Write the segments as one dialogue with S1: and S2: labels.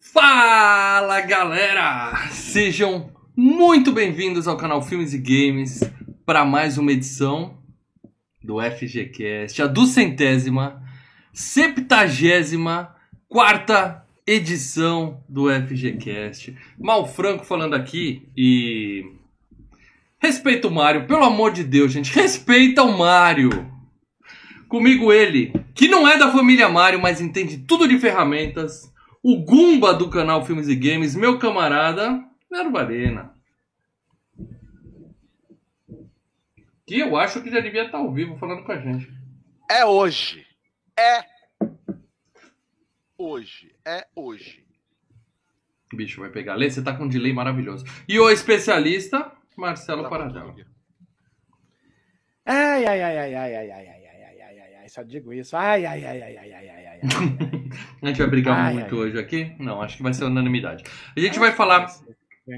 S1: Fala galera! Sejam muito bem-vindos ao canal Filmes e Games para mais uma edição do FGCast, a duzentésima, septagésima, quarta edição do FGCast. Mal Franco falando aqui e. Respeita o Mário, pelo amor de Deus, gente, respeita o Mário! Comigo ele, que não é da família Mário, mas entende tudo de ferramentas, o Gumba do canal Filmes e Games, meu camarada, Nero Varena. Que eu acho que já devia estar ao vivo falando com a gente.
S2: É hoje. É hoje. É hoje.
S1: Bicho, vai pegar. Lê, você tá com um delay maravilhoso. E o especialista, Marcelo Paradão.
S3: Ai, ai, ai, ai, ai, ai, ai, ai, ai, ai, ai, ai, ai, só digo isso. Ai, ai, ai, ai, ai, ai, ai, ai,
S1: A gente vai brigar
S3: Ai,
S1: muito
S3: ai.
S1: hoje aqui? Não, acho que vai ser unanimidade. A gente vai falar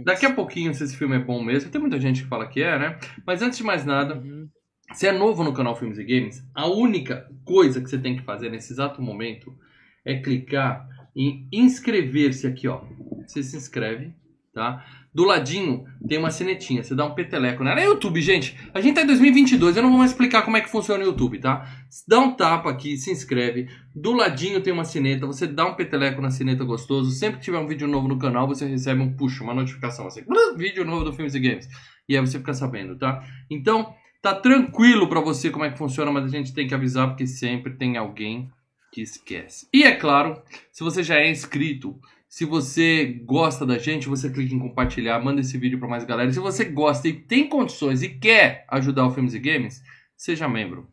S1: daqui a pouquinho se esse filme é bom mesmo. Tem muita gente que fala que é, né? Mas antes de mais nada,
S3: Uhum.
S1: se é novo no canal Filmes e Games, a única coisa que você tem que fazer nesse exato momento é clicar em inscrever-se aqui, ó. Você se inscreve, tá? Do ladinho tem uma sinetinha, você dá um peteleco nela. É YouTube, gente. A gente tá em 2022, eu não vou mais explicar como é que funciona o YouTube, tá? Dá um tapa aqui, se inscreve. Do ladinho tem uma sineta, você dá um peteleco na sineta gostoso. Sempre que tiver um vídeo novo no canal, você recebe um push, uma notificação assim, "Blum, vídeo novo do Filmes e Games. E aí você fica sabendo, tá? Então, tá tranquilo pra você como é que funciona, mas a gente tem que avisar porque sempre tem alguém que esquece. E é claro, se você já é inscrito, se você gosta da gente, você clica em compartilhar, manda esse vídeo pra mais galera. Se você gosta e tem condições e quer ajudar o Filmes e Games, seja membro.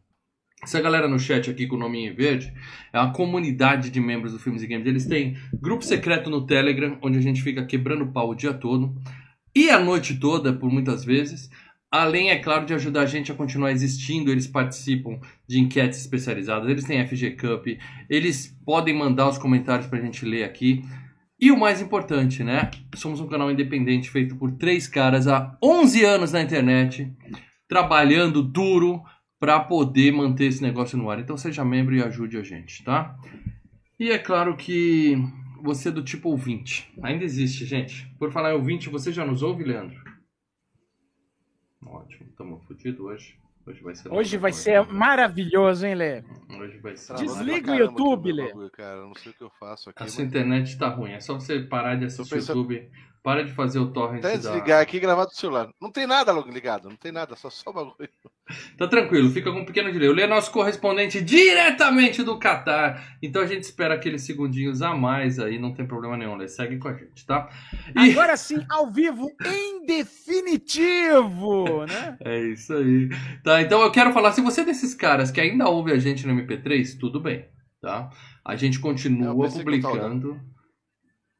S1: Essa galera no chat aqui com o nominho em verde é uma comunidade de membros do Filmes e Games. Eles têm grupo secreto no Telegram, onde a gente fica quebrando pau o dia todo e a noite toda, por muitas vezes. Além, é claro, de ajudar a gente a continuar existindo, eles participam de enquetes especializadas, eles têm FG Cup, eles podem mandar os comentários pra gente ler aqui. E o mais importante, né? Somos um canal independente feito por três caras há 11 anos na internet, trabalhando duro para poder manter esse negócio no ar. Então seja membro e ajude a gente, tá? E é claro que você é do tipo ouvinte. Ainda existe, gente. Por falar em ouvinte, você já nos ouve, Leandro? Ótimo, estamos fodidos hoje. Hoje vai ser.
S3: Hoje vai ser maravilhoso, hein, Lê?
S1: Hoje vai ser.
S3: Desliga o YouTube, Lê.
S2: bagulho, Cara, não sei o que eu faço aqui.
S1: A sua
S2: mas-
S1: internet tá ruim. É só você parar de assistir o
S2: pensando-
S1: YouTube. Para de fazer o torrent
S2: Até
S1: da...
S2: desligar aqui e gravar do celular. Não tem nada ligado, não tem nada, só só bagulho.
S1: Tá tranquilo, fica com um pequeno delay. O Lê é nosso correspondente diretamente do Catar. Então a gente espera aqueles segundinhos a mais aí, não tem problema nenhum, Lê. Segue com a gente, tá? E
S3: Agora sim, ao vivo, em definitivo, né?
S1: é isso aí. Tá, então eu quero falar, se você é desses caras que ainda ouve a gente no MP3, tudo bem, tá? A gente continua publicando.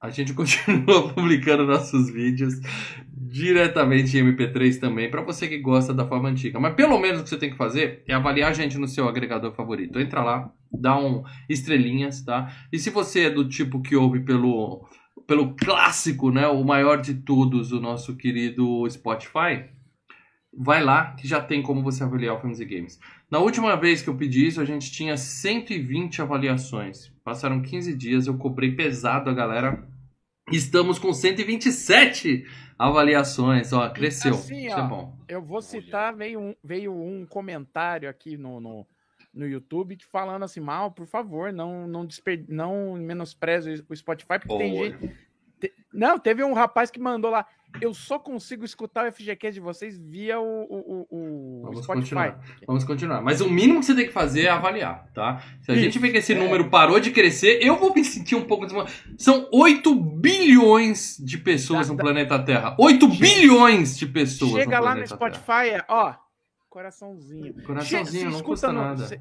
S1: A gente continua publicando nossos vídeos diretamente em MP3 também, para você que gosta da forma antiga. Mas pelo menos o que você tem que fazer é avaliar a gente no seu agregador favorito. Entra lá, dá um estrelinhas, tá? E se você é do tipo que ouve pelo pelo clássico, né, o maior de todos, o nosso querido Spotify, vai lá que já tem como você avaliar o Filmes e Games. Na última vez que eu pedi isso, a gente tinha 120 avaliações. Passaram 15 dias, eu cobrei pesado a galera. Estamos com 127 avaliações. Ó, cresceu.
S3: Assim,
S1: Isso é
S3: ó.
S1: bom.
S3: Eu vou citar, veio um, veio um comentário aqui no, no, no YouTube que falando assim, mal, por favor, não não, desper, não menospreze o Spotify, porque tem
S1: Oi.
S3: gente... te- não, teve um rapaz que mandou lá, eu só consigo escutar o FGCast de vocês via o, o, o,
S1: Vamos
S3: Spotify.
S1: continuar. Vamos continuar. Mas o mínimo que você tem que fazer é avaliar, tá? Se a
S3: Isso,
S1: gente vê que esse
S3: é.
S1: número parou de crescer, eu vou me sentir um pouco desmo... São 8 bilhões de pessoas
S3: Da-
S1: no
S3: da-
S1: planeta Terra. 8 bilhões de pessoas
S3: Chega
S1: no
S3: lá no
S1: planeta Terra.
S3: Spotify, é, ó, coraçãozinho.
S1: Coraçãozinho, não custa
S3: no-
S1: nada.
S3: Você,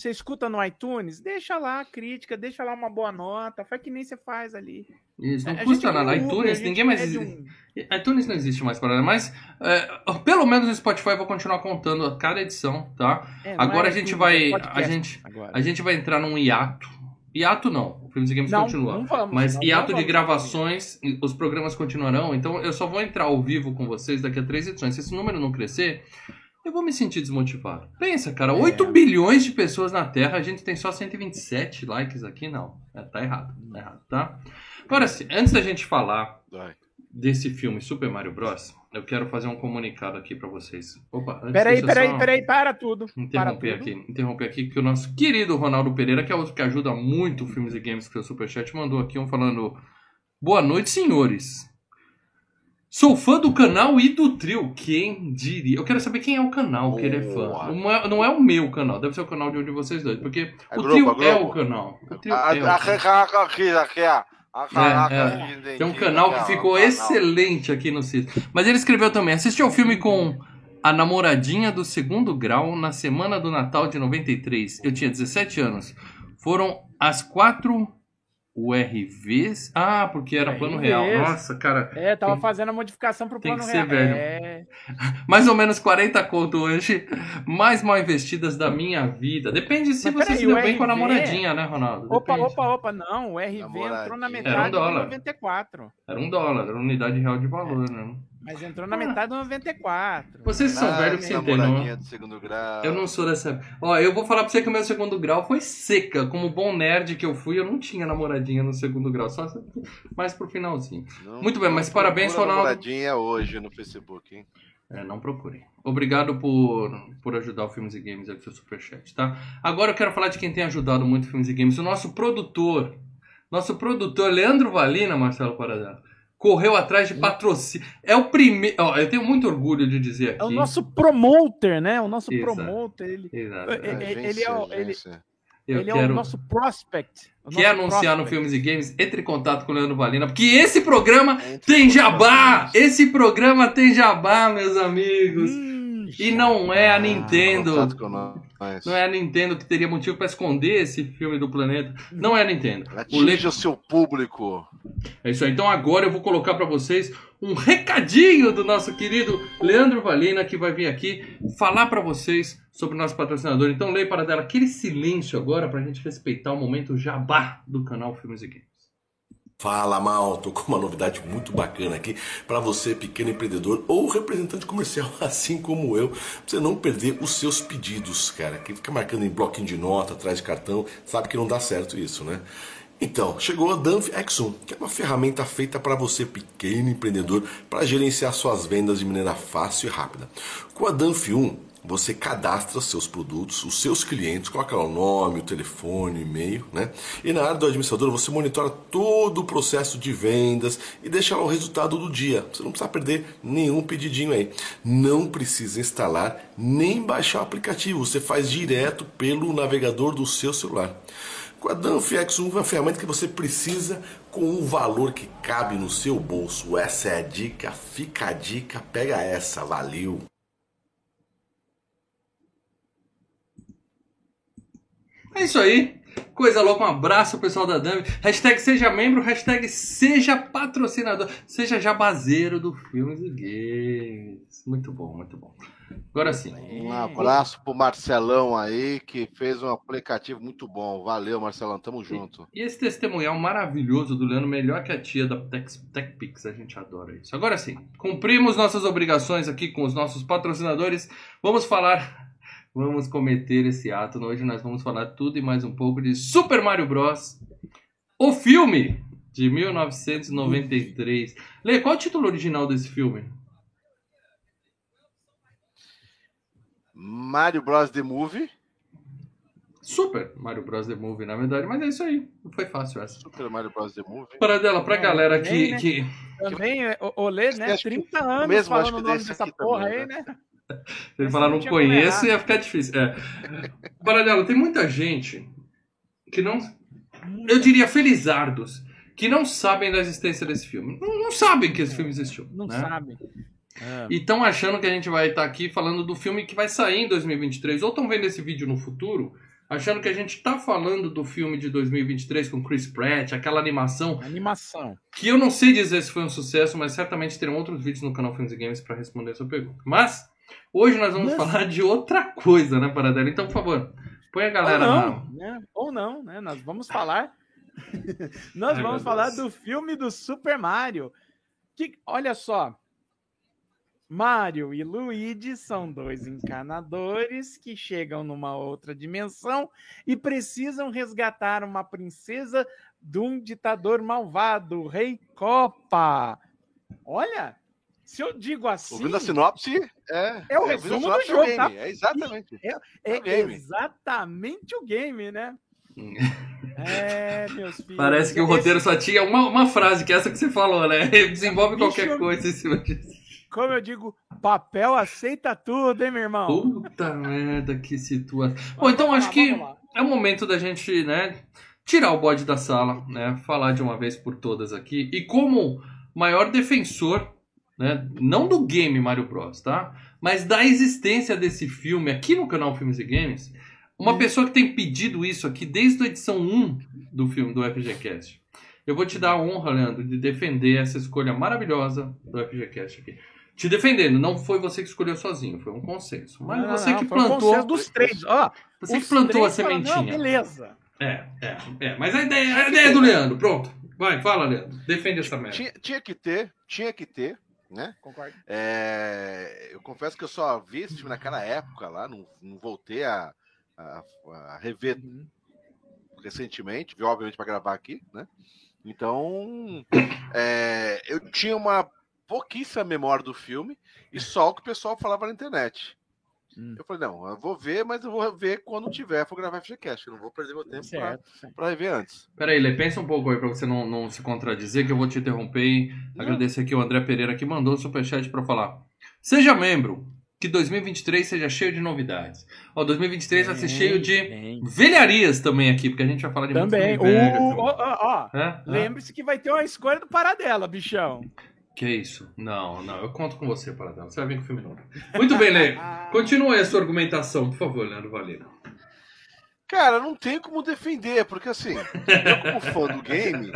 S3: você escuta no iTunes, deixa lá a crítica, deixa lá uma boa nota, faz que nem você faz ali.
S1: Isso, não
S3: A
S1: custa nada.
S3: Uber,
S1: iTunes, ninguém mais.
S3: um-
S1: iTunes não existe mais para mas é, pelo menos no Spotify eu vou continuar contando a cada edição, tá?
S3: É, não
S1: Agora
S3: é
S1: a gente vai.
S3: é
S1: A gente,
S3: agora.
S1: a gente vai entrar num hiato. Hiato não, o Filmes e Games
S3: Não,
S1: continua.
S3: não vamos,
S1: mas
S3: não
S1: hiato de
S3: vamos.
S1: gravações, os programas continuarão, então eu só vou entrar ao vivo com vocês daqui a três edições. Se esse número não crescer, eu vou me sentir desmotivado. Pensa, cara, 8 bilhões de pessoas na Terra, a gente tem só 127 likes aqui, não. É, tá errado, tá errado, tá? Agora sim, antes da gente falar
S2: Vai.
S1: desse filme Super Mario Bros, eu quero fazer um comunicado aqui pra vocês. Opa, antes
S3: Peraí, peraí,
S1: só
S3: peraí, para tudo. Para
S1: Interromper
S3: tudo.
S1: aqui, interromper aqui, que o nosso querido Ronaldo Pereira, que é outro que ajuda muito filmes e games com o Superchat, mandou aqui um falando: Boa noite, senhores. Sou fã do canal e do trio. Quem diria? Eu quero saber quem é o canal que ele é fã. Não é, não é o meu canal, deve ser o canal de um de vocês dois, porque
S2: É
S1: o
S2: Globo,
S1: trio
S2: é
S1: é o canal. O trio
S2: A-
S1: é o
S2: a-
S1: canal.
S2: aqui, ó.
S1: É, Tem um canal que ficou excelente aqui no sítio. Mas ele escreveu também: assistiu ao filme com a namoradinha do segundo grau na semana do Natal de 93. Eu tinha 17 anos. Foram as quatro URVs. Ah, porque era plano real. Nossa, cara.
S3: É, tava
S1: Tem-
S3: fazendo a modificação pro
S1: tem
S3: plano
S1: que ser
S3: real.
S1: velho.
S3: É,
S1: Mais ou menos 40 conto hoje. Mais mal investidas da minha vida. Depende se
S3: Mas
S1: você
S3: peraí,
S1: se deu
S3: o
S1: bem com a
S3: RV?
S1: namoradinha, né, Ronaldo?
S3: Opa,
S1: Depende.
S3: opa, opa, não. O RV entrou na
S2: Era um
S3: metade de
S1: dólar.
S3: 94.
S1: Era um dólar, era unidade real de valor, né?
S3: Mas entrou na metade de 94.
S1: Vocês são velhos
S2: namoradinha do segundo grau.
S1: Eu não sou dessa. Ó, eu vou falar pra você que o meu segundo grau foi seca. Como bom nerd que eu fui, eu não tinha namoradinha no segundo grau. Só mais pro finalzinho.
S2: Não-
S1: Muito bem, mas parabéns, Ronaldo.
S2: namoradinha hoje no Facebook, hein?
S1: É, não procurem. Obrigado por, por ajudar o Filmes e Games aqui, seu superchat, tá? Agora eu quero falar de quem tem ajudado muito o Filmes e Games. O nosso produtor. Nosso produtor, Leandro Valina, Marcelo Paradela. Correu atrás de patrocínio. É o primeiro. Ó, eu tenho muito orgulho de dizer aqui.
S3: É o nosso promoter, né? O nosso
S1: Exato.
S3: promoter. Ele,
S1: Exato.
S3: É, é, ele é o- ele-
S2: Excelência.
S1: Eu
S3: ele é
S1: quero...
S3: o nosso prospect. o
S1: Quer
S3: nosso
S1: anunciar no
S3: prospect.
S1: Filmes e Games? Entre em contato com o Leandro Valina, porque esse programa
S2: Entre
S1: tem
S2: em
S1: jabá! Esse programa tem jabá, meus amigos!
S3: Hum,
S1: E não é a Nintendo.
S2: Nós.
S1: Não é a Nintendo que teria motivo pra esconder esse filme do planeta. Não é a Nintendo. O Le...
S2: Atinge o seu público.
S1: É isso aí. Então agora eu vou colocar pra vocês um recadinho do nosso querido Leandro Valina, que vai vir aqui falar pra vocês sobre o nosso patrocinador. Então leia para dela aquele silêncio agora pra gente respeitar o momento jabá do canal Filmes e Games.
S4: Fala mal, tô com uma novidade muito bacana aqui para você, pequeno empreendedor ou representante comercial, assim como eu, pra você não perder os seus pedidos, cara. Quem fica marcando em bloquinho de nota, atrás de cartão, sabe que não dá certo isso, né? Então, chegou a Danf X1, que é uma ferramenta feita para você, pequeno empreendedor, para gerenciar suas vendas de maneira fácil e rápida. Com a Danf 1, você cadastra seus produtos, os seus clientes, coloca lá o nome, o telefone, o e-mail, né? E na área do administrador você monitora todo o processo de vendas e deixa lá o resultado do dia. Você não precisa perder nenhum pedidinho aí. Não precisa instalar nem baixar o aplicativo. Você faz direto pelo navegador do seu celular. Com a Danf X1 é uma ferramenta que você precisa com um valor que cabe no seu bolso. Essa é a dica, fica a dica, pega essa, valeu!
S1: É isso aí. Coisa louca, um abraço pessoal da Dami. Hashtag seja membro, hashtag seja patrocinador, seja jabazeiro do Filmes e Games. Muito bom, muito bom. Agora sim.
S2: Um abraço pro Marcelão aí, que fez um aplicativo muito bom. Valeu, Marcelão, tamo junto.
S1: E esse testemunhal maravilhoso do Leandro, melhor que a tia da TechPix, a gente adora isso. Agora sim, cumprimos nossas obrigações aqui com os nossos patrocinadores. Vamos falar, vamos cometer esse ato. Hoje nós vamos falar tudo e mais um pouco de Super Mario Bros. O filme de 1993. Lê, qual é o título original desse filme?
S2: Mario Bros. The Movie.
S1: Super Mario Bros. The Movie, na verdade. Mas é isso aí. Não foi fácil essa.
S2: Super Mario Bros. The Movie.
S1: Para dela, pra
S3: É,
S1: galera que,
S3: né?
S1: que,
S3: Também, é, o Olê, né?
S2: Acho que
S3: 30 anos
S2: mesmo, acho
S3: falando
S2: que
S3: o nome dessa porra
S2: também,
S3: aí, né?
S1: Se ele falar
S3: não
S1: conheço, ia ficar difícil. É. Tem muita gente que não. Eu diria felizardos, que não sabem da existência desse filme. Não, não sabem que esse filme existiu.
S3: Não
S1: né?
S3: sabe. É.
S1: E estão achando que a gente vai estar aqui falando do filme que vai sair em 2023, ou estão vendo esse vídeo no futuro, achando que a gente tá falando do filme de 2023 com Chris Pratt, aquela animação
S3: Animação.
S1: que eu não sei dizer se foi um sucesso, mas certamente terão outros vídeos no canal Filmes e Games para responder essa pergunta. Mas hoje nós vamos
S3: Mas-
S1: falar de outra coisa, né, Paradela? Então, por favor, põe a galera
S3: Ou
S1: na.
S3: não, né? Ou não, né? Nós vamos falar. Nós
S1: Ai,
S3: vamos falar
S1: Deus.
S3: do filme do Super Mario. Que, olha só. Mario e Luigi são dois encanadores que chegam numa outra dimensão e precisam resgatar uma princesa de um ditador malvado, o Rei Copa. Olha, se eu digo assim,
S2: Ouvindo a sinopse, é.
S3: É o
S2: a
S3: resumo do
S2: é o
S3: jogo,
S2: game,
S3: tá?
S2: É exatamente.
S3: é
S2: o game.
S3: exatamente o game, né? É, meus filhos.
S1: Parece que o
S3: esse-
S1: roteiro só tinha uma, uma frase, que é essa que você falou, né? Desenvolve
S3: Bicho,
S1: qualquer coisa em cima disso.
S3: Como eu digo, papel aceita tudo, hein, meu irmão?
S1: Puta merda, que situação. Bom, então acho
S3: lá,
S1: que é o momento da gente, né, tirar o bode da sala, né, falar de uma vez por todas aqui. E como maior defensor, né, não do game Mario Bros, tá? Mas da existência desse filme aqui no canal Filmes e Games, uma
S3: Hum.
S1: pessoa que tem pedido isso aqui desde a edição 1 do filme do FGCast. Eu vou te dar a honra, Leandro, de defender essa escolha maravilhosa do FGCast aqui. Te defendendo, não foi você que escolheu sozinho, foi um consenso. Mas
S3: Não,
S1: você
S3: não,
S1: que
S3: foi um
S1: plantou.
S3: consenso dos três. Ó,
S1: Você que plantou a
S3: três falaram, Não,
S1: sementinha.
S3: beleza.
S1: É, é, é. Mas a ideia, a ideia é do Leandro, pronto. Vai, fala, Leandro. Defende essa merda.
S2: Tinha, tinha que ter, tinha que ter, né?
S3: Concordo.
S2: É, eu confesso que eu só vi esse filme naquela época lá, não, não voltei a, a, a rever
S3: Uhum.
S2: recentemente, vi, obviamente para gravar aqui, né? Então, é, eu tinha uma pouquíssima memória do filme e só o que o pessoal falava na internet.
S3: Hum.
S2: Eu falei, não, eu vou ver, mas eu vou ver quando tiver, for gravar FGCast, eu não vou perder meu tempo pra rever antes.
S1: Pera aí, Lê, pensa um pouco aí pra você não, não se contradizer, que eu vou te interromper e agradecer aqui o André Pereira que mandou o superchat pra falar. Seja membro, que 2023 seja cheio de novidades. Ó, 2023 vai ser
S3: Bem,
S1: cheio de
S3: bem.
S1: velharias também aqui, porque a gente vai falar de muito
S3: Também. ó, ó, ó,
S1: É?
S3: Lembre-se que vai ter uma escolha do Paradela, bichão.
S1: Que isso? Não, não, eu conto com você, Paradela. Você vai vir com o filme novo. Muito bem, Lê. Continue aí a sua argumentação, por favor, Leandro Valera.
S2: Cara, não tem como defender, porque assim, eu como fã do game,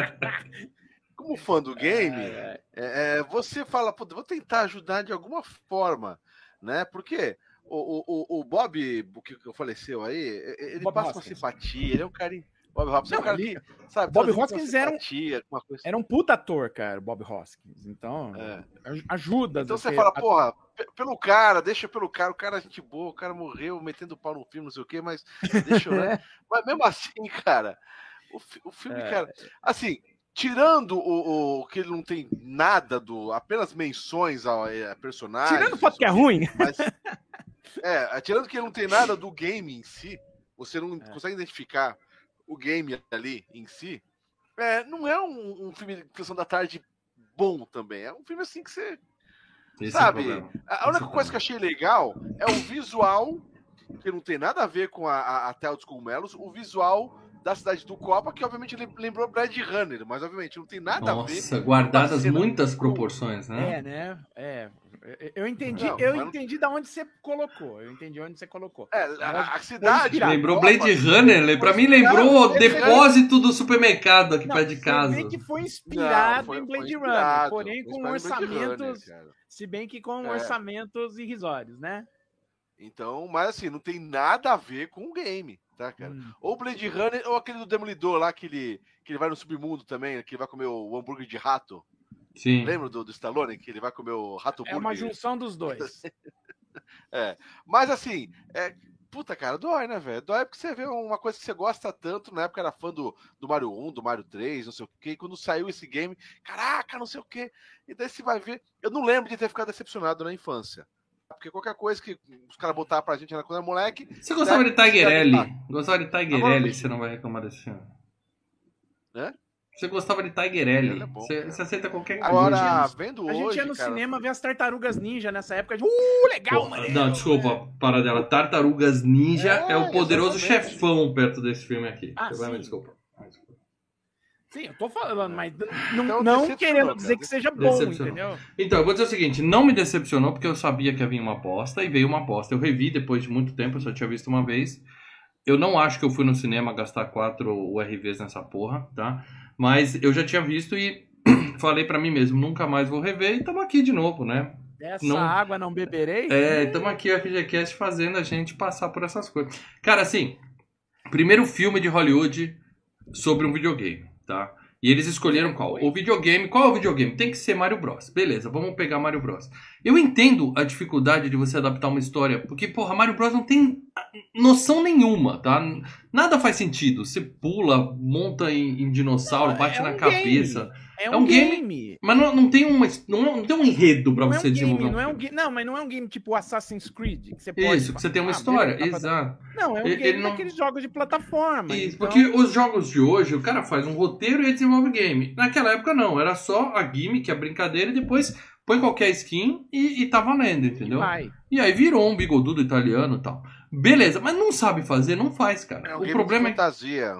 S2: como fã do game,
S3: É,
S2: é, é, você fala, pô, vou tentar ajudar de alguma forma, né? Porque o, o, o- Bob, que faleceu aí, ele
S3: Bob
S2: passa
S3: Hoskins.
S2: uma simpatia, ele é um cara. Bob Hoskins é um
S3: Não,
S2: que, sabe,
S3: Bob Hoskins era um-
S2: coisa.
S3: Era um puta ator, cara, o Bob Hoskins. Então,
S2: É.
S3: aj- ajuda.
S2: Então
S3: você
S2: fala,
S3: a-
S2: porra, pe- pelo cara, deixa pelo cara, o cara é gente boa, o cara morreu metendo pau no filme, não sei o quê, mas deixa eu. né? Mas mesmo assim, cara, o, o filme,
S3: É.
S2: cara, assim, tirando o, o que ele não tem nada do. apenas menções a, a personagens.
S3: Tirando o fato que é ruim.
S2: Mas, é, tirando que ele não tem nada do game em si, você não
S3: É.
S2: consegue identificar o game ali em si, é, não é um, um filme de sessão da tarde bom também. É um filme assim que você.
S1: Esse
S2: Sabe,
S1: é o problema.
S2: A única
S1: Esse é
S2: coisa que eu achei legal é o visual, que não tem nada a ver com a, a, a Terra dos Cogumelos, o visual da cidade do Copa, que obviamente lem- lembrou Blade Runner, mas obviamente não tem nada a ver.
S1: Nossa, guardadas muitas proporções, né?
S3: É, né? É. Eu- entendi,
S2: Não,
S3: eu
S2: não-
S3: entendi da onde você colocou. Eu entendi onde você colocou.
S2: É, a, a cidade.
S1: Lembrou Blade Runner, Lê. pra mim lembrou o depósito do supermercado aqui
S3: Não,
S1: perto de
S3: você
S1: casa.
S3: vê que foi
S2: Não,
S3: inspirado
S2: foi-
S3: em
S2: foi
S3: Blade
S2: inspirado,
S3: Runner, porém com
S2: Runner,
S3: orçamentos,
S2: cara.
S3: se bem que com
S2: É.
S3: orçamentos irrisórios, né?
S2: Então, mas assim, não tem nada a ver com o game, tá, cara?
S3: Hum.
S2: Ou Blade Runner, ou aquele do Demolidor lá, que ele, que ele vai no submundo também, que ele vai comer o hambúrguer de rato.
S1: Sim.
S2: Lembra do, do Stallone, que ele vai comer o rato
S3: É uma
S2: burger?
S3: junção dos dois.
S2: Mas assim, é, puta cara, dói, né, velho? Dói porque você vê uma coisa que você gosta tanto, na época era fã do, do Mario 1, do Mario 3, não sei o quê, e quando saiu esse game, caraca, não sei o quê. E daí você vai ver. Eu não lembro de ter ficado decepcionado na infância. Porque qualquer coisa que os caras botaram pra gente quando era moleque,
S1: Você gostava de Tiger L? Gostava de Tiger L, você não vai reclamar desse filme.
S2: Hã?
S1: Você gostava de Tiger L.
S2: É
S1: você, você aceita qualquer coisa.
S2: agora,
S3: gente-
S2: vendo
S3: A
S2: hoje.
S3: gente ia no
S2: cara,
S3: cinema ver as tartarugas ninja nessa época de. Uh, legal,
S1: Pô,
S3: mano!
S1: não, desculpa, para dela. Tartarugas Ninja é,
S2: É,
S1: o poderoso
S2: exatamente.
S1: chefão perto desse filme aqui.
S3: Ah,
S1: Você vai me
S3: sim.
S1: desculpa. Ah, desculpa.
S3: Sim, eu tô falando, mas não,
S2: Então,
S3: não querendo dizer que seja bom, entendeu?
S1: Então, eu vou dizer o seguinte: não me decepcionou porque eu sabia que havia uma aposta e veio uma aposta. Eu revi depois de muito tempo, eu só tinha visto uma vez. eu não acho que eu fui no cinema gastar 4 URVs nessa porra, tá? Mas eu já tinha visto e falei pra mim mesmo, nunca mais vou rever e tamo aqui de novo, né?
S3: Dessa
S1: Não-
S3: água não beberei?
S1: É, estamos aqui, o FGCast, fazendo a gente passar por essas coisas. Cara, assim, primeiro filme de Hollywood sobre um videogame, tá? E eles escolheram qual? O videogame. Qual é o videogame? Tem que ser Mario Bros. Beleza, vamos pegar Mario Bros. Eu entendo a dificuldade de você adaptar uma história, porque, porra, Mario Bros não tem noção nenhuma, tá? Nada faz sentido. Você pula, monta em, em dinossauro,
S3: Não,
S1: bate
S3: é
S1: na
S3: um
S1: cabeça.
S3: É
S1: É
S3: um,
S1: um game-
S3: game.
S1: Mas não, não tem uma, não, é- não tem um enredo pra
S3: Não é
S1: você
S3: um
S1: desenvolver.
S3: game,
S1: um
S3: não é um game. Não, mas não é um game tipo Assassin's Creed. Que você pode
S1: Isso, que você tem uma
S3: Ah,
S1: história.
S3: dar-
S1: Exato.
S3: Não, é um
S1: Ele-
S3: game
S1: ele
S3: daqueles jogos de plataforma.
S1: Isso,
S3: então-
S1: porque os jogos de hoje, o cara faz um roteiro e desenvolve game. Naquela época não, era só a gimmick, a brincadeira e depois põe qualquer skin e, e tá valendo, entendeu?
S3: Vai.
S1: E aí virou um bigodudo italiano e tal. Beleza, mas não sabe fazer, não faz, cara.
S2: É um
S1: o problema
S2: de
S1: é
S2: fantasia.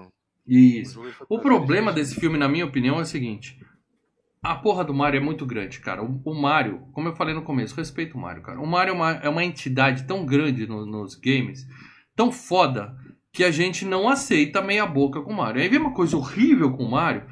S1: isso.
S2: Um de
S1: O
S2: fantasia.
S1: problema desse filme, na minha opinião, é o seguinte. A porra do Mario é muito grande, cara. O, o Mario, como eu falei no começo, respeito o Mario, cara. O Mario é uma, é uma entidade tão grande no- nos games, tão foda, que a gente não aceita meia boca com o Mario. Aí vem uma coisa horrível com o Mario,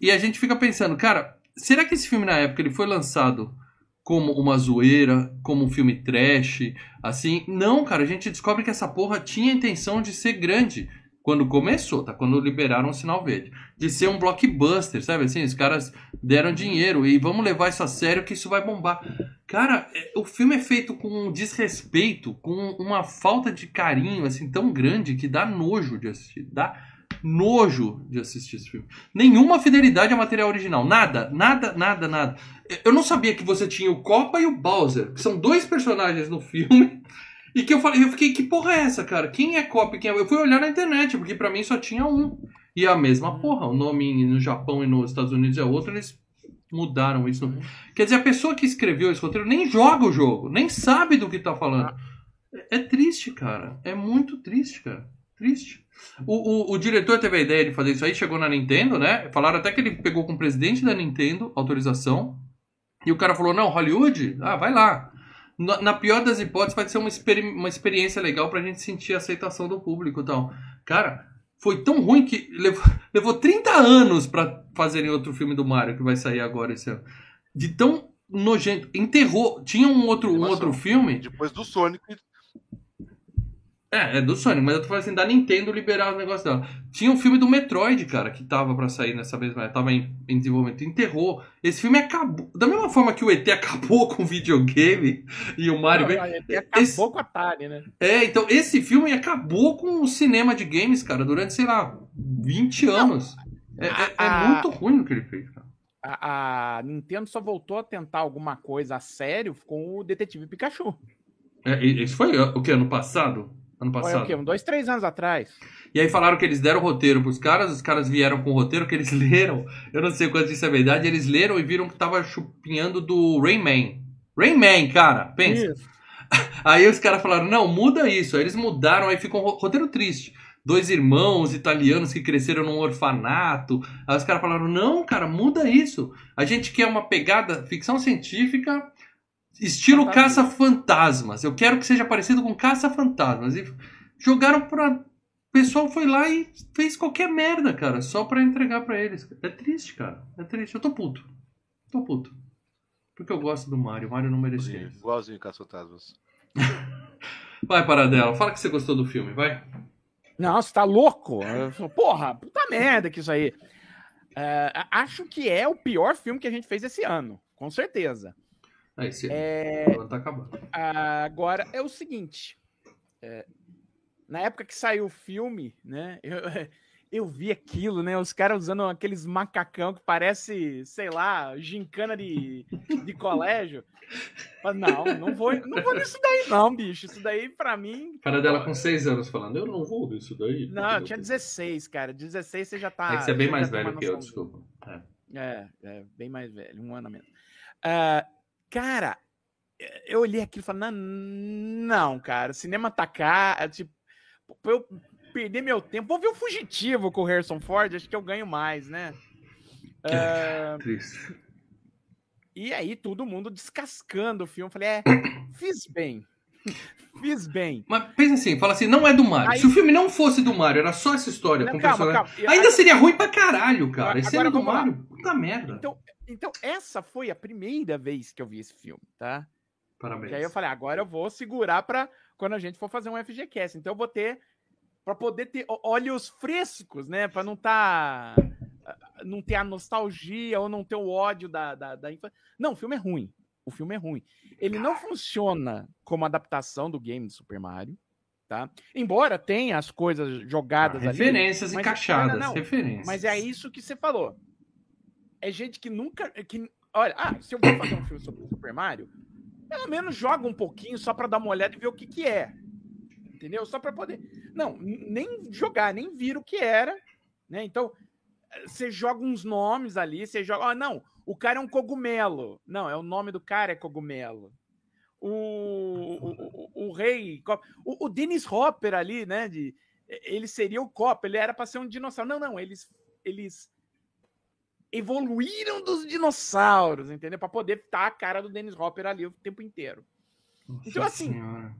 S1: e a gente fica pensando, cara, será que esse filme na época ele foi lançado como uma zoeira, como um filme trash, assim? Não, cara, a gente descobre que essa porra tinha a intenção de ser grande. Quando começou, tá? Quando liberaram o sinal verde. De ser um blockbuster, sabe assim? Os caras deram dinheiro e vamos levar isso a sério que isso vai bombar. Cara, é- o filme é feito com um desrespeito, com uma falta de carinho, assim, tão grande que dá nojo de assistir. Dá nojo de assistir esse filme. Nenhuma fidelidade ao material original. Nada, nada, nada, nada. Eu não sabia que você tinha o Copa e o Bowser, que são dois personagens no filme. E que eu falei, eu fiquei, que porra é essa, cara? Quem é Copa e quem é. Eu fui olhar na internet, porque pra mim só tinha um. E a mesma porra, o nome no Japão e nos Estados Unidos é outro, eles mudaram isso. Quer dizer, a pessoa que escreveu esse roteiro nem joga o jogo, nem sabe do que tá falando. É triste, cara. É muito triste, cara. Triste. O, o, o diretor teve a ideia de fazer isso aí, chegou na Nintendo, né? Falaram até que ele pegou com o presidente da Nintendo autorização. E o cara falou: não, Hollywood, ah, vai lá. Na, na pior das hipóteses, vai ser uma, experi- uma experiência legal pra gente sentir a aceitação do público e tal. Cara, foi tão ruim que levou, levou 30 anos pra fazerem outro filme do Mario que vai sair agora esse ano. De tão nojento. Enterrou. Tinha um outro, um outro filme.
S2: Depois do Sonic,
S1: É, é do Sonic, mas eu tô falando assim, da Nintendo liberar o negócio dela. Tinha um filme do Metroid, cara, que tava pra sair nessa mesma tava em, em desenvolvimento, enterrou. Esse filme acabou. Da mesma forma que o ET acabou com o videogame e o Mario. veio-
S3: Ele acabou
S1: esse-
S3: com a Atari, né?
S1: É, então esse filme acabou com o cinema de games, cara, durante, sei lá, 20 anos. É, é- é
S3: a-
S1: muito ruim o que ele fez, cara.
S3: A, a Nintendo só voltou a tentar alguma coisa a sério com o Detetive Pikachu.
S1: É, esse foi o que? Ano passado? Ano
S3: Foi
S1: passado.
S3: o quê? Um, dois, três anos atrás.
S1: E aí falaram que eles deram o roteiro pros caras, os caras vieram com o roteiro que eles leram. Eu não sei quanto isso é verdade, eles leram e viram que tava chupinhando do Rayman. Rayman, cara, pensa.
S3: Isso.
S1: Aí os caras falaram, não, muda isso. Aí eles mudaram, aí ficou um ro- roteiro triste. Dois irmãos italianos que cresceram num orfanato. Aí os caras falaram, não, cara, muda isso. A gente quer uma pegada ficção científica, estilo caça-fantasmas. Eu quero que seja parecido com caça-fantasmas. E jogaram pra. O pessoal foi lá e fez qualquer merda, cara, só pra entregar pra eles. É triste, cara. É triste. Eu tô puto. Tô puto. Porque eu gosto do Mario. O Mario não merecia isso.
S2: igualzinho Caça Fantasmas.
S1: Vai, Paradela. Fala que você gostou do filme, vai.
S3: Não, você tá louco? Porra, puta merda que isso aí. É, a- acho que é o pior filme que a gente fez esse ano, com certeza.
S1: Aí, esse
S3: É,
S1: tá acabando.
S3: agora, é o seguinte. é, na época que saiu o filme, né? Eu, eu vi aquilo, né? Os caras usando aqueles macacão que parece, sei lá, gincana de, de colégio. Falei, Não, não vou, não vou nisso daí, não, bicho. Isso daí, pra mim.
S1: Paradela com 6 anos falando, eu não vou ver isso daí.
S3: Não, eu tinha 16, cara. 16 você já tá.
S1: É que você é bem
S3: já
S1: mais
S3: tem uma
S1: velho que eu, desculpa. É.
S3: É, é, bem mais velho, um ano a menos. Ah, cara, eu olhei aquilo e falei, não, não, cara, cinema tá caro, tipo, pra eu perder meu tempo, vou ver o Fugitivo com o Harrison Ford, acho que eu ganho mais, né? Ah,
S1: Triste.
S3: e aí todo mundo descascando o filme, falei, é, fiz bem, fiz bem.
S1: Mas pensa assim, fala assim, não é do Mario.
S3: Aí-
S1: Se o filme não fosse do Mario, era só essa história
S3: Não,
S1: com
S3: calma,
S1: personagem.
S3: calma.
S1: Ainda seria ruim pra caralho, cara.
S3: Agora-
S1: E sendo do
S3: lá.
S1: Mario, puta merda.
S3: Então, então, essa foi a primeira vez que eu vi esse filme, tá?
S1: Parabéns.
S3: Que aí eu falei, agora eu vou segurar pra quando a gente for fazer um FGCast. Então eu vou ter pra poder ter olhos frescos, né? Pra não tá não ter a nostalgia ou não ter o ódio da, da, da infância. Não, o filme é ruim. O filme é ruim. Ele não funciona como adaptação do game do Super Mario, tá? Embora tenha as coisas jogadas ali.
S1: referências
S3: mas-
S1: encaixadas,
S3: não, não.
S1: referências.
S3: Mas é isso que você falou. É gente que nunca. Que, olha, ah, se eu vou fazer um filme sobre o Super Mario, pelo menos joga um pouquinho só pra dar uma olhada e ver o que, que é. Entendeu? Só pra poder. Não, nem jogar, nem vir o que era. Né? Então, você joga uns nomes ali, você joga. Ah, não, o cara é um cogumelo. Não, é o nome do cara é cogumelo. O, o, o, o rei. O, o Dennis Hopper ali, né? De, ele seria o copo, ele era para ser um dinossauro. Não, não, eles, eles evoluíram dos dinossauros, entendeu? Para poder estar a cara do Dennis Hopper ali o tempo inteiro.
S1: Nossa
S3: Então, assim,
S1: Senhora.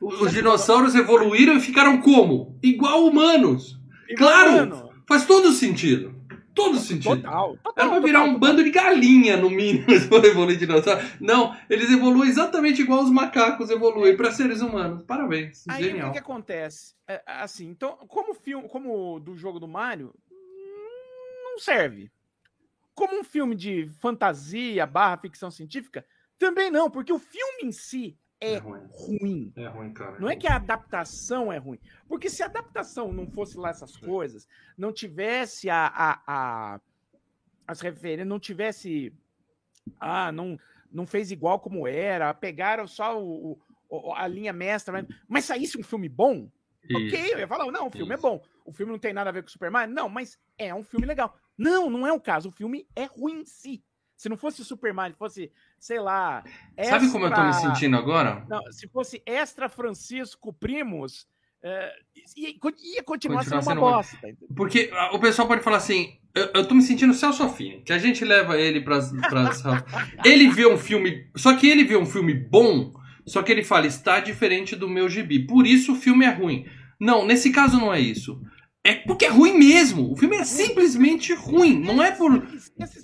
S1: Os dinossauros evoluíram e ficaram como? Igual humanos. Claro!
S3: Mano,
S1: Faz todo sentido. Todo sentido.
S3: total, total.
S1: Era pra virar
S3: total,
S1: um bando de galinha, no mínimo, se for evoluir dinossauro. Não, eles evoluem exatamente igual os macacos evoluem para seres humanos. Parabéns.
S3: Aí
S1: Genial.
S3: o que, que acontece? É, assim, então, como filme, como do jogo do Mario, hum, não serve. Como um filme de fantasia barra ficção científica, também não, porque o filme em si é
S1: ruim.
S3: ruim.
S1: É ruim, cara.
S3: Não é que a adaptação é ruim. Porque se a adaptação não fosse lá essas coisas, não tivesse a, a, a- as referências, não tivesse. Ah, não, não fez igual como era, pegaram só o, o- a linha mestra, mas, mas saísse um filme bom, ok,
S1: Isso.
S3: eu ia falar, não, o filme
S1: Isso.
S3: é bom. O filme não tem nada a ver com o Super Mario? Não, mas é um filme legal. Não, não é o caso. O filme é ruim em si. Se não fosse o Super Mario, fosse, sei lá.
S1: Sabe como eu tô me
S3: Extra-
S1: sentindo agora?
S3: não, se fosse Extra Francisco Primos, é, ia, ia continuar
S1: Continuar
S3: sendo uma
S1: sendo ruim.
S3: bosta. entendeu?
S1: Porque o pessoal pode falar assim: eu, eu tô me sentindo Celso que a gente leva ele pras. pras ele vê um filme. Só que ele vê um filme bom, só que ele fala, está diferente do meu gibi. Por isso o filme é ruim. Não, nesse caso não é isso. É porque é ruim mesmo. O filme é simplesmente ruim. Não é por.
S3: Esquece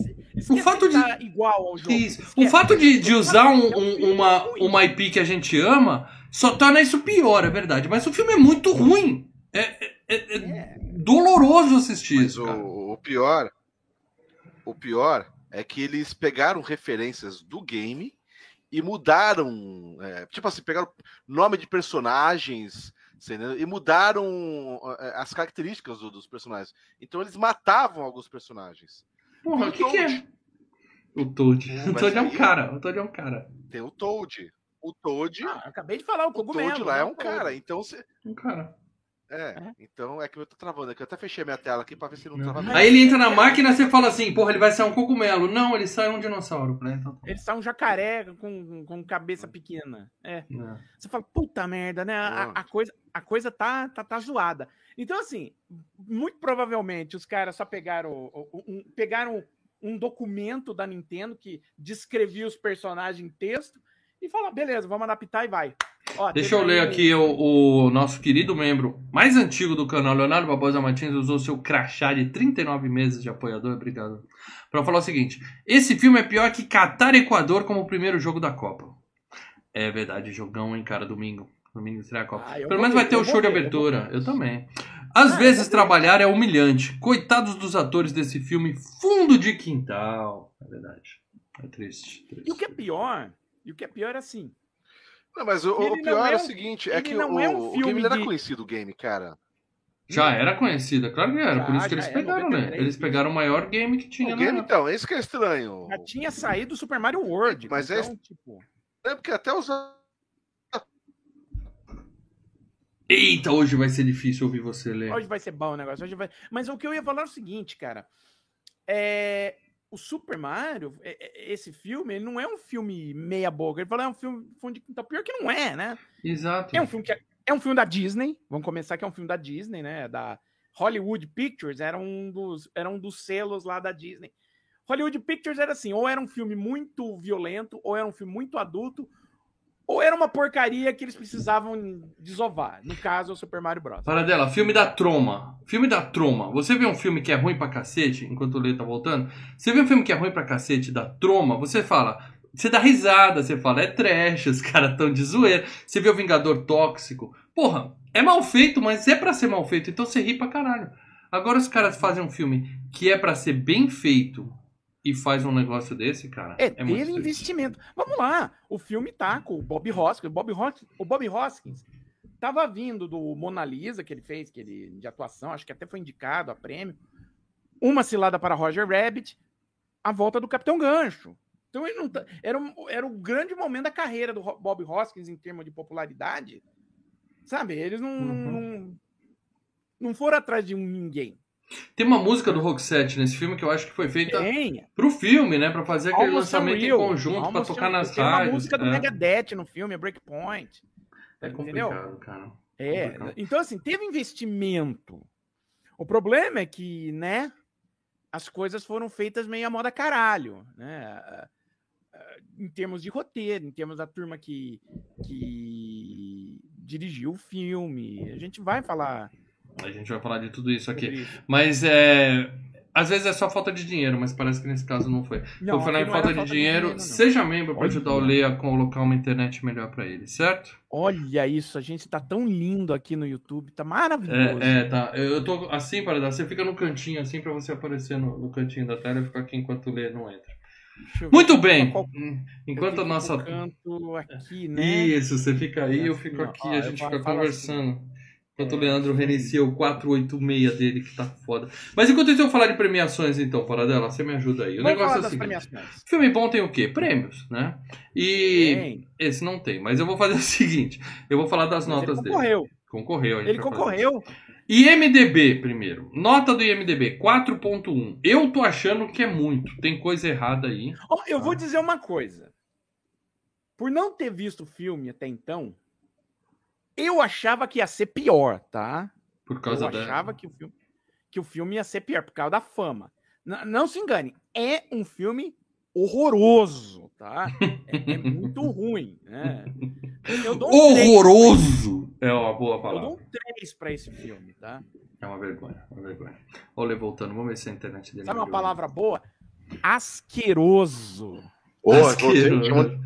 S1: fato de-
S3: tá igual ao jogo.
S1: Isso. O fato de, de usar um-
S3: um
S1: um- uma, uma IP que a gente ama só torna isso pior, é verdade. Mas o filme é muito ruim. É, é- é- é doloroso assistir
S2: Mas
S1: isso, cara.
S2: o, o pior, o pior é que eles pegaram referências do game e mudaram, é, tipo assim, pegaram nome de personagens entendeu? e mudaram é, as características do- dos personagens. Então eles matavam alguns personagens.
S1: Porra,
S2: o
S1: o que, que é?
S2: Toad.
S1: O Toad.
S2: Hum,
S1: O Toad é um
S2: aí-
S1: cara. O Toad é um cara.
S2: Tem o Toad. O Toad,
S3: Ah, eu acabei de falar o
S2: o
S3: cogumelo.
S2: Toad lá é
S3: né?
S2: um cara. Então você
S1: Um cara.
S2: É, então é que eu tô travando aqui. Eu até fechei a minha tela aqui pra ver se não trava
S1: Aí ele entra na máquina e você fala assim, porra, ele vai ser um cogumelo. Não, ele sai um dinossauro. Né? Então,
S3: Ele está um jacaré com, com cabeça pequena. É.
S1: né.
S3: Você fala, puta merda, né? A, a coisa, a coisa tá, tá, tá zoada. Então, assim, muito provavelmente os caras só pegaram, um, pegaram um documento da Nintendo que descrevia os personagens em texto e falaram, beleza, vamos adaptar e vai. Ó,
S1: Deixa eu ler
S3: aí-
S1: aqui o, o nosso querido membro mais antigo do canal, Leonardo Barbosa Martins, usou seu crachá de 39 meses de apoiador, obrigado. Pra falar o seguinte: esse filme é pior que Catar Equador como o primeiro jogo da Copa. É verdade, jogão, hein, cara, domingo. Domingo estreia a Copa.
S3: Ah,
S1: Pelo menos vai ter o show de
S3: ver, eu
S1: abertura. Eu, também. Às
S3: Ah,
S1: vezes trabalhar é humilhante. Coitados dos atores desse filme, fundo de quintal. É verdade. É triste. triste.
S3: E o que é pior, e o que é pior é assim,
S2: Não, mas o, o pior é,
S3: é
S2: o seguinte, é que
S3: não
S2: o,
S3: é um
S2: o
S3: filme
S2: game ele era
S3: de-
S2: conhecido, o game, cara.
S1: Já era conhecida, claro que era.
S3: Já,
S1: por isso que eles
S3: é,
S1: pegaram, né?
S3: 93,
S1: Eles pegaram o maior game que tinha
S2: O game,
S1: na...
S2: então, esse que é estranho.
S3: já tinha saído o Super Mario World.
S2: Mas é-
S3: então, tipo,
S2: É porque até os
S1: Eita, hoje vai ser difícil ouvir você ler.
S3: Hoje vai ser bom o negócio. Hoje vai... Mas o que eu ia falar é o seguinte, cara. É... O Super Mario, é- é- esse filme, ele não é um filme meia boca. Ele falou, é um filme fundo de. Pior que não é, né?
S1: Exato.
S3: É um filme que é, é um filme da Disney. Vamos começar que é um filme da Disney, né? Da Hollywood Pictures. Era um dos, era um dos selos lá da Disney. Hollywood Pictures era assim, ou era um filme muito violento, ou era um filme muito adulto, ou era uma porcaria que eles precisavam desovar. No caso, é o Super Mario Bros.
S1: Paradela, filme da Troma. Filme da Troma. Você vê um filme que é ruim pra cacete, enquanto o Lê tá voltando. Você vê um filme que é ruim pra cacete da Troma, você fala. Você dá risada, você fala, é trash, os caras tão de zoeira. Você vê o Vingador Tóxico. Porra, é mal feito, mas é pra ser mal feito, então você ri pra caralho. Agora os caras fazem um filme que é pra ser bem feito e faz um negócio desse, cara.
S3: É,
S1: É, muito triste.
S3: investimento. Vamos lá. O filme tá com o Bob Hoskins. O Bob Hoskins, o Bob Hoskins tava vindo do Mona Lisa que ele fez, que ele de atuação, acho que até foi indicado a prêmio. Uma cilada para Roger Rabbit, a volta do Capitão Gancho. Então ele não tá, era, um, era o grande momento da carreira do Bob Hoskins em termos de popularidade. Sabe? Eles não,
S1: Uhum.
S3: não, não foram atrás de um ninguém.
S1: Tem uma música do Roxette nesse filme que eu acho que foi feita
S3: Tem.
S1: pro filme, né? Pra fazer aquele
S3: Almost
S1: lançamento
S3: Unreal.
S1: em conjunto, pra
S3: Almost
S1: tocar
S3: Unreal.
S1: nas
S3: Tem uma
S1: rádios.
S3: música do
S1: é.
S3: Megadeth no filme, é Breakpoint.
S1: É
S3: entendeu?
S1: complicado, cara.
S3: É,
S1: Complicado.
S3: então assim, teve investimento. O problema é que, né, as coisas foram feitas meio a moda caralho, né? ah, ah, Em termos de roteiro, em termos da turma que, que dirigiu o filme. A gente vai falar
S1: A gente vai falar de tudo isso aqui.
S3: isso.
S1: Mas é. Às vezes é só falta de dinheiro, mas parece que nesse caso não foi.
S3: Não, não
S1: falta
S3: era
S1: de dinheiro,
S3: não.
S1: seja membro para ajudar o Lê a colocar uma internet melhor pra ele, certo?
S3: Olha isso, a gente tá tão lindo aqui no YouTube, tá maravilhoso.
S1: É, é, tá. Eu tô assim para dar. Você fica no cantinho assim pra você aparecer no, no cantinho da tela e ficar aqui enquanto o Lê não entra. Muito bem.
S3: qual-
S1: Enquanto a nossa.
S3: no canto aqui, né?
S1: Isso, você fica aí, eu
S3: Assim,
S1: fico aqui, a gente fica
S3: falo
S1: conversando. Enquanto o
S3: É,
S1: Leandro
S3: sim.
S1: reinicia o 486 dele, que tá foda. Mas enquanto isso eu falar de premiações, então, Paradela, você me ajuda aí. O
S3: Vamos
S1: negócio é o seguinte: filme bom tem o quê? Prêmios, né? E
S3: Tem.
S1: esse não tem, mas eu vou fazer o seguinte: eu vou falar das
S3: Mas
S1: notas
S3: ele
S1: dele.
S3: concorreu.
S1: Concorreu, a gente
S3: Ele concorreu.
S1: IMDB primeiro. Nota do IMDB 4.1. Eu tô achando que é muito. Tem coisa errada aí.
S3: Ó, eu
S1: Ah.
S3: vou dizer uma coisa. Por não ter visto o filme até então, eu achava que ia ser pior, tá?
S1: Por causa
S3: eu
S1: da.
S3: achava que o, filme, que o filme ia ser pior, por causa da fama. N- não se engane, é um filme horroroso, tá? É, é muito ruim, né? Eu dou um
S1: Horroroso! É uma boa
S3: Eu
S1: palavra.
S3: dou um 3 pra esse filme, tá?
S1: É uma vergonha, uma vergonha. Olha voltando, vamos ver se a internet dele
S3: Sabe uma palavra boa? Asqueroso.
S2: Voltei, chama-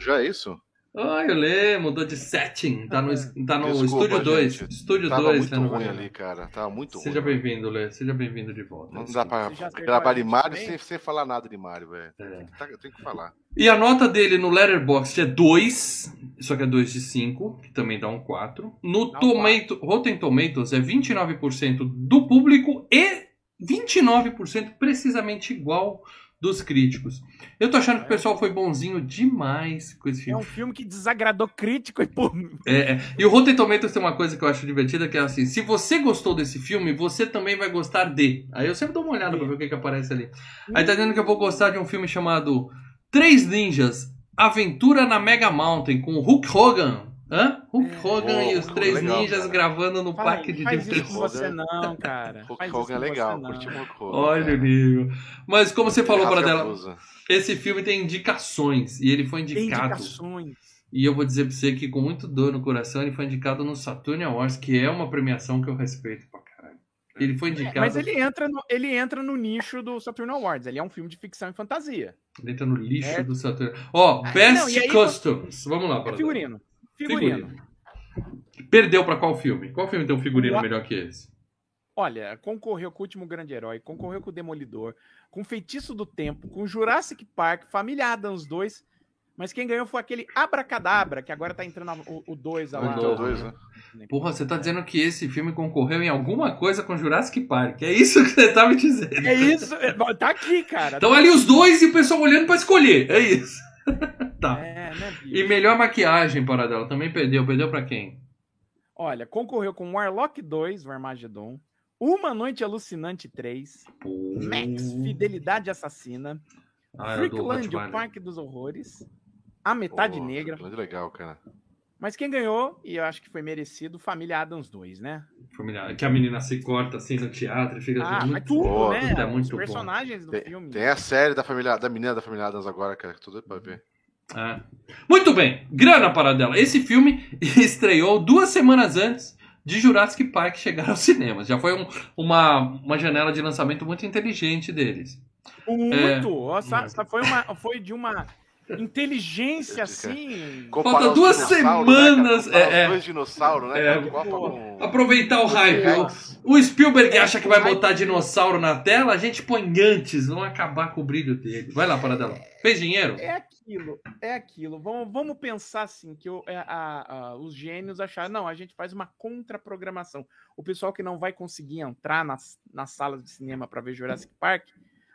S2: Já é isso?
S1: Ai, o Lê mudou de setting. Tá no, tá no
S2: Desculpa,
S1: Estúdio 2.
S2: gente.
S1: Estúdio
S2: Tava
S1: 2,
S2: muito
S1: né, no
S2: ruim ali, cara. Tava muito
S1: Seja
S2: ruim.
S1: bem-vindo, Lê. Seja bem-vindo de volta.
S2: Não dá pra gravar de Mario sem, sem falar nada de Mario, velho.
S1: É.
S2: Tem que tá- Tem que falar.
S1: E a nota dele no Letterboxd é 2, só que é 2 de 5, que também dá um 4. No
S3: Dá um
S1: Tomato, Rotten Tomatoes é 29% do público e 29% precisamente igual dos críticos. Eu tô achando que o pessoal foi bonzinho demais com esse
S3: É
S1: filme.
S3: um filme que desagradou crítico e público.
S1: É, é. E o Rotten Tomatoes tem uma coisa que eu acho divertida, que é assim, se você gostou desse filme, você também vai gostar de. Aí eu sempre dou uma olhada pra ver o que, que aparece ali. Aí tá dizendo que eu vou gostar de um filme chamado Três Ninjas, Aventura na Mega Mountain, com Hulk Hogan. Hã? Hulk
S3: É.
S1: Hogan
S2: Oh,
S1: e os
S2: Hulk
S1: Três
S2: legal,
S1: Ninjas
S2: cara.
S1: gravando no
S3: Fala,
S1: parque de diversões.
S3: você não, cara.
S2: Hulk
S3: Faz
S2: Hogan é legal,
S3: não.
S2: curti Hulk Hogan.
S1: Olha o nível. Mas como você falou,
S2: Rasga
S1: para
S2: a
S1: dela,
S2: blusa.
S1: esse filme tem indicações. E ele foi
S3: Tem
S1: indicado.
S3: indicações.
S1: E eu vou dizer pra você que com muito dor no coração ele foi indicado no Saturn Awards, que é uma premiação que eu respeito pra caralho. Ele foi indicado.
S3: Mas ele entra, no, ele entra no nicho do Saturn Awards. Ele é um filme de ficção e fantasia.
S1: Ele entra no lixo
S3: É.
S1: do Saturn. Ó,
S3: Ah,
S1: Best
S3: não, aí
S1: Customs. Vamos lá,
S3: É
S1: para
S3: figurino. Figurino.
S1: Perdeu pra qual filme? Qual filme tem um figurino
S3: Lá-
S1: melhor que esse?
S3: Olha, concorreu com o Último Grande Herói, concorreu com o Demolidor, com o Feitiço do Tempo, com o Jurassic Park, Família Adams 2. Mas quem ganhou foi aquele Abracadabra, que agora tá entrando o 2
S1: O
S3: lá.
S2: Então, dois, né?
S1: Porra, você tá dizendo que esse filme concorreu em alguma coisa com Jurassic Park. É isso que você tá me dizendo.
S3: É isso, é, tá aqui, cara.
S1: Então ali os dois e o pessoal olhando pra escolher. É isso. tá.
S3: É, né?
S1: E melhor maquiagem, para dela. Também perdeu. Perdeu pra quem?
S3: Olha, concorreu com Warlock 2, o Armageddon, Uma Noite Alucinante 3, Max, Fidelidade Assassina,
S1: Ah,
S3: Freakland, o
S1: Rottweiler.
S3: Parque dos Horrores, A Metade
S2: Pô,
S3: Negra.
S2: Muito legal, cara.
S3: Mas quem ganhou, e eu acho que foi merecido, Família Adams 2, né?
S1: Familiar. Que a menina se corta assim no teatro e fica
S3: Ah,
S1: muito
S3: tudo,
S2: bom,
S3: né?
S1: é muito
S3: Os
S1: bom.
S3: personagens do
S2: Tem,
S3: filme.
S2: tem a série da família, da menina da família Adams agora, cara, que tô doido pra ver.
S1: É. Muito bem, grana para dela. Esse filme estreou duas semanas antes de Jurassic Park chegar aos cinemas. Já foi um- uma, uma janela de lançamento muito inteligente deles.
S3: Muito!
S1: É.
S3: Nossa, essa foi, uma, foi de uma inteligência assim.
S2: Comparar os
S1: duas semanas,
S2: Né? Comparar
S1: é, é.
S2: os dois dinossauros, né?
S1: É.
S2: com-
S1: Aproveitar o hype. O, o Spielberg acha que vai botar dinossauro na tela, a gente põe antes, vão acabar com o brilho dele. Vai lá, para dela. Fez dinheiro?
S3: É aquilo, é aquilo. Vamos, vamos pensar assim, que o- é, a- a- os gênios acharam, não, a gente faz uma contraprogramação. O pessoal que não vai conseguir entrar nas, nas salas de cinema para ver Jurassic Park,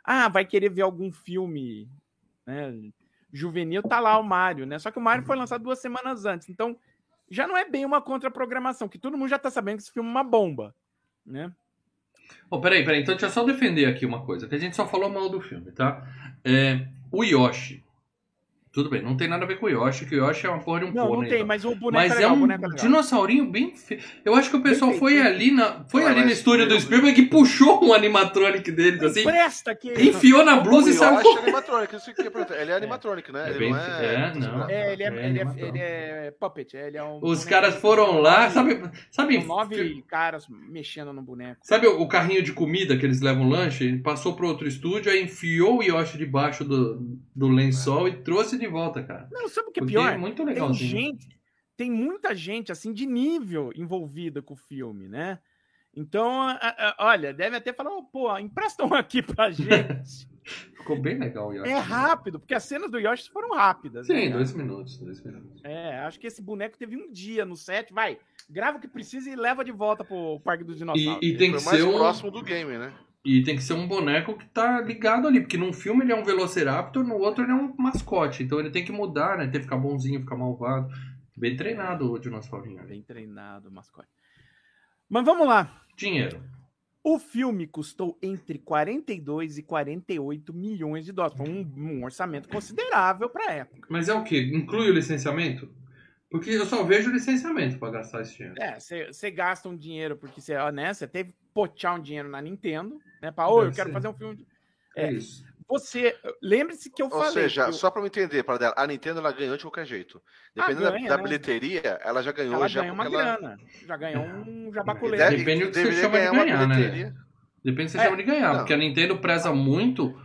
S3: ah, vai querer ver algum filme né, juvenil, tá lá o Mario, né? Só que o Mario foi lançado duas semanas antes, então já não é bem uma contraprogramação, que todo mundo já tá sabendo que esse filme é uma bomba, né?
S1: Oh, peraí, peraí. Então deixa eu só defender aqui uma coisa, que a gente só falou mal do filme, tá? É, o Yoshi. Tudo bem, não tem nada a ver com o Yoshi, que o Yoshi é uma porra de um
S3: Não,
S1: pônei.
S3: não tem,
S1: então.
S3: mas o boneco
S1: Mas
S3: é
S1: é
S3: legal, o
S1: um
S3: boneco é legal.
S1: dinossaurinho bem feio. Eu acho que o pessoal
S3: Bem
S1: foi ali na, foi ali no estúdio do Spielberg e puxou um animatronic deles, assim,
S3: Presta que
S1: enfiou na
S2: O
S1: blusa e saiu
S2: Yoshi é animatronic, isso que. Ele é animatronic, né?
S1: É
S2: ele
S1: bem-
S2: não é...
S1: é, não.
S3: É, ele é,
S1: É
S3: ele, é, ele é puppet, ele é um.
S1: Os caras foram lá,
S3: nove-
S1: sabe, sabe,
S3: nove caras mexendo no boneco.
S1: sabe o o carrinho de comida que eles levam lanche? Ele passou pro outro estúdio, aí enfiou o Yoshi debaixo do, do lençol e trouxe de volta, cara.
S3: Não, sabe o que é
S1: Porque
S3: pior?
S1: é muito
S3: Tem
S1: legalzinho.
S3: gente, tem muita gente assim de nível envolvida com o filme, né? Então, a- a- olha, deve até falar, "Ô, pô, empresta um aqui pra gente.
S1: Ficou bem legal o Yoshi.
S3: é rápido, porque as cenas do Yoshi foram rápidas. né,
S1: Sim,
S3: cara?
S1: dois minutos, dois minutos.
S3: É, acho que esse boneco teve um dia no set, vai, grava o que precisa e leva de volta pro Parque dos Dinossauros.
S1: E, e tem que
S2: mais
S1: ser um,
S2: próximo do game, né?
S1: E tem que ser um boneco que tá ligado ali, porque num filme ele é um Velociraptor, no outro ele é um mascote, então ele tem que mudar, né? Tem que ficar bonzinho, ficar malvado. Bem treinado o dinossaurinho ali.
S3: Bem treinado, mascote. Mas vamos lá.
S1: Dinheiro.
S3: O filme custou entre 42 e 48 milhões de dólares. Foi um, um orçamento considerável para época.
S1: Mas é o quê? Inclui o licenciamento? Porque eu só vejo licenciamento pra gastar esse dinheiro.
S3: É, você gasta um dinheiro porque você né, cê teve pochar um dinheiro na Nintendo, né? Para, ô, eu quero fazer um filme. de-"
S1: É
S3: É.
S1: isso.
S3: Você, lembre-se que eu
S2: Ou
S3: falei.
S2: seja,
S3: que eu-
S2: só pra eu entender, para dela, a Nintendo ela ganhou de qualquer jeito.
S3: Ah,
S2: Dependendo da-
S3: ganha,
S2: da,
S3: né?
S2: bilheteria, ela já ganhou
S3: ela
S2: já
S3: ganha uma
S2: ela
S3: grana. Já ganhou um
S2: E
S3: jabaculê.
S2: deve-
S1: Depende do que você
S2: deveria
S1: chama de
S2: ganhar
S1: né?
S2: bilheteria.
S1: Depende do que você
S3: É,
S1: chama de ganhar,
S2: não.
S1: porque a Nintendo preza muito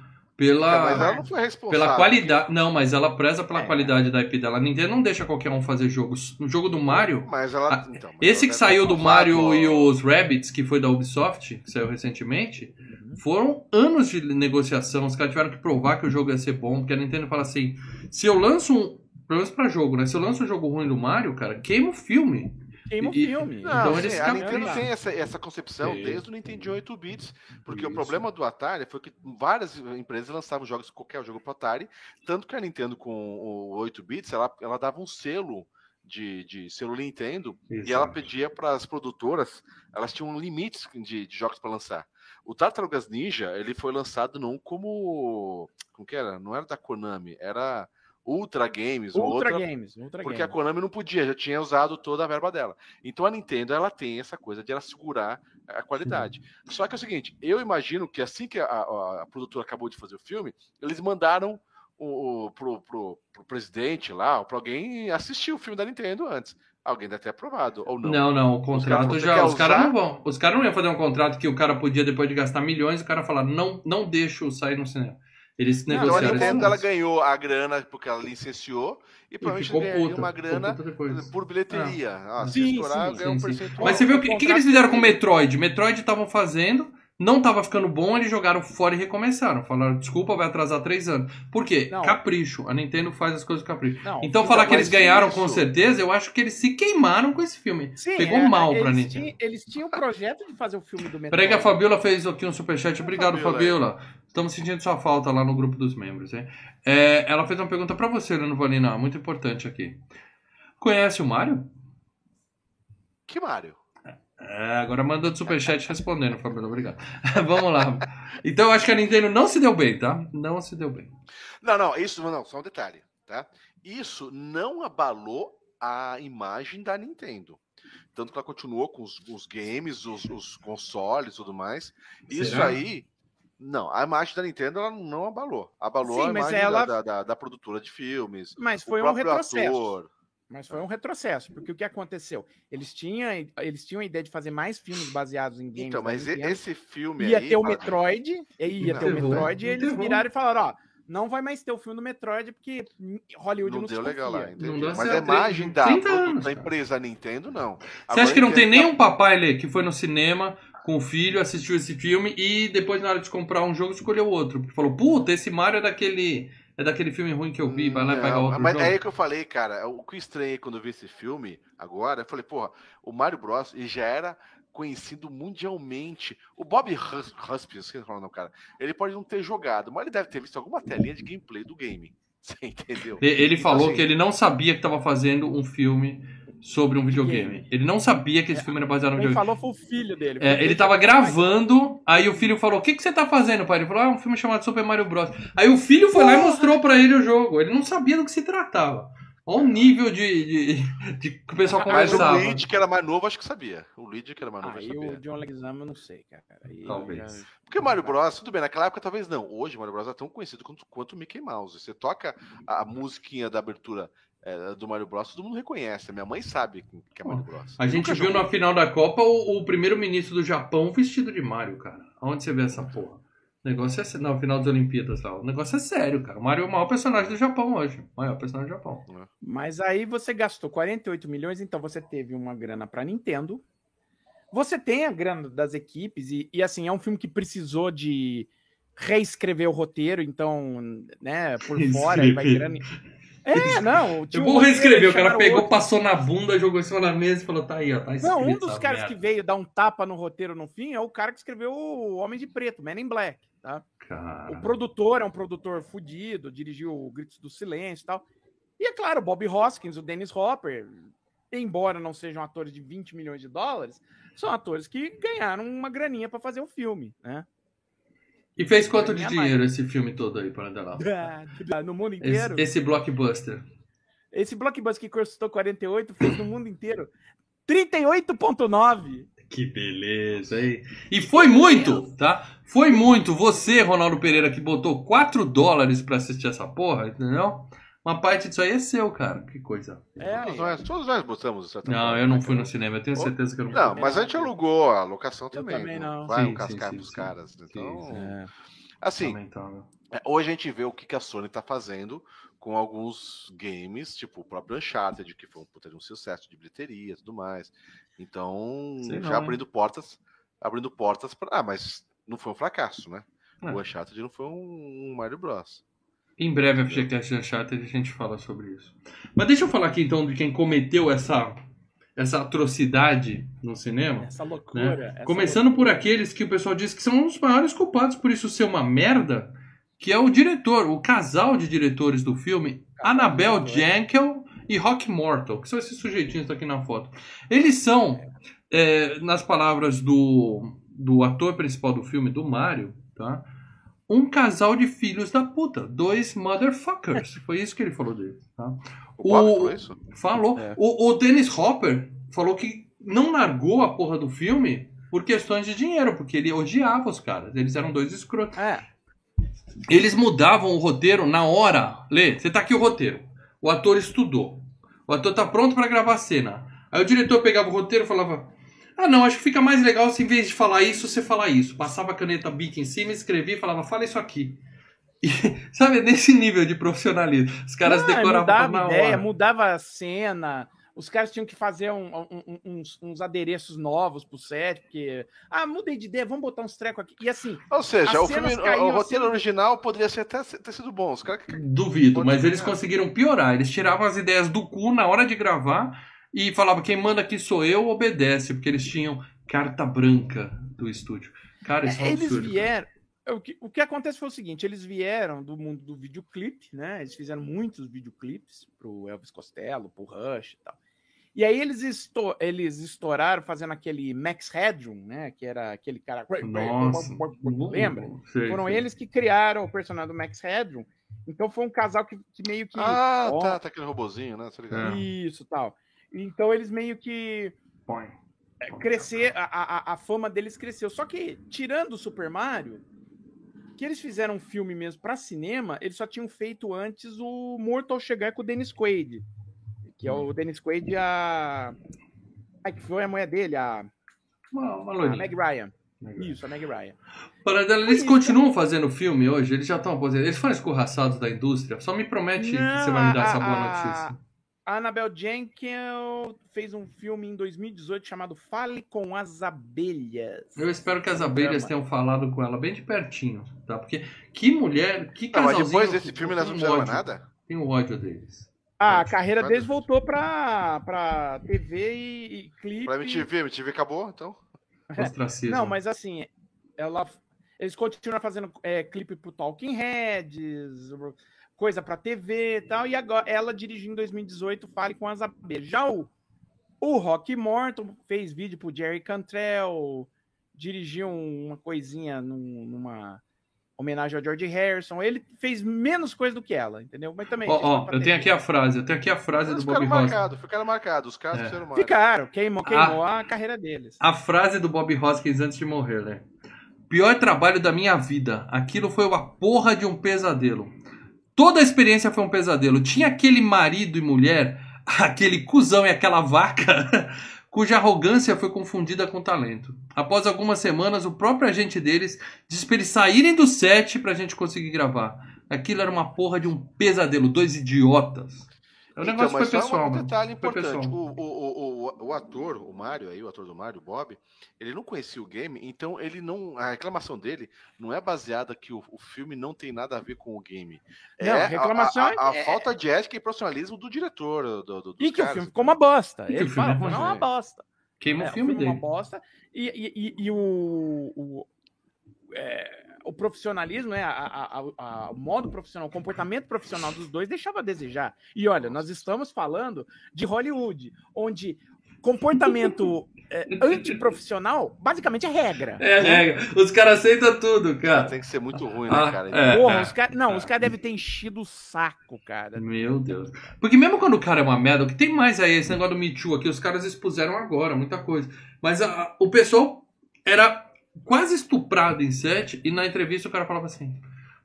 S2: É, mas ela
S1: pela,
S2: não foi responsável.
S1: pela qualidade. Não, mas ela preza pela
S3: É.
S1: qualidade da IP dela. A Nintendo não deixa qualquer um fazer jogos. No jogo do Mario,
S2: Mas ela. Então, mas
S1: esse
S2: ela
S1: que saiu do Mario e os Rabbids, que foi da Ubisoft, que saiu recentemente,
S3: Uhum.
S1: foram anos de negociação. Os caras tiveram que provar que o jogo ia ser bom, porque a Nintendo fala assim: se eu lanço um. Pelo menos pra jogo, né? Se eu lanço um jogo ruim do Mario, cara, queima o filme.
S3: Queima o filme.
S2: Não,
S1: Então
S2: sim,
S1: eles
S2: a
S1: cap-
S2: Nintendo tem essa, essa concepção
S1: Sim.
S2: desde o Nintendo 8 bits, porque o
S1: Isso.
S2: problema do Atari foi que várias empresas lançavam jogos, qualquer jogo pro Atari, tanto que a Nintendo com o 8 bits, ela, ela dava um selo de, de selo Nintendo e ela pedia para as produtoras, elas tinham limites de, de jogos para lançar. O Tartarugas Ninja, ele foi lançado num como como que era? Não era da Konami, era Ultra Games,
S3: Ultra
S2: outra
S3: Games, Ultra
S2: porque a
S3: Games.
S2: Konami não podia, já tinha usado toda a verba dela. Então a Nintendo ela tem essa coisa de ela segurar a qualidade. Só que é o seguinte, eu imagino que assim que a, a- a produtora acabou de fazer o filme, eles mandaram o, o, pro, pro, pro presidente lá, para alguém assistir o filme da Nintendo antes. Alguém deve ter aprovado, ou não.
S1: Não, não, o contrato já. Os caras não vão. Os caras não iam fazer um contrato que o cara podia, depois de gastar milhões, o cara falar, não, não deixa sair no cinema. Eles
S3: Não,
S2: Então a
S1: negociaram
S2: Nintendo ela ganhou a grana porque ela licenciou e provavelmente ganharia
S1: puta,
S2: uma grana por bilheteria. Ah, se
S3: Sim,
S2: estourar,
S3: sim,
S2: um
S1: sim, sim.
S2: percentual.
S1: Mas você viu o que, que eles fizeram com o Metroid? Metroid estavam fazendo, não tava ficando bom, eles jogaram fora e recomeçaram. Falaram, desculpa, vai atrasar três anos. Por quê?
S3: Não.
S1: Capricho. A Nintendo faz as coisas com capricho.
S3: Não,
S1: Então falar que eles ganharam
S2: isso-
S1: com certeza, eu acho que eles se queimaram com esse filme.
S3: Sim,
S1: Pegou
S3: é,
S1: mal pra
S3: eles
S1: Nintendo.
S3: tinham, eles tinham o projeto de fazer o filme do Metroid.
S1: Peraí que a Fabiola fez aqui um superchat. Obrigado,
S2: Fabiola.
S1: Fabiola. Estamos sentindo sua falta lá no grupo dos membros. Hein? É, ela fez uma pergunta pra você, Leandro Valina, muito importante aqui. Conhece o Mario?
S2: Que Mario?
S1: É, agora manda o superchat respondendo, Fabiola. Obrigado. Vamos lá. Então eu acho que a Nintendo não se deu bem, tá? Não se deu bem.
S2: Não, não, isso não, só um detalhe, tá? Isso não abalou a imagem da Nintendo. Tanto que ela continuou com os, os games, os, os consoles e tudo mais. Isso
S1: Será?
S2: aí. Não, a imagem da Nintendo ela não abalou. Abalou
S3: Sim,
S2: a imagem
S3: ela-
S2: da, da, da produtora de filmes.
S3: Mas
S2: o
S3: foi um retrocesso.
S2: ator.
S3: Mas foi um retrocesso, porque o que aconteceu? Eles tinham, eles tinham a ideia de fazer mais filmes baseados em games.
S2: Então, mas
S3: Nintendo.
S2: esse filme
S3: ia
S2: aí,
S3: ter o Metroid, e ia ter o Metroid, e eles viraram e falaram, ó, não vai mais ter o filme do Metroid, porque Hollywood
S2: não
S3: não,
S2: deu
S3: se
S2: legal lá.
S1: Não
S2: Mas a imagem da,
S1: 30
S2: produ-
S1: anos,
S2: da empresa Nintendo, não.
S1: Você acha que não tem nenhum papai, Lê, que foi no cinema com o filho, assistiu esse filme e depois, na hora de comprar um jogo, escolheu outro? Porque falou, puta, esse Mario é daquele, é daquele filme ruim que eu vi, vai lá e
S2: Não,
S1: pega outro
S2: mas
S1: jogo.
S2: é aí que eu falei, cara. O que eu estranhei quando eu vi esse filme, agora, eu falei, porra, o Mario Bros. ele já era conhecido mundialmente. O Bob Hus- Hoskins, esqueci o nome cara, ele pode não ter jogado, mas ele deve ter visto alguma telinha de gameplay do game. Você entendeu?
S1: Ele
S2: Então,
S1: falou
S2: assim,
S1: que ele não sabia que estava fazendo um filme sobre um videogame. Ele não sabia que esse filme era baseado no videogame.
S3: falou foi o filho dele.
S1: É, ele tava gravando, aí o filho falou: O que, que você tá fazendo, pai? Ele falou: Ah, é um filme chamado Super Mario Bros. Aí o filho foi lá e mostrou pra ele o jogo. Ele não sabia do que se tratava. Olha o nível de, de, de que o pessoal
S2: Mas o
S1: conversava.
S2: Luigi, que era mais novo, acho que sabia. O Luigi, que era mais novo,
S3: Aí
S2: acho que
S3: o
S2: sabia.
S3: John Leguizamo eu não sei, cara. Aí
S1: Talvez.
S3: já-
S2: Porque Mario Bros, tudo bem, naquela época talvez não. Hoje Mario Bros é tão conhecido quanto, quanto o Mickey Mouse. Você toca a musiquinha da abertura é, do Mario Bros, todo mundo reconhece. Minha mãe sabe que é Mario Bros.
S1: A gente viu
S2: jogou.
S1: na final da Copa o, o primeiro-ministro do Japão vestido de Mario, cara. Onde você vê essa porra? O negócio é na final das Olimpíadas lá. O negócio é sério, cara. O Mario é o maior personagem do Japão hoje. O maior personagem do Japão.
S3: Mas aí você gastou 48 milhões, então você teve uma grana para Nintendo. Você tem a grana das equipes, e, e, assim, é um filme que precisou de reescrever o roteiro, então, né, por fora, vai grana. É, não. tinha
S1: Eu vou
S3: roteiro,
S1: reescrever. O cara pegou,
S3: outro.
S1: passou na bunda, jogou em cima da mesa e falou: tá aí, ó. Tá escrito
S3: Não, um dos caras
S1: merda.
S3: que veio dar um tapa no roteiro no fim é o cara que escreveu o Homem de Preto, Man in Black, tá?
S1: Cara.
S3: O produtor é um produtor fudido, dirigiu o Gritos do Silêncio e tal. E é claro, o Bob Hoskins, o Dennis Hopper, embora não sejam atores de 20 milhões de dólares, são atores que ganharam uma graninha para fazer o filme, né?
S1: E fez quanto de dinheiro esse filme todo aí, para lá?
S3: no mundo inteiro.
S1: Esse, esse blockbuster.
S3: Esse blockbuster que custou 48 fez no mundo inteiro 38.9.
S1: Que beleza, hein? E foi muito, tá? Foi muito. Você, Ronaldo Pereira, que botou 4 dólares pra assistir essa porra, entendeu? Uma parte disso aí é seu, cara. Que coisa.
S3: É,
S2: Todos nós, todos nós botamos. certa
S1: Não, eu não fui no cinema. Eu tenho
S2: Oh,
S1: certeza que eu não
S2: Não,
S1: fui.
S2: mas a gente alugou a locação
S3: Eu
S2: também.
S3: também não.
S2: Vai
S1: Sim,
S2: um cascar
S1: sim,
S2: pros
S1: sim,
S2: caras.
S1: sim.
S2: Então,
S3: É.
S2: assim,
S1: Lamentável.
S2: É, Hoje a gente vê o que a Sony tá fazendo com alguns games, tipo o próprio Uncharted, que foi um puta de um sucesso de bilheteria e tudo mais. Então,
S1: Sei
S2: já
S1: não,
S2: abrindo portas, abrindo portas para, ah, mas não foi um fracasso, né?
S1: É.
S2: O Uncharted não foi um, um Mario Bros.
S1: Em breve, a FGCast Uncharted, a gente fala sobre isso. Mas deixa eu falar aqui, então, de quem cometeu essa, essa atrocidade no cinema.
S3: Essa loucura.
S1: né?
S3: essa
S1: Começando por aqueles que o pessoal diz que são os maiores culpados por isso ser uma merda, que é o diretor, o casal de diretores do filme, Annabelle Jankel e Rock Mortal, que são esses sujeitinhos que estão aqui na foto. Eles são, é, nas palavras do, do ator principal do filme, do Mario, tá? Um casal de filhos da puta, dois motherfuckers. Foi isso que ele falou dele, tá?
S2: O
S1: O-
S2: falou isso?
S1: Falou.
S3: É.
S1: O, o Dennis Hopper falou que não largou a porra do filme por questões de dinheiro, porque ele odiava os caras. Eles eram dois escrotos.
S3: É,
S1: Eles mudavam o roteiro na hora. Lê, você tá aqui o roteiro. O ator estudou. O ator tá pronto pra gravar a cena. Aí o diretor pegava o roteiro e falava: Ah, não, acho que fica mais legal se em vez de falar isso, você falar isso. Passava a caneta bic em cima, escrevia e falava: Fala isso aqui. E, sabe, nesse nível de profissionalismo. Os caras
S3: Ah,
S1: decoravam na
S3: mudava ideia,
S1: hora.
S3: mudava a cena. Os caras tinham que fazer um- um- um- uns, uns adereços novos pro set, porque. Ah, mudei de ideia, vamos botar uns trecos aqui. E assim,
S2: Ou seja, o, filme, o-
S3: caíam
S2: o roteiro
S3: assim-
S2: original poderia ser até ter sido bom. Os caras
S1: Duvido,
S2: Pode
S1: mas eles
S2: é.
S1: conseguiram piorar. Eles tiravam as ideias do cu na hora de gravar e falavam: quem manda aqui sou eu, obedece, porque eles tinham carta branca do estúdio. Cara, isso é um
S3: eles
S1: absurdo. cara.
S3: vieram. O que, o que acontece foi o seguinte: eles vieram do mundo do videoclipe, né? Eles fizeram muitos videoclipes pro Elvis Costello, pro Rush e tal. E aí eles, esto eles estouraram fazendo aquele Max Headroom, né? Que era aquele cara.
S1: Nossa.
S3: Lembra?
S1: Sei,
S3: Foram
S1: sei.
S3: eles que criaram o personagem do Max Headroom. Então foi um casal que, que meio que.
S2: Ah,
S3: Ó,
S2: tá, tá aquele robozinho, né? Tá?
S1: É.
S3: Isso tal. Então eles meio que
S1: Põe.
S3: crescer, a, a, a fama deles cresceu. Só que, tirando o Super Mario, que eles fizeram um filme mesmo para cinema, eles só tinham feito antes o Mortal chegar com o Dennis Quaid. Que é o Dennis Quaid a. Ai, que foi a mulher dele, a,
S1: Uma, uma
S3: a. Meg Ryan. Isso, a Meg Ryan.
S1: Paradela, eles
S3: Isso,
S1: continuam fazendo filme hoje? Eles já estão aposentados? Eles foram escorraçados da indústria? Só me promete que você vai me dar
S3: Não,
S1: essa
S3: a-
S1: boa
S3: a-
S1: notícia.
S3: A Annabelle Jenkins fez um filme em 2018 chamado Fale com as Abelhas.
S1: Eu espero que as
S3: Um
S1: abelhas tenham falado com ela bem de pertinho, tá? Porque que mulher, que
S2: Não, mas
S1: casalzinho...
S2: depois desse filme elas não
S1: ódio,
S2: nada?
S1: Tenho ódio deles.
S3: Ah, a carreira deles voltou pra, pra TV e, e clipe.
S2: Pra MTV, MTV acabou, então.
S1: Ostracismo.
S3: Não, mas assim, ela, eles continuam fazendo é, clipe pro Talking Heads, coisa pra TV e tal, e agora ela dirigiu em 2018 Fale com as Abelhas. Já o, o Rock Morton fez vídeo pro Jerry Cantrell, dirigiu uma coisinha num- numa homenagem ao George Harrison. Ele fez menos coisa do que ela, entendeu? Mas também.
S1: Ó, ó,
S3: pra
S1: eu tenho aqui a frase, eu tenho aqui a frase
S2: Eles
S1: do Bob
S2: ficaram
S1: Hoskins.
S2: marcados, ficaram marcados. Os caras
S1: É.
S2: fizeram marcados.
S3: Ficaram, queimou, queimou a carreira deles.
S1: A frase do Bob Hoskins antes de morrer, né? Pior trabalho da minha vida. Aquilo foi uma porra de um pesadelo. Toda a experiência foi um pesadelo. Tinha aquele marido e mulher, aquele cuzão e aquela vaca, cuja arrogância foi confundida com talento. Após algumas semanas, o próprio agente deles disse pra eles saírem do set pra gente conseguir gravar. Aquilo era uma porra de um pesadelo. Dois idiotas. O
S2: Então,
S1: negócio
S2: mas
S1: foi pessoal,
S2: um detalhe importante. O, o, o, o, o ator, o Mário aí, o ator do Mário, o Bob, ele não conhecia o game, então ele não. A reclamação dele não é baseada que o, o filme não tem nada a ver com o game.
S3: Não,
S2: é
S3: a reclamação
S2: a, a, a
S3: é-
S2: falta de ética e profissionalismo do diretor. Do, do, dos
S3: E que o filme ficou uma bosta.
S1: E que
S3: Ele
S1: o filme
S3: fala,
S1: é
S3: foi
S1: ruim,
S3: uma bosta.
S1: Queima
S3: É,
S1: o filme
S3: é uma
S1: dele.
S3: bosta. E, e, e, e o, o, é, o profissionalismo, né, a, a, a- a- o modo profissional, o comportamento profissional dos dois deixava a desejar. E olha, nós estamos falando de Hollywood, onde comportamento é, antiprofissional basicamente é regra.
S1: É,
S3: né?
S1: é, os caras aceitam tudo, cara.
S2: Tem que ser muito ruim, né,
S1: Ah,
S2: cara?
S1: é.
S3: Porra, os caras. Não, os caras devem ter enchido o saco, cara.
S1: Meu Deus. Porque mesmo quando o cara é uma merda, o que tem mais aí, esse negócio do Me Too aqui, os caras expuseram agora, muita coisa. Mas a- a- o pessoal era quase estuprado em set e na entrevista o cara falava assim: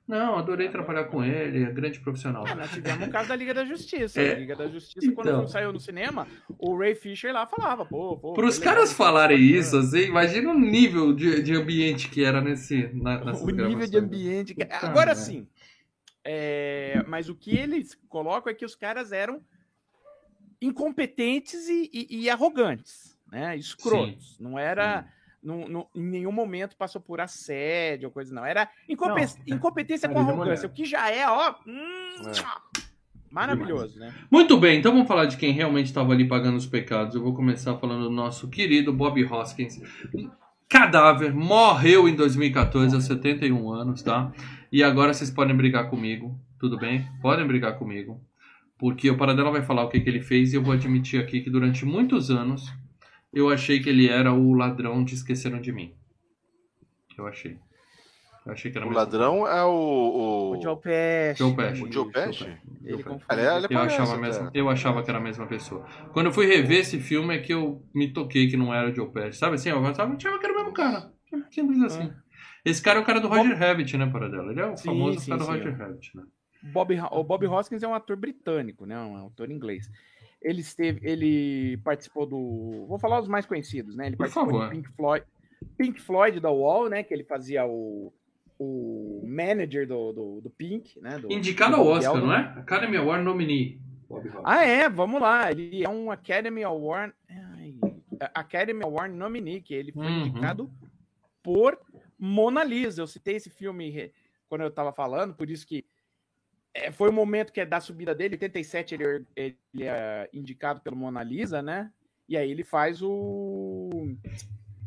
S1: Não, adorei trabalhar com ele, é grande profissional.
S3: Ah, nós tivemos o caso da Liga da Justiça.
S1: É.
S3: A Liga da Justiça,
S1: Então.
S3: quando saiu no cinema, o Ray Fisher lá falava, pô, pô.
S1: Para os
S3: legal,
S1: caras falarem isso, assim, imagina o nível de, de ambiente que era nesse. Na,
S3: o nível de ambiente.
S1: Puta
S3: Agora
S1: merda.
S3: sim. é, mas o que eles colocam é que os caras eram incompetentes e, e- e arrogantes, né? Escrotos. Não era. Não- não- em nenhum momento passou por assédio ou coisa, não. Era incompe-
S1: Não,
S3: incompetência com
S1: marido e
S3: arrogância, o que já é, ó. hum,
S2: É.
S3: Maravilhoso, né?
S1: Muito bem, então vamos falar de quem realmente estava ali pagando os pecados. Eu vou começar falando do nosso querido Bob Hoskins. Cadáver, morreu em 2014, aos 71 anos, tá? E agora vocês podem brigar comigo, tudo bem? Podem brigar comigo. Porque o Paradela vai falar o que, que ele fez e eu vou admitir aqui que durante muitos anos eu achei que ele era o ladrão de Esqueceram de Mim. Eu achei. Eu achei que era
S2: O
S1: mesmo.
S2: ladrão é o. O,
S3: O Joe Pesci.
S1: Joe Pesci.
S2: O Joe Pesci?
S3: Ele
S2: é- ele
S1: Eu achava, mesmo, eu achava que era a mesma pessoa. Quando eu fui rever esse filme é que eu me toquei que não era o Joe Pesci. Sabe assim? Eu achava que era o mesmo cara. Simples assim. Esse cara é o cara do Roger Rabbit, né, Paradela? Ele é o
S3: Ah. Sim,
S1: famoso
S3: sim,
S1: cara do
S3: sim.
S1: Roger Rabbit, né?
S3: Bob, o Bob Hoskins é um ator britânico, né? Um autor inglês. Ele esteve, ele participou do, vou falar os mais conhecidos, né? Ele
S1: Por
S3: participou
S1: favor.
S3: Pink Floyd, Pink Floyd da Wall, né? Que ele fazia o, o manager do, do, do Pink, né? Do,
S1: Indicado
S3: do
S1: ao Oscar, não é? Academy Award nominee.
S3: Ah, é, vamos lá. Ele é um Academy Award, ai, Academy Award nominee, que ele foi
S1: Uhum.
S3: indicado por Mona Lisa. Eu citei esse filme quando eu tava falando, por isso que é, foi o momento que é da subida dele. Em 87 ele, ele é indicado pelo Mona Lisa, né? E aí ele faz o.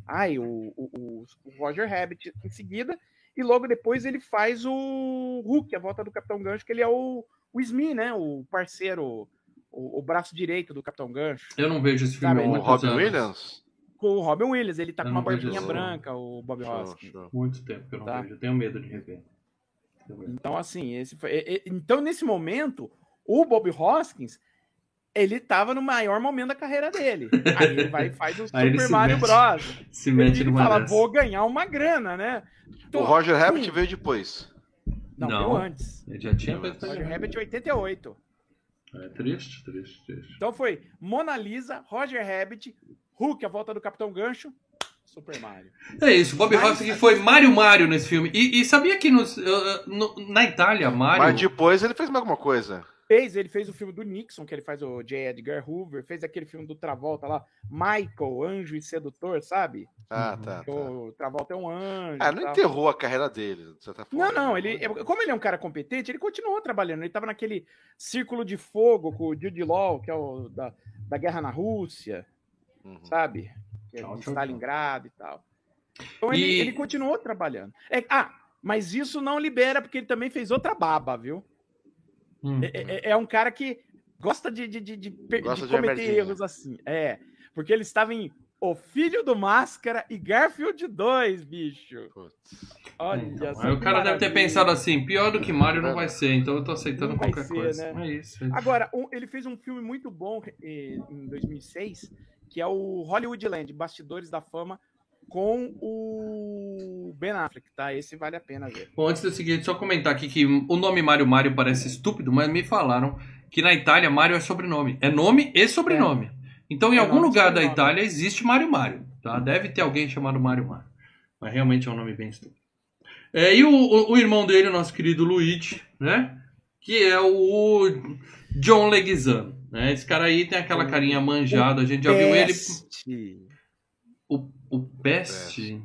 S3: Ai, o, o, o- Roger Rabbit em seguida. E logo depois ele faz o Hulk, a volta do Capitão Gancho, que ele é o, o Smee, né? O parceiro, o, o braço direito do Capitão Gancho.
S1: Eu não vejo esse filme
S3: Sabe,
S1: há
S2: O Robin
S1: anos.
S2: Williams?
S3: Com o Robin Williams, ele tá
S1: Eu
S3: com uma barbinha branca, o Bob Hoskins.
S1: Muito tempo que eu não
S3: Tá.
S1: vejo. Eu tenho medo de rever.
S3: Então, assim, esse foi. Então, nesse momento, o Bob Hoskins ele tava no maior momento da carreira dele. Aí ele vai e faz o Super Mario
S1: mete-
S3: Bros.
S1: Se mete
S3: ele fala,
S1: dessa.
S3: vou ganhar uma grana, né?
S2: O Roger Rabbit
S3: Hum.
S2: veio depois.
S3: Não,
S1: Não.
S3: veio antes.
S1: Ele já tinha feito
S3: Roger Rabbit 88.
S1: É triste, triste, triste.
S3: Então foi Mona Lisa, Roger Rabbit, Hulk, a volta do Capitão Gancho, Super Mario.
S1: É isso, Bob
S3: Mas-
S1: Hoskins foi Mario Mario nesse filme. E, e sabia que nos, uh, no- na Itália, Mario.
S2: Mas depois ele fez mais alguma coisa.
S3: Fez, ele fez o filme do Nixon, que ele faz o J. Edgar Hoover, fez aquele filme do Travolta lá, Michael, Anjo e Sedutor, sabe?
S2: Ah, tá.
S3: Que
S2: tá.
S3: o Travolta é um anjo.
S2: Ah, não
S3: tal.
S2: enterrou a carreira dele, de certa forma.
S3: Não, não, ele, é, como ele é um cara competente, ele continuou trabalhando. Ele tava naquele círculo de fogo com o Jude Law, que é o da, da guerra na Rússia,
S2: Uhum.
S3: sabe? Que é
S1: Tchau,
S3: de
S1: tchau,
S3: Stalingrado e tal. Então ele,
S1: E-
S3: ele continuou trabalhando. É, ah, mas isso não libera, porque ele também fez outra baba, viu?
S1: Hum.
S3: É, é- é um cara que gosta de, de, de, de,
S2: Gosta
S3: de
S2: de
S3: cometer
S2: merdinha.
S3: erros assim. É, porque ele estava em O Filho do Máscara e Garfield 2, bicho.
S2: Putz.
S3: Olha
S1: Então,
S3: só
S1: aí o cara deve ter pensado assim: pior do que Mario não vai ser, então eu tô aceitando
S3: Não
S1: qualquer
S3: ser,
S1: coisa.
S3: né?
S1: É isso. é isso.
S3: Agora, um- ele fez um filme muito bom eh, em 2006, que é o Hollywoodland, Bastidores da Fama, com o Ben Affleck, tá? Esse vale a pena ver.
S1: Bom, antes do seguinte, só comentar aqui que o nome Mario Mario parece estúpido, mas me falaram que na Itália Mario é sobrenome. É nome e sobrenome. Então, em
S3: É
S1: algum lugar da. Itália existe Mario Mario. Tá? Deve ter alguém chamado Mario Mario. Mas realmente é um nome bem estúpido. É, e o, o- o irmão dele, o nosso querido Luigi, né? Que é o John Leguizamo. Né? Esse cara aí tem aquela carinha manjada. A gente já viu ele.
S3: Peste.
S1: O, o Peste.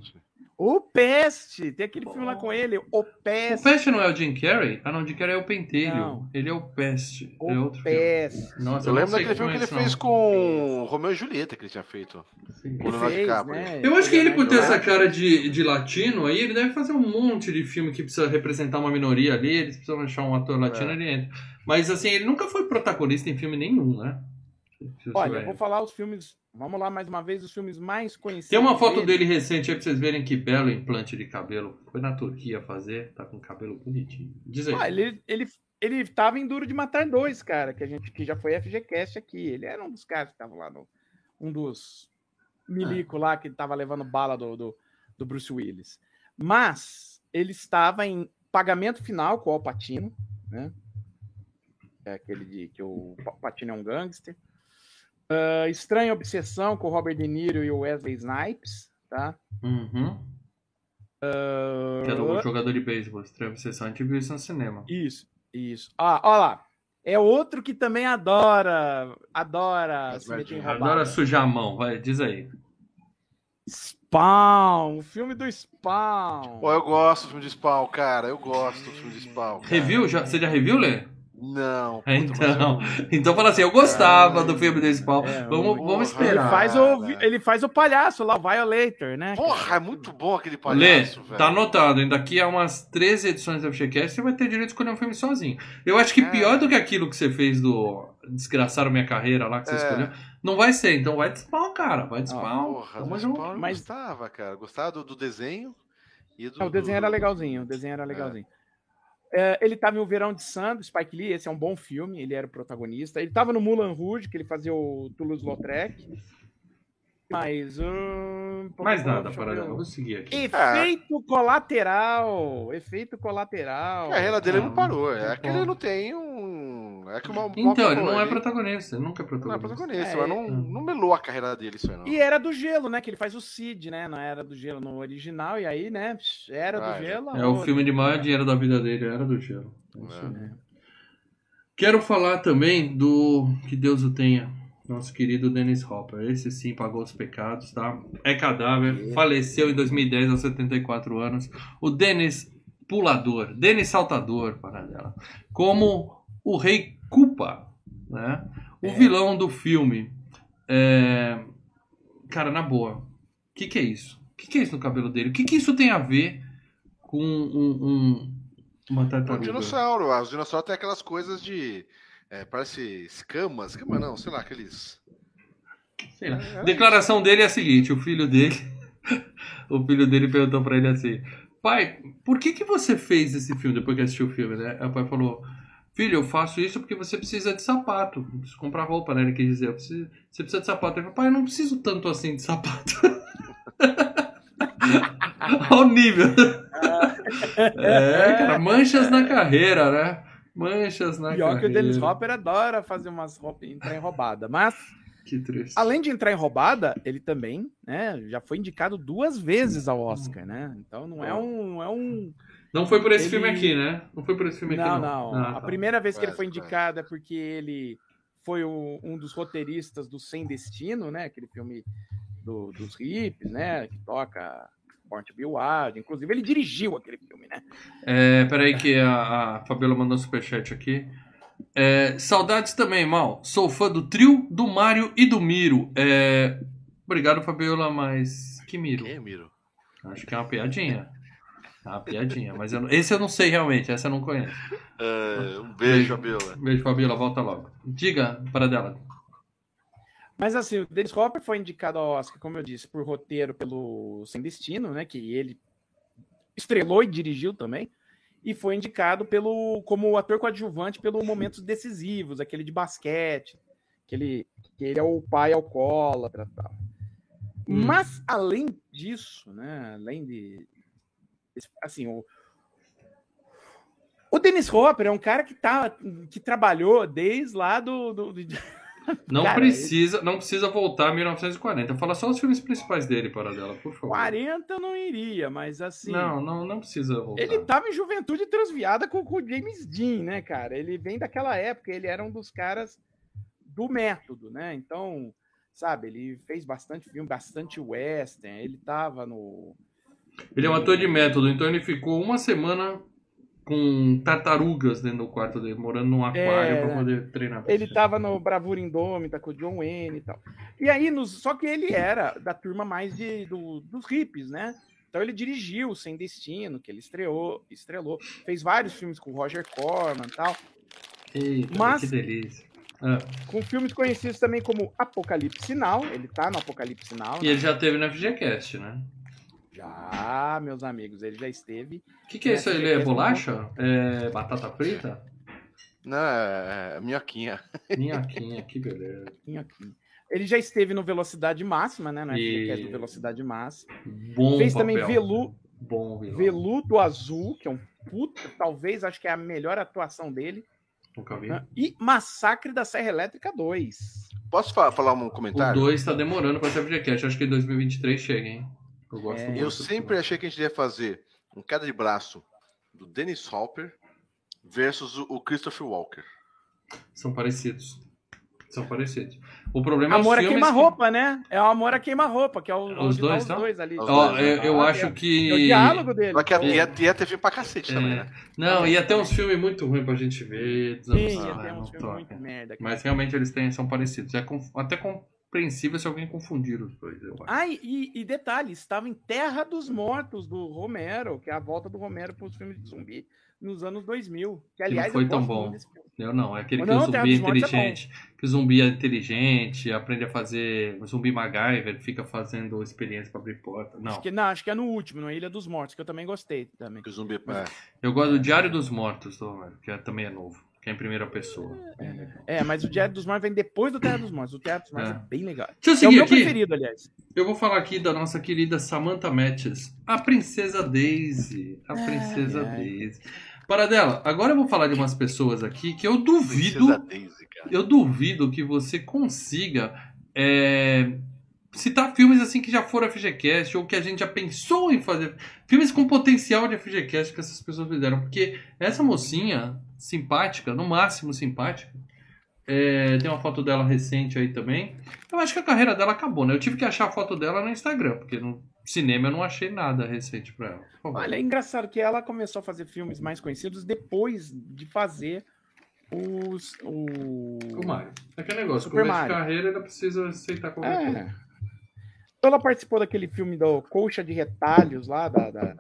S3: O Peste! Tem aquele filme lá com ele, O
S1: O
S3: Peste.
S1: Peste não é o Jim Carrey? Ah, não, o Jim Carrey é o Pentelho.
S3: Não.
S1: Ele é o Peste. é
S3: O
S1: outro filme.
S3: Peste.
S1: Nossa,
S2: Eu
S1: não
S2: lembro daquele filme que ele
S1: como é
S2: fez com Romeu e Julieta que ele tinha feito. o
S3: Ele
S2: Leonardo DiCaprio.
S3: né?
S1: Eu acho que ele, por ter
S3: Leonardo
S1: essa cara de, de latino aí, ele deve fazer um monte de filme que precisa representar uma minoria ali, eles precisam achar um ator latino,
S2: É.
S1: ele entra. Mas assim, ele nunca foi protagonista em filme nenhum, né? Eu
S3: Olha, eu vou falar os filmes. Vamos lá mais uma vez, os filmes mais conhecidos.
S1: Tem uma foto dele recente aí pra vocês verem que belo implante de cabelo. Foi na Turquia fazer, tá com cabelo bonitinho. Diz aí.
S3: Ah, ele, ele, ele tava em Duro de Matar dois, cara, que a gente que já foi FGCast aqui. Ele era um dos caras que tava lá no. Um dos milico lá que tava levando bala do, do, do Bruce Willis. Mas ele estava em pagamento final com o Alpatino, né? É aquele de que o Pa- Patino é um gangster. Ah, Estranha Obsessão com o Robert De Niro e o Wesley Snipes, tá?
S1: Uhum. Que é do jogador de beisebol, Estranha Obsessão. A gente viu isso no cinema.
S3: Isso, isso. Ah, ó lá. É outro que também adora, adora se meter em roubada.
S1: Adora sujar a mão, vai, diz aí.
S3: Spawn, o filme do Spawn.
S2: Pô, eu gosto do filme de Spawn, cara. Eu gosto do filme de Spawn. cara.
S1: Review? Já, você já reviu, Lê?
S2: Não.
S1: É, então. Então fala assim, eu gostava do filme Spawn.
S3: É,
S1: vamos,
S2: porra,
S1: vamos
S3: Ele
S1: esperar.
S3: faz, o, ele faz o palhaço lá, o Violator, né?
S2: Porra, é muito bom aquele
S1: Lê,
S2: palhaço, velho.
S1: tá anotado, hein? Daqui a umas 13 edições do FGCast você vai ter direito de escolher um filme sozinho. Eu acho que
S2: É.
S1: pior do que aquilo que você fez do Desgraçaram Minha Carreira lá, que você
S2: É.
S1: escolheu, não vai ser. Então vai de Spawn, cara. Vai de Spawn.
S2: Porra, do
S1: junto.
S2: Spawn eu
S3: Mas-
S2: gostava, cara. Gostava do, do desenho e do...
S3: Não, o desenho
S2: do-
S3: era legalzinho, o desenho era legalzinho. É, ele tava em O Verão de Sam, do Spike Lee, esse é um bom filme, ele era o protagonista. Ele tava no Mulan Rouge, que ele fazia o Toulouse-Lautrec. Mas... hum,
S1: Mais nada,
S3: deixa eu
S1: para
S3: ver.
S1: eu vou seguir aqui.
S3: Efeito colateral. Efeito colateral.
S2: A carreira dele não
S1: Ah,
S2: parou. É que ele não tem um... É que uma, uma
S1: Então, ele não é protagonista, ele nunca é
S2: Não é
S1: protagonista.
S2: protagonista,
S3: É,
S2: mas não, não melou a carreira dele isso aí, não.
S3: E era do gelo, né? Que ele faz o Cid, né? Na Era do Gelo no original. E aí, né? Era do
S2: Ah, é.
S3: Gelo.
S1: É o
S3: outra.
S1: filme de maior dinheiro da vida dele, era do gelo. É isso
S2: É.
S1: Quero falar também do Que Deus o tenha, nosso querido Dennis Hopper. Esse sim pagou os pecados, tá? É cadáver, faleceu em 2010 aos 74 anos. O Dennis Pulador, Dennis Saltador, para dela. Como o Rei Culpa, né? O
S3: É.
S1: vilão do filme. É... Cara, na boa, o que, que é isso? O que, que é isso no cabelo dele? O que, que isso tem a ver com um, um- uma
S2: É um
S1: tartaruga?
S2: dinossauro. Os dinossauros têm aquelas coisas de. é, parece escamas. Escama não, sei lá, aqueles.
S1: Sei lá.
S2: É, é
S1: Declaração dele é a seguinte: o filho dele, o filho dele perguntou pra ele assim, pai, por que que você fez esse filme depois que assistiu o filme, né? O pai falou, Filho, eu faço isso porque você precisa de sapato. Eu preciso comprar roupa, né? Ele quis dizer. Preciso- você precisa de sapato. Ele falou, pai, eu não preciso tanto assim de sapato. Olha o nível. É, cara, manchas na carreira, né? Manchas na
S3: Pior que o
S1: carreira.
S3: Dennis Hopper adora fazer umas roupas, entrar em roubada. Mas,
S1: Que triste.
S3: além de entrar em roubada, ele também né, já foi indicado duas vezes ao Oscar, né? Então não é um. não É um...
S1: Não foi por esse
S3: Ele-
S1: filme aqui, né? Não foi por esse filme
S3: Não,
S1: aqui,
S3: não.
S1: não. Ah,
S3: A
S1: tá.
S3: primeira vez que ele foi indicado é porque ele foi o- um dos roteiristas do Sem Destino, né? Aquele filme do- dos hippies, né? Que toca Born to Be Wild. Inclusive, ele dirigiu aquele filme, né?
S1: É, peraí que a, a Fabiola mandou um superchat aqui. É, saudades também, Mal. Sou fã do trio, do Mário e do Miro. É, obrigado, Fabiola, mas que Miro?
S2: Quem é Miro?
S1: Acho que é uma piadinha. Uma piadinha, mas eu não- esse eu não sei realmente, essa eu não conheço.
S2: É, um beijo, Fabiola.
S1: Beijo, Fabiola, volta logo. Diga para dela.
S3: Mas assim, o Dennis Hopper foi indicado ao Oscar, como eu disse, por roteiro pelo Sem Destino, né? Que ele estrelou e dirigiu também. E foi indicado pelo como ator coadjuvante pelo Momentos Decisivos, aquele de basquete, aquele que ele é o pai alcoólatra e tal.
S1: Hum.
S3: Mas, além disso, né? Além de. Assim, o. O Dennis Hopper é um cara que, tá, que trabalhou desde lá do. do- do-
S1: Não
S3: Cara,
S1: precisa, não precisa voltar a 1940. Fala só os filmes principais dele, para dela, por favor.
S3: 40 eu não iria, mas assim.
S1: Não, não, não precisa voltar.
S3: Ele tava em juventude transviada com, com o James Dean, né, cara? Ele vem daquela época, ele era um dos caras do método, né? Então, sabe, ele fez bastante filme, bastante western, ele tava no.
S1: Ele é um ator de método, então ele ficou uma semana com tartarugas dentro do quarto dele, morando num aquário
S3: É,
S1: pra poder treinar.
S3: Ele tava no Bravura Indômita com o John Wayne e tal. E aí, nos, só que ele era da turma mais de, do- dos hippies, né? Então ele dirigiu Sem Destino, que ele estreou, estrelou, fez vários filmes com o Roger Corman e tal.
S1: Eita,
S3: Mas-
S1: que delícia. Ah,
S3: com filmes conhecidos também como Apocalipse Now. Ele tá no Apocalipse Now.
S1: e ele já teve na FGCast, né?
S3: Já, meus amigos, ele já esteve.
S1: O que, que é isso aí? Ele é bolacha? É batata frita?
S2: Não, é, é minhoquinha.
S1: Minhoquinha, que beleza.
S3: aqui. Ele já esteve no Velocidade Máxima, né? No
S1: E-
S3: FGCast do Velocidade Máxima.
S1: Bom
S3: Fez
S1: papel.
S3: também Velu,
S1: Bom vilão.
S3: Veludo Azul, que é um puta, talvez acho que é a melhor atuação dele.
S1: Nunca vi.
S3: né? E Massacre da Serra Elétrica 2.
S2: Posso fa- falar um
S1: O
S2: comentário?
S1: 2 tá demorando pra ser FGCast. Acho que em 2023 chega, hein? Eu gosto
S3: É.
S1: muito.
S2: Eu sempre achei que a gente ia fazer um queda de braço do Dennis Hopper versus o Christopher Walker.
S1: São parecidos. São parecidos. O problema
S3: Amor
S1: é
S3: a
S1: os filmes
S3: queima-roupa, né? É o Amor a queima-roupa, que é o,
S1: Os
S3: onde tá
S1: dois,
S3: os
S1: tá?
S3: dois ali.
S2: Os
S1: Que...
S2: Dois,
S1: eu, eu
S3: Ah,
S1: acho
S3: é.
S1: que...
S3: É o diálogo dele.
S2: Só que
S1: É.
S2: ia, ia ter filme pra cacete
S1: É.
S2: também, né?
S1: Não, ia ter uns filmes muito ruins pra gente ver.
S3: Sim, tem
S1: não
S3: uns filmes muito merda. cara.
S1: Mas realmente eles têm, são parecidos. É conf- até compreensível se alguém confundir os dois, eu acho.
S3: Ah, e, e detalhe, estava em Terra dos Mortos, do Romero, que é a volta do Romero para os filmes de zumbi nos anos 2000. Que, aliás,
S1: foi
S3: eu
S1: tão bom. Eu não, é aquele que
S3: Não,
S1: o
S3: Terra
S1: zumbi é
S3: Mortos é
S1: inteligente. que o zumbi é inteligente, aprende a fazer. O zumbi MacGyver fica fazendo experiência pra abrir porta. Não.
S3: Acho que, não, acho que é no último, no Ilha dos Mortos, que eu também gostei também.
S2: Que o zumbi. É.
S1: Eu gosto do Diário dos Mortos, do Romero, que é- também é novo. Que é em primeira pessoa.
S3: É, mas o Diário dos Mortos vem depois do Terra dos Mortos. O Terra dos Mortos é,
S1: É.
S3: bem legal.
S1: Deixa eu
S3: É o meu
S1: aqui.
S3: preferido, aliás.
S1: Eu vou falar aqui da nossa querida Samantha Matches, a Princesa Daisy. A Princesa
S3: ai.
S1: Daisy. Para dela, agora eu vou falar de umas pessoas aqui que eu duvido.
S2: Princesa Daisy, cara.
S1: Eu duvido que você consiga é, citar filmes assim que já foram FGCast ou que a gente já pensou em fazer. Filmes com potencial de FGCast que essas pessoas fizeram. Porque essa mocinha, simpática, no máximo simpática, é, tem uma foto dela recente aí também. Eu acho que a carreira dela acabou, né? Eu tive que achar a foto dela no Instagram, porque no cinema eu não achei nada recente pra ela.
S3: Olha, é engraçado que ela começou a fazer filmes mais conhecidos depois de fazer os. O...
S1: O Mario. É aquele negócio,
S3: Super
S1: começo
S3: Mario.
S1: de carreira, ela precisa aceitar qualquer coisa.
S3: É. Então ela participou daquele filme do Colcha de Retalhos lá, da, da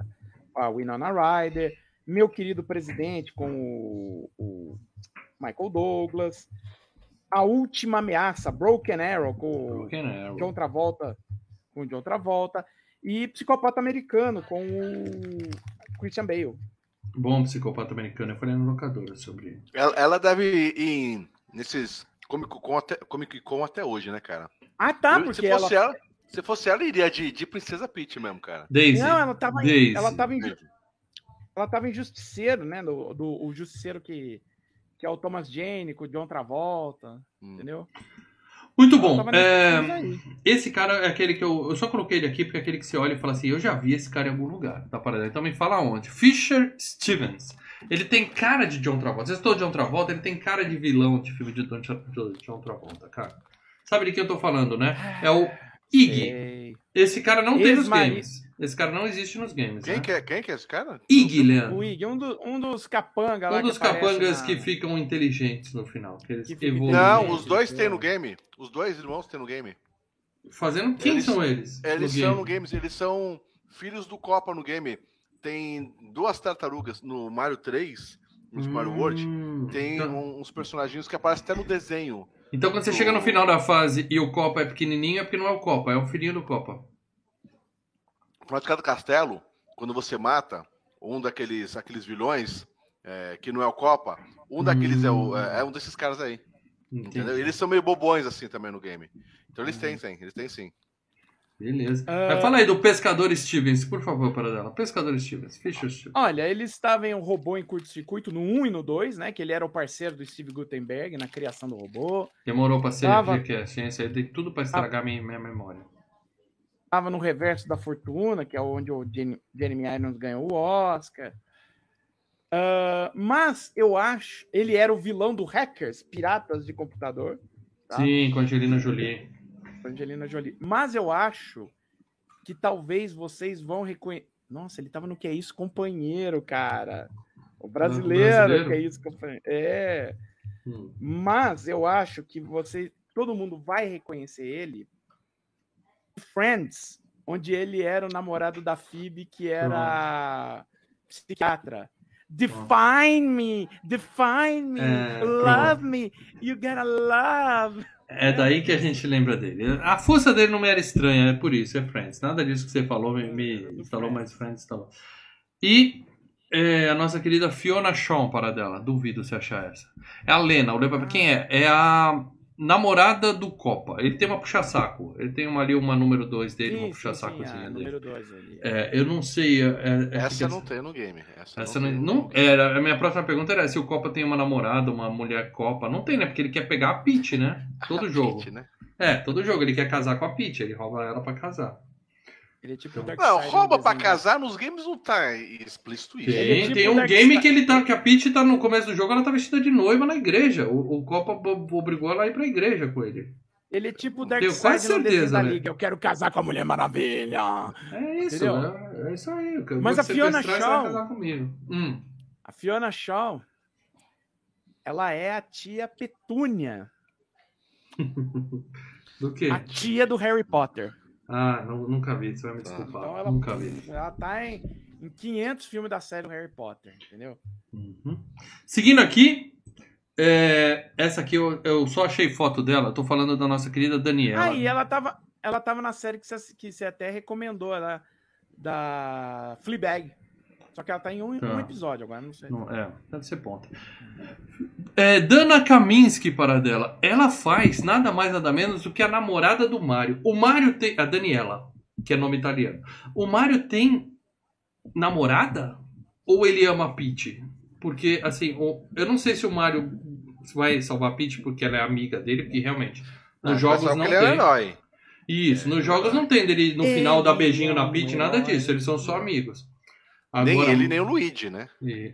S3: a Winona Ryder, Meu Querido Presidente com o, o Michael Douglas, A Última Ameaça, Broken Arrow com o
S1: Broken Arrow.
S3: John Travolta, com o John Travolta, e Psicopata Americano com o Christian Bale.
S1: Bom psicopata americano. Eu falei no locador sobre.
S2: Ela, ela deve ir em, nesses Comic Con, até, Comic Con até hoje, né, cara?
S3: Ah, tá,
S2: Eu-
S3: porque
S2: se fosse
S3: ela.
S2: ela... se fosse ela, iria de, de Princesa Peach mesmo, cara.
S1: Daisy.
S3: Não, ela tava, em,
S1: Daisy.
S3: ela tava em. Ela tava em Justiceiro, né? Do, do, o Justiceiro que, que é o Thomas Jane, com o John Travolta,
S2: Hum.
S3: entendeu?
S1: Muito
S3: Ela
S1: bom. É, esse cara é aquele que eu. Eu só coloquei ele aqui porque é aquele que você olha e fala assim: eu já vi esse cara em algum lugar. Tá parado? Então me fala onde. Fisher Stevens. Ele tem cara de John Travolta. Você citou John Travolta, ele tem cara de vilão de filme de de John Travolta, cara. Sabe de quem eu tô falando, né? É o Iggy.
S3: Sei.
S1: Esse cara não tem nos games. Esse cara não existe nos games.
S2: Quem,
S1: né?
S2: que é, quem que é esse cara?
S1: Iggy, Leandro.
S3: O Ig, um, do- um dos capanga lá
S1: Um dos
S3: que
S1: capangas
S3: na-
S1: que ficam inteligentes no final. Que eles
S3: Que
S1: evoluem.
S2: Não, os dois
S3: que
S2: tem no game. Os dois irmãos tem no game.
S1: Fazendo. Quem
S2: Eles-
S1: são eles?
S2: Eles
S1: no
S2: são
S1: game?
S2: no game, eles são filhos do Copa no game. Tem duas tartarugas no Mario 3, no Super Mario World.
S1: Hum,
S2: Tem
S1: então-
S2: uns personagens que aparecem até no desenho.
S1: Então quando você chega no final da fase e o Copa é pequenininho, é porque não é o Copa, é o filhinho do Copa.
S2: No cada castelo, quando você mata um daqueles aqueles vilões, é, que não é o Copa, um daqueles é, o- é- é um desses caras aí.
S1: Entendi.
S2: Entendeu? Eles são meio bobões assim também no game. Então
S1: Uhum.
S2: eles têm, sim, eles têm sim.
S1: Beleza. Mas fala aí do Pescador Stevens, por favor, para dela. Pescador Stevens, Fischer Stevens.
S3: Olha, ele estava em um robô em curto-circuito no 1 e no 2, né? Que ele era o parceiro do Steve Gutenberg na criação do robô.
S1: Demorou pra ser
S3: Tava-
S1: Jackass, hein? Isso aí tem tudo pra estragar minha, minha memória.
S3: Estava no Reverso da Fortuna, que é onde o Jeremy Irons ganhou o Oscar. Ah, mas eu acho, ele era o vilão do Hackers, Piratas de Computador, Tá.
S1: Sim, com a Angelina Jolie.
S3: Angelina Jolie. Mas eu acho que talvez vocês vão reconhecer. Nossa, ele tava no Que É Isso Companheiro, cara. O brasileiro,
S1: brasileiro?
S3: Que É Isso Companheiro. É.
S1: Hum.
S3: Mas eu acho que você, todo mundo vai reconhecer ele. Friends, onde ele era o namorado da Phoebe, que era psiquiatra. Define me, define me,
S1: É,
S3: love me, you gotta love.
S1: É daí que a gente lembra dele. A força dele não me era estranha, é por isso, é Friends. Nada disso que você falou me, me instalou mais Friends. Instalou. E é, a nossa querida Fiona Shaw, para dela. Duvido você achar essa. É a Lena. o Leva- Quem é? É a namorada do Copa. Ele tem uma puxa-saco. Ele tem uma, ali uma número 2 dele, uma
S3: Sim, sim,
S1: puxa-sacozinha
S3: sim, a
S1: dele.
S3: número dois ali.
S1: É, eu não sei. é- é- é
S2: Essa
S1: que-
S2: não tem no game. Essa,
S1: essa
S2: não,
S1: não,
S2: tem.
S1: não era. A minha próxima pergunta era se o Copa tem uma namorada, uma mulher Copa. Não tem, né? Porque ele quer pegar a Peach, né? Todo jogo.
S2: Hit, né?
S1: É, todo jogo ele quer casar com a Peach, ele rouba ela pra casar.
S3: Ele é tipo o
S1: Não,
S2: Não, rouba
S3: no
S2: pra
S3: desenho.
S2: casar nos games não tá explícito isso.
S3: Ele é
S1: Tem,
S3: tipo
S1: tem um
S3: Dark
S1: game
S3: Side.
S1: que ele tá, que a Peach tá no começo do jogo, ela tá vestida de noiva na igreja. O, o Copa obrigou ela a ir pra igreja com ele.
S3: Ele é tipo o
S1: Tenho
S3: Darkseid
S1: quase certeza,
S3: da
S1: né?
S3: Liga. Eu quero casar com a Mulher Maravilha.
S1: É isso, é, é isso aí. Eu
S3: Mas a Fiona Shaw-
S1: vai casar comigo. Hum.
S3: A Fiona Shaw, ela é a tia Petúnia.
S1: Do quê?
S3: A tia do Harry Potter.
S1: Ah, não- nunca vi, você vai me
S2: Tá.
S1: desculpar.
S3: Então ela,
S1: Nunca vi.
S3: ela tá em, em 500 filmes da série do Harry Potter, entendeu?
S1: Uhum. Seguindo aqui, é, essa aqui eu, eu só achei foto dela. Tô falando da nossa querida Daniela.
S3: Aí ela tava, ela tava na série que você, que você até recomendou, ela, da Fleabag. Só que ela tá em um,
S1: Tá.
S3: um episódio agora, não sei.
S1: Não, é, deve ser ponta. É, Dana Kaminsky, para dela. Ela faz nada mais nada menos do que a namorada do Mario. O Mario tem. A Daniela, que é nome italiano. O Mario tem namorada? Ou ele ama a Peach? Porque, assim, o- eu não sei se o Mario vai salvar a Peach porque ela é amiga dele, porque realmente. Nos
S2: Ah,
S1: jogos
S2: só
S1: não
S2: é
S1: tem.
S2: herói.
S1: Isso, nos jogos não tem dele no final dar beijinho
S3: é
S1: na Peach, nada disso. Eles são só amigos.
S2: Nem
S1: Agora-
S2: ele, nem o Luigi, né?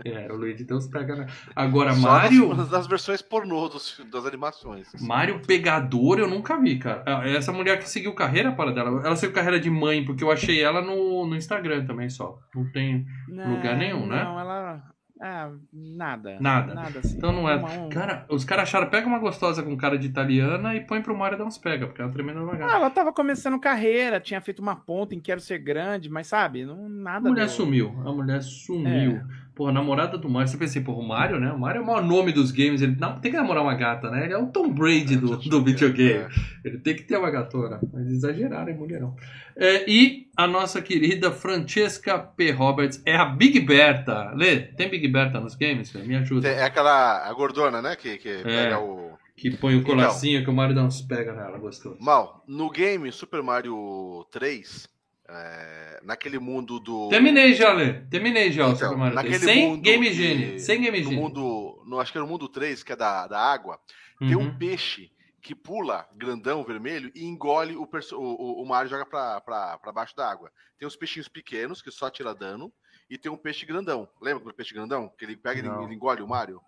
S1: É, o Luigi Deus pega, né? Agora,
S2: Só
S1: Mario.
S2: nas, nas versões pornô dos, das animações.
S1: Mario Pegador eu nunca vi, cara. Ah, Essa mulher que seguiu carreira para dela. Ela seguiu carreira de mãe, porque eu achei ela no, no Instagram também só. Não tem. lugar nenhum, né?
S3: Não, ela. Ah, nada.
S1: Nada.
S3: Nada assim.
S1: Então não é.
S3: Uma- um-
S1: Cara, os caras acharam, pega uma gostosa com cara de italiana e põe pro Mario dar uns pega, porque é uma tremenda
S3: Ah,
S1: lagarta.
S3: ela tava começando carreira, tinha feito uma ponta em Quero Ser Grande, mas sabe, não,
S1: A
S3: nada.
S1: mulher
S3: do-
S1: sumiu. A mulher sumiu.
S3: É.
S1: Porra, namorada do Mario. Você pensa assim, porra, o Mario, né? O Mario é o maior nome dos games. Ele não, tem que namorar uma gata, né? Ele é o Tom Brady do, do videogame.
S2: É.
S1: Ele tem que ter uma gatona. Mas exageraram, hein, mulherão. É, e a nossa querida Francesca P. Roberts é a Big Berta. Lê, tem Big Berta nos games? Me ajuda.
S2: É aquela a gordona, né? Que, que pega o.
S1: Que põe o colacinho que o Mario dá uns pega nela, gostoso.
S2: Mal, no game Super Mario 3, é, naquele mundo do.
S1: Terminei já, Lê. Terminei já o
S2: Então,
S1: Super Mario 3.
S2: naquele
S1: Sem
S2: mundo
S1: Game Genie. Sem Game
S2: No
S1: Genie.
S2: mundo. No, acho que era no mundo 3, que é da, da água, tem
S1: Uhum.
S2: um peixe que pula grandão, vermelho, e engole o, perso- o, o- o Mario e joga pra, pra, pra baixo da água. Tem uns peixinhos pequenos que só tira dano, e tem um peixe grandão. Lembra do peixe grandão? Que ele pega e ele- engole o Mario?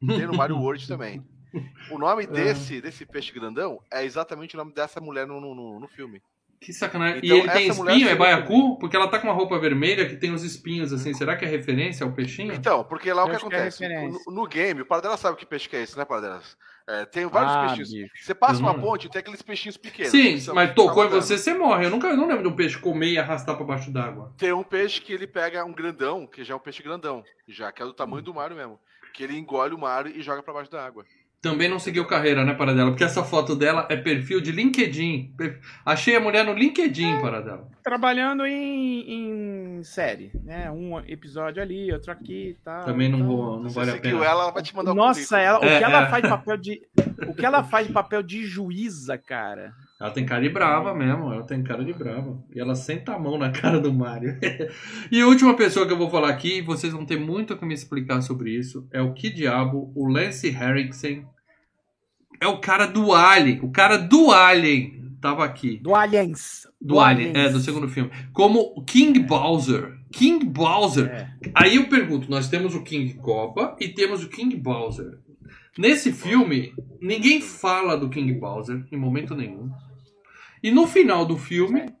S2: Tem no Mario World também. O nome desse, desse peixe grandão é exatamente o nome dessa mulher no, no- no filme.
S1: Que sacanagem.
S2: Então,
S1: e ele tem
S2: essa mulher
S1: espinho, é baiacu? Porque ela tá com uma roupa vermelha que tem os espinhos assim. Será que é referência ao peixinho?
S2: Então, porque lá o
S3: Eu
S2: que
S3: acho que é
S2: acontece? no, no game, o Paradela sabe que peixe que é esse, né, Paradela? É, tem vários
S3: Ah,
S2: peixinhos.
S3: bicho.
S2: Você passa uma ponte e tem aqueles peixinhos pequenos.
S1: Sim, mas tocou em você, você morre. Eu nunca eu não lembro de um peixe comer e arrastar pra baixo d'água.
S2: Tem um peixe que ele pega um grandão, que já é um peixe grandão, já que é do tamanho do Mario mesmo. Que ele engole o Mario e joga pra baixo da água.
S1: Também não seguiu carreira, né, Paradela? Porque essa foto dela é perfil de LinkedIn. Achei a mulher no LinkedIn, Paradela.
S3: Trabalhando em, em série, né? Um episódio ali, outro aqui e tal.
S1: Também não, vou, não
S2: Se
S1: vale
S2: você
S1: a
S2: seguiu
S1: pena.
S2: ela, ela vai te mandar o
S3: Nossa,
S2: currículo.
S3: ela, o
S1: É,
S3: que ela
S1: é.
S3: faz de papel de. O que ela faz de papel de juíza, cara.
S1: Ela tem cara de brava mesmo, ela tem cara de brava. E ela senta a mão na cara do Mario. e a última pessoa que eu vou falar aqui, e vocês vão ter muito o que me explicar sobre isso, é o que diabo, o Lance Henriksen. É o cara do Alien. O cara do Alien tava aqui.
S3: Do Aliens.
S1: Do Alien, é, do segundo filme. Como o King Bowser. King Bowser.
S3: É.
S1: Aí eu pergunto, nós temos o King Copa e temos o King Bowser. Nesse filme, ninguém fala do King Bowser em momento nenhum. E no final do filme,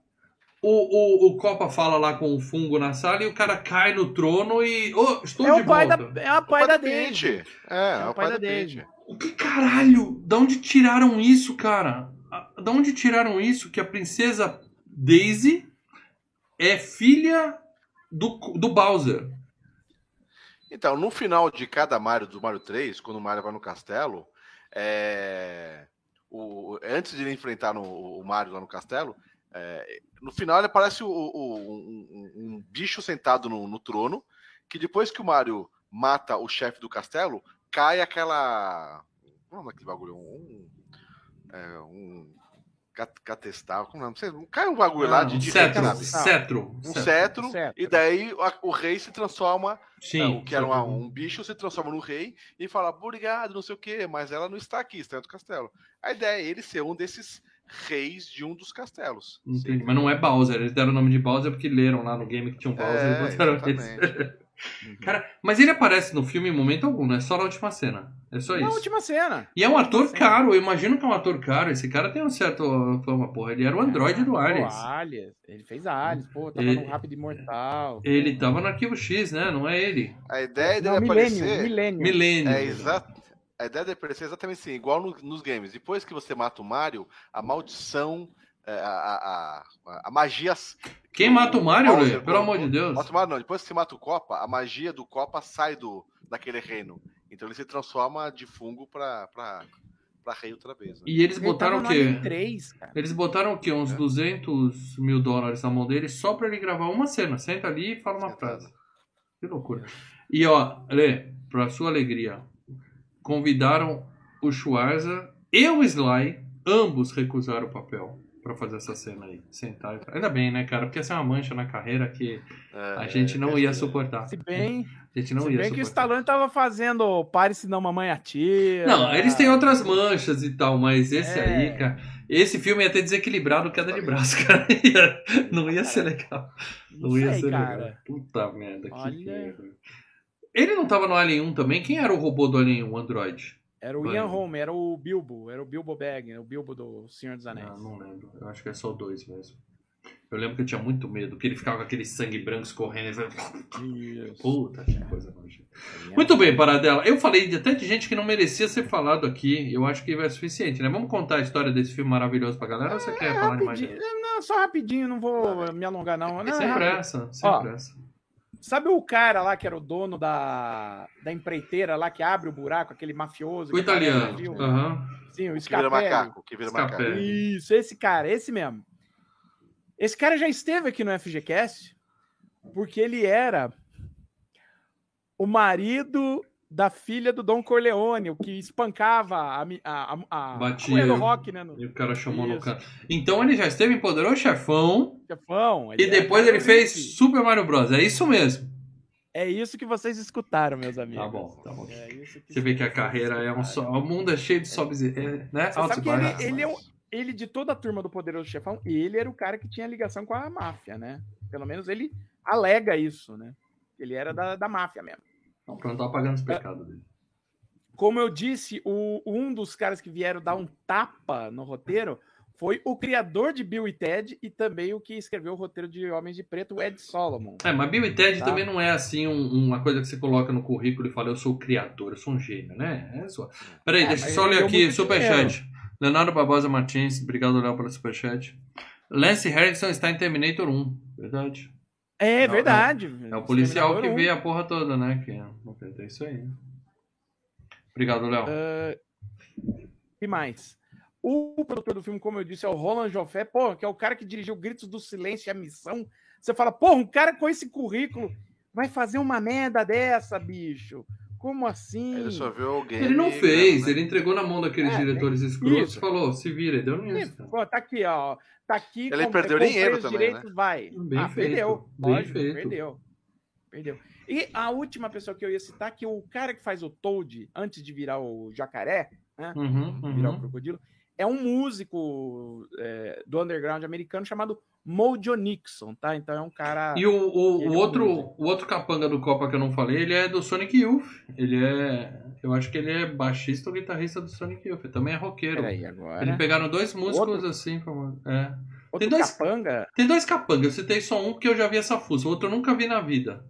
S1: o, o, o Copa fala lá com o fungo na sala e o cara cai no trono e. Oh, estou
S3: É
S1: de
S3: o pai da,
S1: volta.
S3: é a
S2: O
S3: pai da
S2: Peach.
S3: Daisy.
S2: É, é o pai da
S3: Daisy.
S2: Peach.
S1: O que caralho? Da onde tiraram isso, cara? Da onde tiraram isso que a princesa Daisy é filha do, do Bowser?
S2: Então, no final de cada Mario do Mario 3, quando o Mario vai no castelo, é, o, antes de ele enfrentar no- o Mario lá no castelo, é, no final ele aparece o- o- um, um- bicho sentado no, no trono, que depois que o Mario mata o chefe do castelo, cai aquela. Como é o nome daquele bagulho? Um. É, um. Cat- Catestal, como é o nome? Cai um bagulho lá de,
S1: Um cetro,
S2: sabe?
S1: cetro.
S2: Um cetro,
S3: Cetro.
S2: e daí a- o rei se transforma
S1: Sim.
S2: não, o que era uma-
S1: cetro.
S2: um bicho se transforma no rei e fala, obrigado, não sei o quê, mas ela não está aqui, está em outro castelo. A ideia é ele ser um desses reis de um dos castelos.
S1: Entendi. Mas não é Bowser. Eles deram o nome de Bowser porque leram lá no game que tinha um Bowser
S2: É,
S1: e botaram
S2: exatamente.
S1: esse. Cara, mas ele aparece no filme em momento algum, não é só na última cena. É só
S3: Na
S1: isso.
S3: última cena.
S1: E é um ator
S3: Sim.
S1: caro, eu imagino que é um ator caro. Esse cara tem um certo fama, porra. Ele era o androide do
S3: Pô,
S1: Aliens.
S3: Alias. Ele fez Alias, pô, tava
S1: Ele-
S3: no Rápido Imortal.
S1: Ele tava no arquivo X, né? Não é ele.
S2: A ideia dele
S3: Não, Milênio,
S2: aparecer
S3: Milênio.
S1: Milênio.
S2: é exato. A ideia dele aparecer é exatamente assim, igual no- nos games. Depois que você mata o Mario, a maldição, é, a, a, a, a magia.
S1: Quem mata o Mario,
S2: Bowser,
S1: Lê? Pelo amor de Deus.
S2: Mata o Mario, não. Depois que você mata o Copa, a magia do Copa sai do, daquele reino. Então ele se transforma de fungo pra, pra, pra rei outra vez. né?
S1: E eles
S3: Ele
S1: botaram o quê?
S3: Alien 3, cara.
S1: Eles botaram o quê? Uns
S2: É.
S1: 200 mil dólares na mão dele só pra ele gravar uma cena. Senta ali e fala uma
S2: Sentado.
S1: frase. Que loucura. E ó, Lê, pra sua alegria, convidaram o Schwarza e o Sly, ambos recusaram o papel pra fazer essa cena aí. Sentar e... Ainda bem, né, cara? Porque essa é uma mancha na carreira que
S2: É,
S1: a gente não
S2: é,
S1: ia suportar.
S3: Se bem,
S1: A gente não
S3: se
S1: ia
S3: bem que o
S1: suportar.
S3: Stallone tava fazendo Pare se não mamãe atira.
S1: Não, eles têm outras manchas e tal, mas esse
S3: É.
S1: aí, cara. Esse filme ia ter desequilibrado queda de braço, cara. Não ia ser legal. Não,
S3: Não
S1: ia
S3: sei,
S1: ser
S3: cara.
S1: legal. Puta merda, que
S3: Olha.
S1: Ele não tava no Alien 1 também? Quem era o robô do Alien 1, o Android?
S3: Era o. Ian Holm, era o Bilbo, era o Bilbo Bag, o Bilbo do Senhor dos Anéis.
S1: Ah, não lembro. Eu acho que é só o 2 mesmo. Eu lembro que eu tinha muito medo, que ele ficava com aquele sangue branco escorrendo. e. Puta, que coisa nojenta.
S3: Ian
S1: Muito bem, Paradela. Eu falei até de gente que não merecia ser falado aqui. Eu acho que é suficiente, né? Vamos contar a história desse filme maravilhoso pra galera ou você quer
S3: É,
S1: falar de mais?
S3: não, só rapidinho, não vou me alongar não. não
S1: Sem
S3: é
S1: pressa, sem
S3: Ó,
S1: pressa.
S3: Sabe o cara lá que era o dono da, da empreiteira lá que abre o buraco, aquele mafioso?
S1: O
S3: que aparece no
S1: italiano.
S3: filme?
S1: Aham.
S3: Sim, o
S2: Que vira
S3: Scapelli.
S2: macaco. Que vira macaco.
S1: Scapelli.
S3: Isso, esse cara, esse mesmo. Esse cara já esteve aqui no FGCast porque ele era o marido da filha do Dom Corleone, o que espancava a, a, a,
S1: Batia.
S3: a do rock, né? No
S1: E o cara chamou no
S3: Isso.
S1: canto. Então ele já esteve em Poderoso Chefão
S3: chefão.
S1: e
S3: é
S1: depois ele
S3: realmente-
S1: fez Super Mario Bros. É isso mesmo.
S3: É isso que vocês escutaram, meus amigos.
S1: Tá bom, tá bom.
S3: É
S1: Você vê que a carreira é um só. O mundo é cheio de sobes e. é, Né? Altos
S3: sabe que ele, ele é um- ele, de toda a turma do Poderoso Chefão, ele era o cara que tinha ligação com a máfia, né? Pelo menos ele alega isso, né? Ele era da, da máfia mesmo.
S1: Não, pronto, tá pagando os pecados dele.
S3: Como eu disse, o, um dos caras que vieram dar um tapa no roteiro foi o criador de Bill e Ted e também o que escreveu o roteiro de Homens de Preto, o Ed Solomon.
S1: É, mas Bill e Ted
S3: Tá.
S1: também não é assim um- uma coisa que você coloca no currículo e fala, eu sou o criador, eu sou um gênio, né? É só. Peraí,
S3: É,
S1: deixa eu só ler aqui, superchat. Leonardo Barbosa Martins, obrigado, Léo, pelo superchat. Lance Harrison está em Terminator 1, verdade.
S3: É
S1: Não,
S3: verdade.
S1: É o policial que vê a porra toda, né? Que é isso aí. Obrigado, Léo.
S3: Ah, E mais? O produtor do filme, como eu disse, é o Roland Joffé, pô, que é o cara que dirigiu Gritos do Silêncio e a Missão. Você fala, pô, um cara com esse currículo vai fazer uma merda dessa, bicho? Como assim?
S2: Ele só viu alguém.
S1: Ele não fez,
S2: né?
S1: ele entregou na mão daqueles
S3: É,
S1: diretores escrotos
S3: isso.
S1: e falou, se vira, e deu nisso. cara.
S3: Pô, tá aqui, ó. Tá aqui.
S2: Ele
S3: com-
S2: perdeu dinheiro também,
S3: direitos, vai.
S1: Bem
S3: ah,
S1: feito,
S3: perdeu.
S1: bem
S3: Lógico,
S1: feito.
S3: perdeu. Perdeu. E a última pessoa que eu ia citar, que o cara que faz o Toad, antes de virar o jacaré, né?
S1: Uhum,
S3: virar o
S1: uhum.
S3: crocodilo, é um músico é, do underground americano chamado Mojo Nixon, tá? Então é um cara.
S1: E o, o, o outro, o outro capanga do Copa que eu não falei, ele é do Sonic Youth. Ele é. Eu acho que ele é baixista ou guitarrista do Sonic Youth. Ele também é roqueiro.
S3: Peraí, agora.
S1: Eles pegaram dois músicos
S3: Outro?
S1: assim, famosos. É.
S3: Outro
S1: tem dois-
S3: capanga.
S1: Tem dois capangas, eu citei só um porque eu já vi essa fuça, o outro eu nunca vi na vida.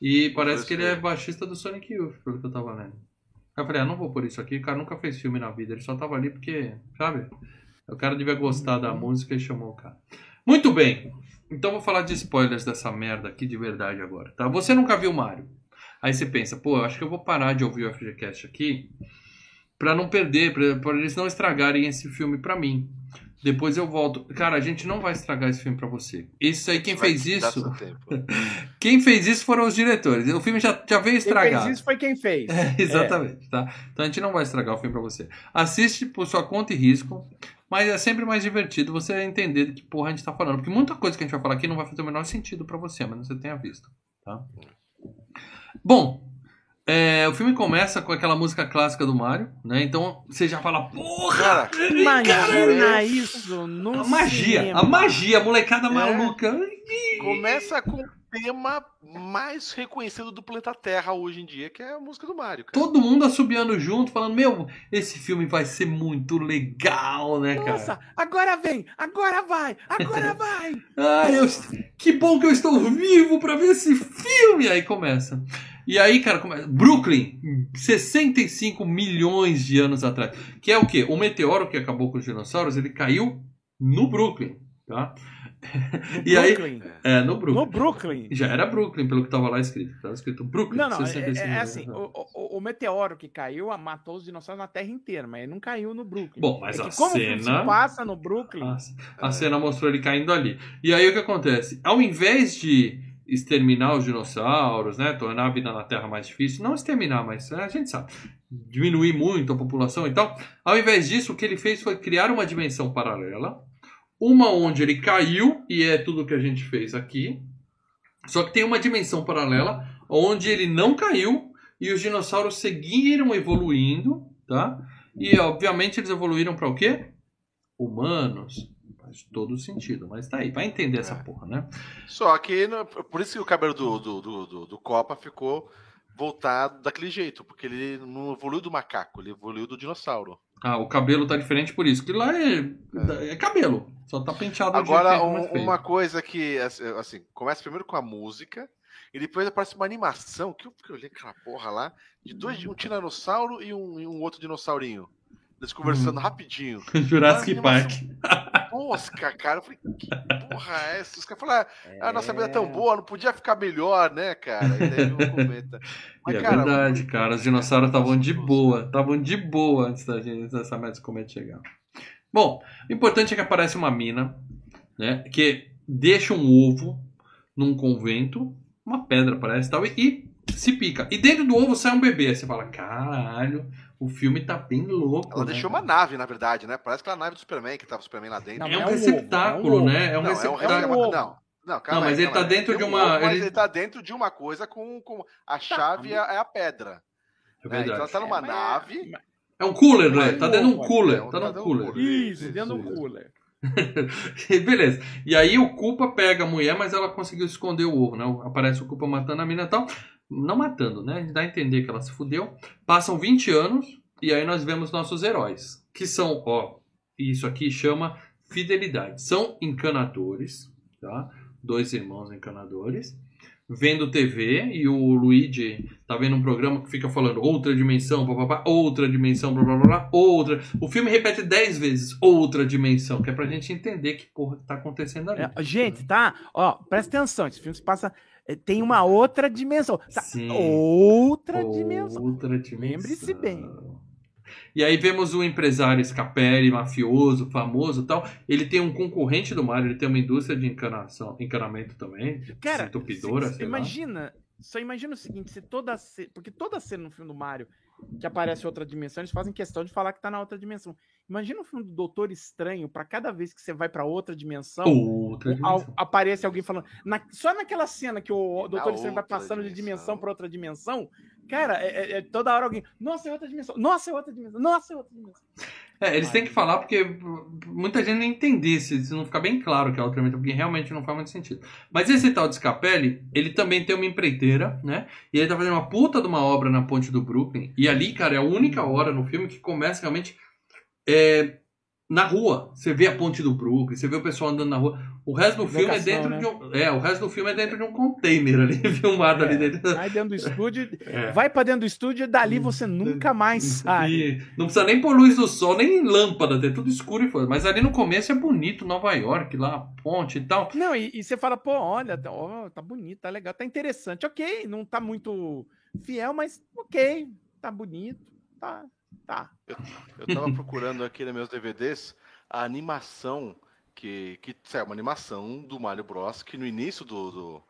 S1: E parece que ele é baixista do Sonic Youth, pelo que eu tava lendo. Aí eu falei, ah, não vou por isso aqui, o cara nunca fez filme na vida, ele só tava ali porque, sabe? O cara devia gostar da música e chamou o cara. Muito bem, então vou falar de spoilers dessa merda aqui de verdade agora, tá? Você nunca viu Mario. Aí você pensa, pô, eu acho que eu vou parar de ouvir o FGCast aqui pra não perder, pra, pra eles não estragarem esse filme pra mim. Depois eu volto. Cara, a gente não vai estragar esse filme pra você. Isso aí, quem
S2: Vai
S1: fez isso. Quem fez isso foram os diretores. O filme já, já veio
S3: Quem
S1: estragado.
S3: fez isso foi quem fez.
S1: É, exatamente, tá? Então a gente não vai estragar o filme pra você. Assiste por sua conta e risco, mas é sempre mais divertido você entender de que porra a gente tá falando. Porque muita coisa que a gente vai falar aqui não vai fazer o menor sentido pra você, mas você tenha visto, tá? Bom, é, o filme começa com aquela música clássica do Mario, né? Então você já fala, porra!
S2: Cara,
S3: Imagina isso no
S1: A magia,
S3: cinema.
S1: a magia, a molecada
S2: É.
S1: maluca.
S2: começa com tema mais reconhecido do planeta Terra hoje em dia, que é a música do Mario. Cara.
S1: Todo mundo assobiando junto, falando, meu, esse filme vai ser muito legal, né, cara?
S3: Nossa, agora vem, agora vai, agora vai.
S1: Ai, eu- que bom que eu estou vivo pra ver esse filme! Aí começa. E aí, cara, começa. Brooklyn, 65 milhões de anos atrás. Que é o quê? O meteoro que acabou com os dinossauros, ele caiu no Brooklyn, tá? E aí,
S3: Brooklyn.
S1: é, no Brooklyn.
S3: No Brooklyn.
S1: Já era Brooklyn, pelo que tava lá escrito. Tava escrito Brooklyn.
S3: Não, não, é,
S1: 65
S3: é
S1: milhões.
S3: assim, o, o- o meteoro que caiu matou os dinossauros na Terra inteira, mas ele não caiu no Brooklyn.
S1: Bom, mas
S3: é
S1: a
S3: como
S1: cena-
S3: se passa no Brooklyn,
S1: A, a cena mostrou ele caindo ali. E aí o que acontece? Ao invés de exterminar os dinossauros, né, tornar a vida na Terra mais difícil, não exterminar, mas né, a gente sabe, diminuir muito a população e tal, ao invés disso, o que ele fez foi criar uma dimensão paralela, uma onde ele caiu, e é tudo que a gente fez aqui, só que tem uma dimensão paralela onde ele não caiu e os dinossauros seguiram evoluindo, tá? E obviamente eles evoluíram para o quê? Humanos. Faz todo sentido, mas tá aí, vai entender essa
S2: É.
S1: porra, né?
S2: Só que por isso que o cabelo do, do, do, do- do Copa ficou voltado daquele jeito, porque ele não evoluiu do macaco, ele evoluiu do dinossauro.
S1: Ah, o cabelo tá diferente por isso, que lá é, é cabelo, só tá penteado do
S2: Agora,
S1: é
S2: um- uma coisa que, assim, começa primeiro com a música, e depois aparece uma animação, que eu, que eu olhei aquela porra lá, de dois, um tiranossauro e um, e um outro dinossaurinho. Eles conversando
S1: Hum.
S2: rapidinho.
S1: Jurassic Park.
S2: tosca, cara. Eu falei, que porra é essa? Os caras falaram, ah, a nossa vida é tão boa, não podia ficar melhor, né, cara? E daí um comenta.
S1: Mas, é cara, verdade, cara. Os dinossauros estavam de boa. Estavam de boa antes da gente, dessa Mads Comet chegar. Bom, o importante é que aparece uma mina, né? Que deixa um ovo num convento, uma pedra parece tal, e se pica. E dentro do ovo sai um bebê. Aí você fala, caralho, o filme tá bem louco.
S2: Ela
S1: né?
S2: deixou uma nave, na verdade, né? Parece que é a nave do Superman, que tava o Superman lá dentro.
S1: Não, é, um é um receptáculo, ovo, né? É um
S2: não,
S1: receptáculo.
S2: É um, não, não,
S1: não, mas
S2: aí,
S1: ele tá dentro de uma.
S2: Um, mas ele... ele tá dentro de uma coisa com. com... A chave tá. é a pedra.
S1: É verdade.
S2: Então ela tá numa nave.
S1: É um cooler, né? Tá dentro de um cooler. Tá num cooler.
S3: Isso, dentro de um cooler.
S1: Beleza. E aí o Culpa pega a mulher, mas ela conseguiu esconder o ovo, né? Aparece o Culpa matando a mina e tal. Não matando, né? Dá a entender que ela se fudeu. Passam 20 anos e aí nós vemos nossos heróis. Que são, ó, isso aqui chama fidelidade. São encanadores, tá? Dois irmãos encanadores vendo TV e o Luigi tá vendo um programa que fica falando outra dimensão, papapá, outra dimensão, blá blá blá, outra. O filme repete dez vezes outra dimensão, que é pra gente entender que porra tá acontecendo ali.
S3: É, gente, tá? Ó, presta atenção, esse filme se passa é, tem uma outra dimensão. Tá?
S1: Sim.
S3: Outra dimensão.
S1: Outra dimensão.
S3: Lembre-se bem.
S1: E aí vemos o empresário Scapelli, mafioso, famoso tal. Ele tem um concorrente do Mario, ele tem uma indústria de encanação, encanamento também.
S3: Cara, entupidora, imagina, lá. só imagina o seguinte, se toda porque toda cena no filme do Mario que aparece outra dimensão, eles fazem questão de falar que tá na outra dimensão. Imagina o filme do Doutor Estranho, para cada vez que você vai para outra dimensão,
S1: outra dimensão.
S3: aparece alguém falando. Na, só naquela cena que o Doutor Estranho vai passando dimensão. de dimensão para outra dimensão, cara, é, é, é, toda hora alguém. Nossa, é outra dimensão. Nossa, é outra dimensão. Nossa, é outra dimensão.
S1: É, eles têm que falar porque muita gente não entender se, não ficar bem claro que é outra porque realmente não faz muito sentido. Mas esse tal de Scapelli, ele também tem uma empreiteira, né? E ele tá fazendo uma puta de uma obra na ponte do Brooklyn. E ali, cara, é a única hora no filme que começa realmente é, na rua. Você vê a ponte do Brooklyn, você vê o pessoal andando na rua. O resto do filme é dentro né? de um. É, o resto do filme é dentro de um container ali, filmado
S3: é,
S1: ali dentro.
S3: Vai dentro do estúdio, é. vai para dentro do estúdio e dali você nunca mais sai.
S1: E não precisa nem pôr luz do sol, nem lâmpada, é tudo escuro e foda. Mas ali no começo é bonito, Nova York, lá, a ponte e tal.
S3: Não, e, e você fala, pô, olha, tá, ó, tá bonito, tá legal, tá interessante. Ok, não tá muito fiel, mas ok, tá bonito, tá. Tá.
S2: Eu, eu tava procurando aqui nos meus DVDs a animação que, que é uma animação do Mario Bros. que no início do, do,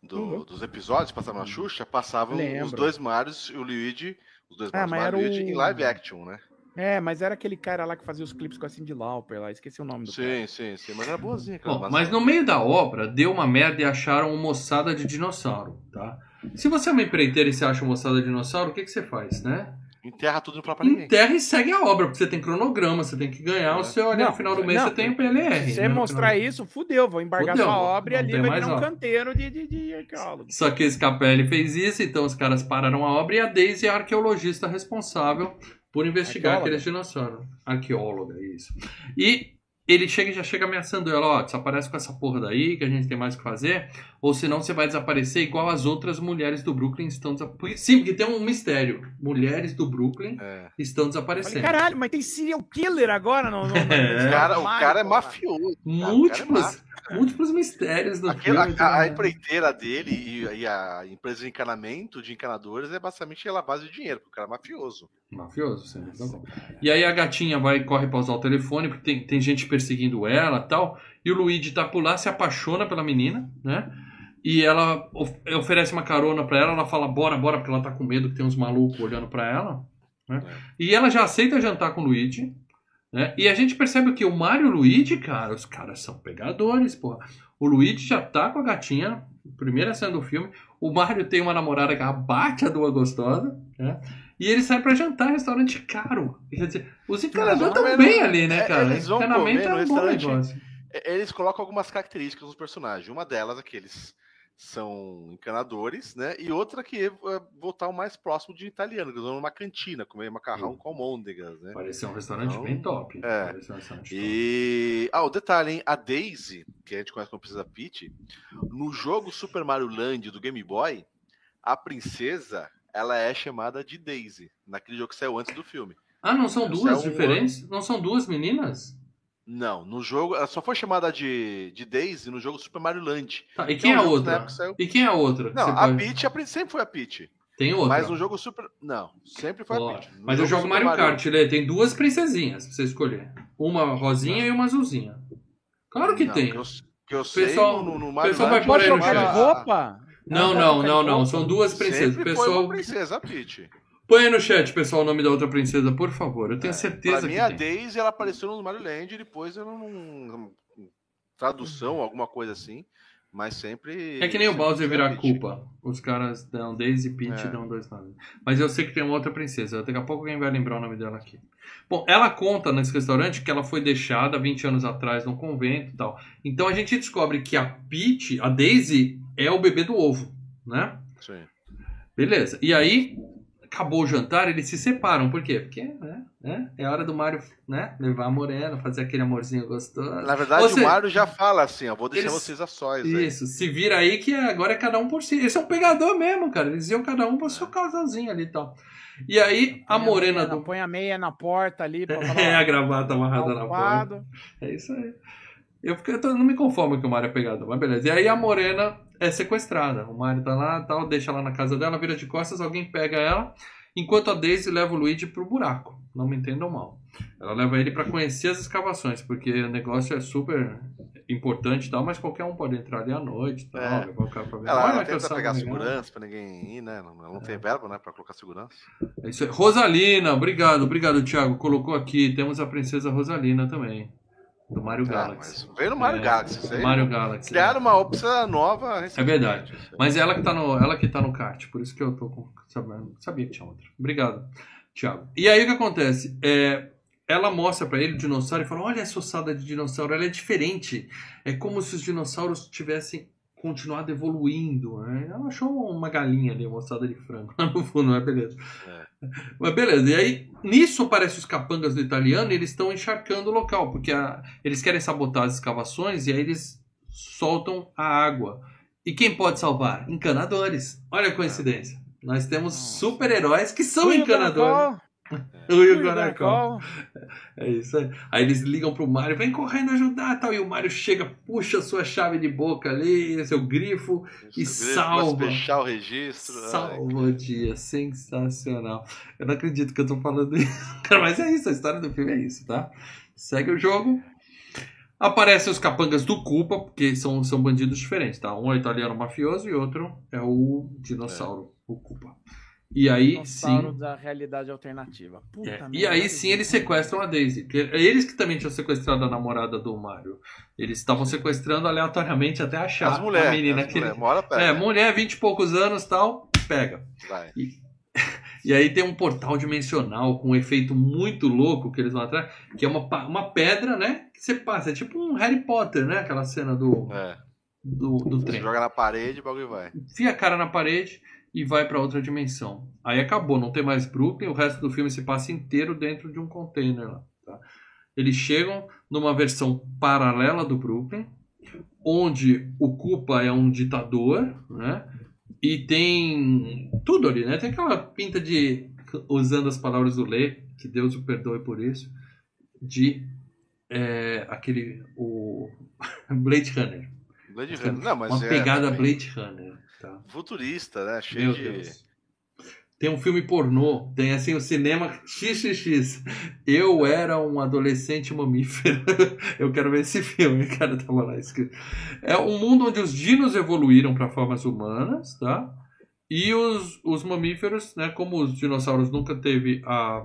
S2: do uhum. dos episódios, passava na Xuxa, passavam Lembro. os dois Marios e o Luigi, os dois
S3: ah,
S2: Marios
S3: e
S2: o Luigi em live action, né?
S3: É, mas era aquele cara lá que fazia os clipes com a Cindy Lauper lá, esqueci o nome do
S2: sim,
S3: cara.
S2: Sim, sim, mas era boazinha.
S1: Bom, mas no meio da obra, deu uma merda e acharam uma moçada de dinossauro, tá? Se você é uma empreiteira e você acha uma moçada de dinossauro, o que, que você faz, né?
S2: Enterra tudo no próprio ninguém.
S1: Enterra e segue a obra, porque você tem cronograma, você tem que ganhar é. o seu ali no final do mês, não, você tem o PLR.
S3: Se você né, mostrar isso, fudeu, vou embargar fudeu, sua obra e ali vai virar um canteiro de, de, de arqueólogo.
S1: Só que esse Capelli fez isso, então os caras pararam a obra e a Daisy é a arqueologista responsável por investigar Arqueóloga. aqueles dinossauros. Arqueóloga, isso. E ele chega e já chega ameaçando ela, ó, desaparece com essa porra daí, que a gente tem mais o que fazer, ou senão você vai desaparecer igual as outras mulheres do Brooklyn estão desaparecendo. Sim, porque tem um mistério. Mulheres do Brooklyn é. estão desaparecendo.
S3: Falei, caralho, mas tem serial killer agora no, no, no...
S2: É. Cara, o cara é mafioso.
S1: Múltiplos, é múltiplos mistérios no
S2: Aquela, filme. A, a, empreiteira dele e, e, a empresa de encanamento de encanadores é basicamente ela base de dinheiro, porque o cara é mafioso.
S1: Mafioso, sim. Então, e aí a gatinha vai corre para usar o telefone, porque tem, tem gente perseguindo ela tal. E o Luigi tá por lá, se apaixona pela menina, né? E ela of oferece uma carona para ela, ela fala bora, bora, porque ela tá com medo que tem uns malucos olhando para ela. Né? É. E ela já aceita jantar com o Luigi. Né? E a gente percebe que o Mario e o Luigi, cara, os caras são pegadores, porra. O Luigi já tá com a gatinha, primeira cena do filme. O Mario tem uma namorada que abate a duas gostosa, né? E ele sai pra jantar em restaurante caro. Quer dizer, os encanadores estão bem ali, né, é, cara?
S2: Eles vão Encanamento é um bom negócio. Eles colocam algumas características nos personagens. Uma delas, aqueles são encanadores, né? E outra que é voltar o mais próximo de italiano, que usam numa cantina, comer macarrão com almôndegas, né?
S1: Parecia um restaurante então, bem top.
S2: É. Um e... Ah, o detalhe, hein? A Daisy, que a gente conhece como Princesa Peach, no jogo Super Mario Land do Game Boy, a princesa, ela é chamada de Daisy, naquele jogo que saiu antes do filme.
S1: Ah, não são duas diferentes? Um... Não são duas meninas?
S2: Não, no jogo, ela só foi chamada de, de Daisy no jogo Super Mario Land.
S1: Tá, e
S2: Que
S1: quem é
S2: um
S1: a
S2: jogo que na
S1: outra?
S2: saiu-
S1: E quem é a outra?
S2: Não, a
S1: pode-
S2: Peach a sempre foi a Peach.
S1: Tem outra.
S2: Mas no jogo Super. Não, sempre foi a Peach. No
S1: mas eu jogo
S2: Super
S1: Mario Kart, Lê. Tem duas princesinhas pra você escolher. Uma rosinha e uma azulzinha. Claro que
S2: Não,
S1: tem.
S2: Que eu, que eu sei,
S1: Pessoal-
S2: no, no Mario
S1: pessoal vai
S2: Land,
S1: pôr
S3: Pode
S1: aí no chat.
S3: roupa?
S1: Não, não,
S3: vai
S1: não, não. São duas princesas.
S2: Sempre foi
S1: Pessoal,
S2: uma princesa, a Peach.
S1: Põe aí no chat, pessoal, o nome da outra princesa, por favor. Eu tenho
S2: É,
S1: certeza
S2: pra mim,
S1: que
S2: a. Daisy ela apareceu no Mario Land e depois eu não. Tradução, alguma coisa assim. Mas sempre.
S1: É que nem o Bowser virar culpa. Os caras dão Daisy e Peach
S2: É.
S1: dão dois nomes. Mas eu sei que tem uma outra princesa. Daqui a pouco alguém vai lembrar o nome dela aqui. Bom, ela conta nesse restaurante que ela foi deixada 20 anos atrás num convento e tal. Então a gente descobre que a Peach, a Daisy, é o bebê do ovo, né?
S2: Sim.
S1: Beleza. E aí, acabou o jantar, eles se separam. Por quê? Porque né, né, é hora do Mario né, levar a morena, fazer aquele amorzinho gostoso.
S2: Na verdade,
S1: seja,
S2: o Mario já fala assim: ó, vou deixar
S1: eles-
S2: vocês a sós. aí.
S1: Isso, se vira aí que agora é cada um por si. Eles são pegador mesmo, cara. Eles iam cada um pro seu casalzinho ali e tal. E aí, a morena
S3: meia-
S1: do.
S3: Põe a meia na porta ali pra falar.
S1: É, a gravata amarrada na porta. É isso aí. Eu, fico- eu tô- não me conformo que o Mario é pegador, mas beleza. E aí a morena é sequestrada. O Mario tá lá tal, deixa ela na casa dela, vira de costas, alguém pega ela, enquanto a Daisy leva o Luigi pro buraco. Não me entendam mal. Ela leva ele pra conhecer as escavações, porque o negócio é super importante e tal, mas qualquer um pode entrar ali à noite e tal,
S2: É.
S1: levar o cara pra ver.
S2: Ela, ela
S1: que
S2: tenta pegar segurança pra ninguém ir, né? Ela não tem verbo, né? Pra colocar segurança.
S1: É isso aí. Rosalina, obrigado, obrigado, Thiago. Colocou aqui. Temos a princesa Rosalina também. Do Mario
S2: Ah,
S1: Galaxy.
S2: veio no Mario
S1: É,
S2: Galaxy.
S1: Mario Galaxy.
S2: Criaram uma opção nova.
S1: É verdade. Mas ela que tá no, ela que tá no kart, por isso que eu tô com, sabia que tinha outra. Obrigado, Thiago. E aí o que acontece? É, ela mostra pra ele o dinossauro e fala: "Olha essa ossada de dinossauro, ela é diferente. É como se os dinossauros tivessem continuado evoluindo". né? Ela achou uma galinha ali, uma de frango lá no fundo, mas beleza. Mas beleza, e aí nisso aparecem os capangas do italiano e eles estão encharcando o local, porque a- eles querem sabotar as escavações e aí eles soltam a água. E quem pode salvar? Encanadores. Olha a coincidência. Nós temos super-heróis que são encanadores.
S3: Garacol,
S1: O.
S3: Garacol.
S1: É isso aí. Aí eles ligam pro Mario, vem correndo ajudar tal. E o Mario chega, puxa sua chave de boca ali, seu grifo, e salva.
S2: fechar o registro. ai.
S1: Salva o dia, sensacional. Eu não acredito que eu tô falando isso. Cara, mas é isso, a história do filme é isso, tá? Segue o jogo. Aparecem os capangas do Culpa, porque são, são bandidos diferentes, tá? Um é italiano mafioso e outro é o dinossauro, o Culpa. E aí sim.
S3: da realidade alternativa. Puta
S1: é,
S3: merda,
S1: e aí sim eles sequestram a Daisy. que é Eles que também tinham sequestrado a namorada do Mario. Eles estavam sequestrando aleatoriamente até achar
S2: As mulheres.
S1: a menina
S2: as
S1: que.
S2: Uma hora pega.
S1: É, mulher, 20 e poucos anos tal, pega.
S2: Vai.
S1: E aí tem um portal dimensional com um efeito muito louco que eles vão atrás, que é uma, uma pedra, né? Que você passa. É tipo um Harry Potter, né? Aquela cena do,
S2: É.
S1: do, do
S2: Você
S1: trem.
S2: joga na parede e o bagulho vai.
S1: Enfia a cara na parede e vai pra outra dimensão. Aí acabou, não tem mais Brooklyn, o resto do filme se passa inteiro dentro de um container lá. tá? Eles chegam numa versão paralela do Brooklyn, onde o Koopa é um ditador, né? E tem tudo ali, né? Tem aquela pinta de, usando as palavras do Lê, que Deus o perdoe por isso, de é, aquele, o Blade Runner.
S2: Blade Runner. Não, mas
S1: Uma
S2: é
S1: pegada
S2: também
S1: Blade Runner. Tá?
S2: futurista, né? Cheio
S1: Meu
S2: de.
S1: Deus. Tem um filme pornô, tem assim o cinema XXX. Eu era um adolescente mamífero. Eu quero ver esse filme, cara, tava lá escrito. É um mundo onde os dinos evoluíram para formas humanas, tá? E os, os mamíferos, né, como os dinossauros nunca teve a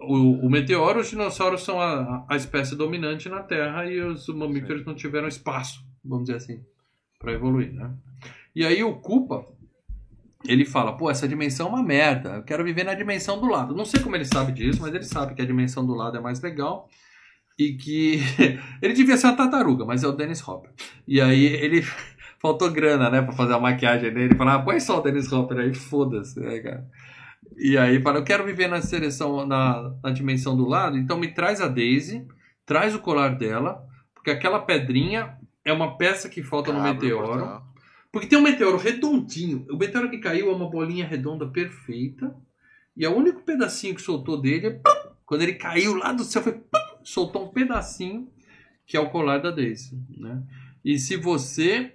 S1: o, o meteoro, os dinossauros são a, a espécie dominante na Terra e os mamíferos não tiveram espaço, vamos dizer assim, para evoluir, né? E aí o Koopa, ele fala, pô, essa dimensão é uma merda, eu quero viver na dimensão do lado. Não sei como ele sabe disso, mas ele sabe que a dimensão do lado é mais legal e que ele devia ser uma tartaruga, mas é o Dennis Hopper. E aí ele faltou grana, né, pra fazer a maquiagem dele, falar, ah, põe só o Dennis Hopper aí, foda-se, né, cara. E aí fala, eu quero viver na seleção, na, na dimensão do lado, então me traz a Daisy, traz o colar dela, porque aquela pedrinha é uma peça que falta no
S2: Abre o
S1: meteoro. Porque tem um meteoro redondinho. O meteoro que caiu é uma bolinha redonda perfeita. E o único pedacinho que soltou dele é. Quando ele caiu lá do céu, foi. soltou um pedacinho que é o colar da Daisy, né? E se você,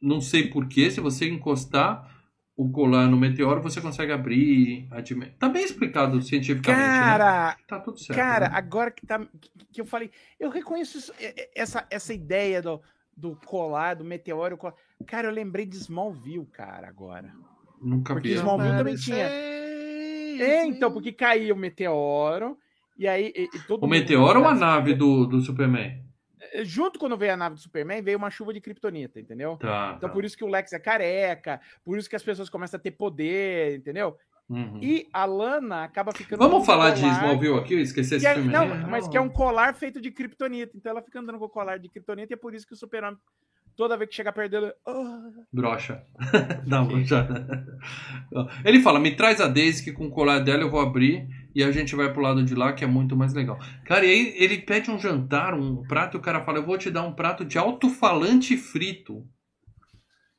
S1: não sei porquê, se você encostar o colar no meteoro, você consegue abrir a dimensão. Tá bem explicado cientificamente, né?
S3: Cara,
S1: Tá tudo certo.
S3: cara,
S1: né?
S3: agora que, tá, que, que eu falei, eu reconheço isso- é- é- essa, essa ideia do, do colar, do meteoro. colar. Cara, eu lembrei de Smallville, cara, agora.
S1: Nunca
S3: porque
S1: vi.
S3: Smallville também tinha. É, então, porque caía o meteoro, e aí e- e todo
S1: O
S3: mundo-
S1: meteoro ou a nave do, do Superman?
S3: Junto quando veio a nave do Superman, veio uma chuva de kryptonita, entendeu?
S1: Tá.
S3: Então
S1: tá.
S3: por isso que o Lex é careca, por isso que as pessoas começam a ter poder, entendeu?
S1: Uhum.
S3: E a Lana acaba ficando.
S1: Vamos falar de Smallville aqui? Eu esqueci esse
S3: é-
S1: filme.
S3: não, mas que é um colar feito de kryptonita. Então ela fica andando com o colar de kryptonita e é por isso que o super-homem, toda vez que chega perto dele. "Ah".
S1: Brocha. Não, já. Ele fala: me traz a Daisy que com o colar dela eu vou abrir e a gente vai pro lado de lá que é muito mais legal. Cara, e aí ele pede um jantar, um prato, e o cara fala: eu vou te dar um prato de alto-falante frito.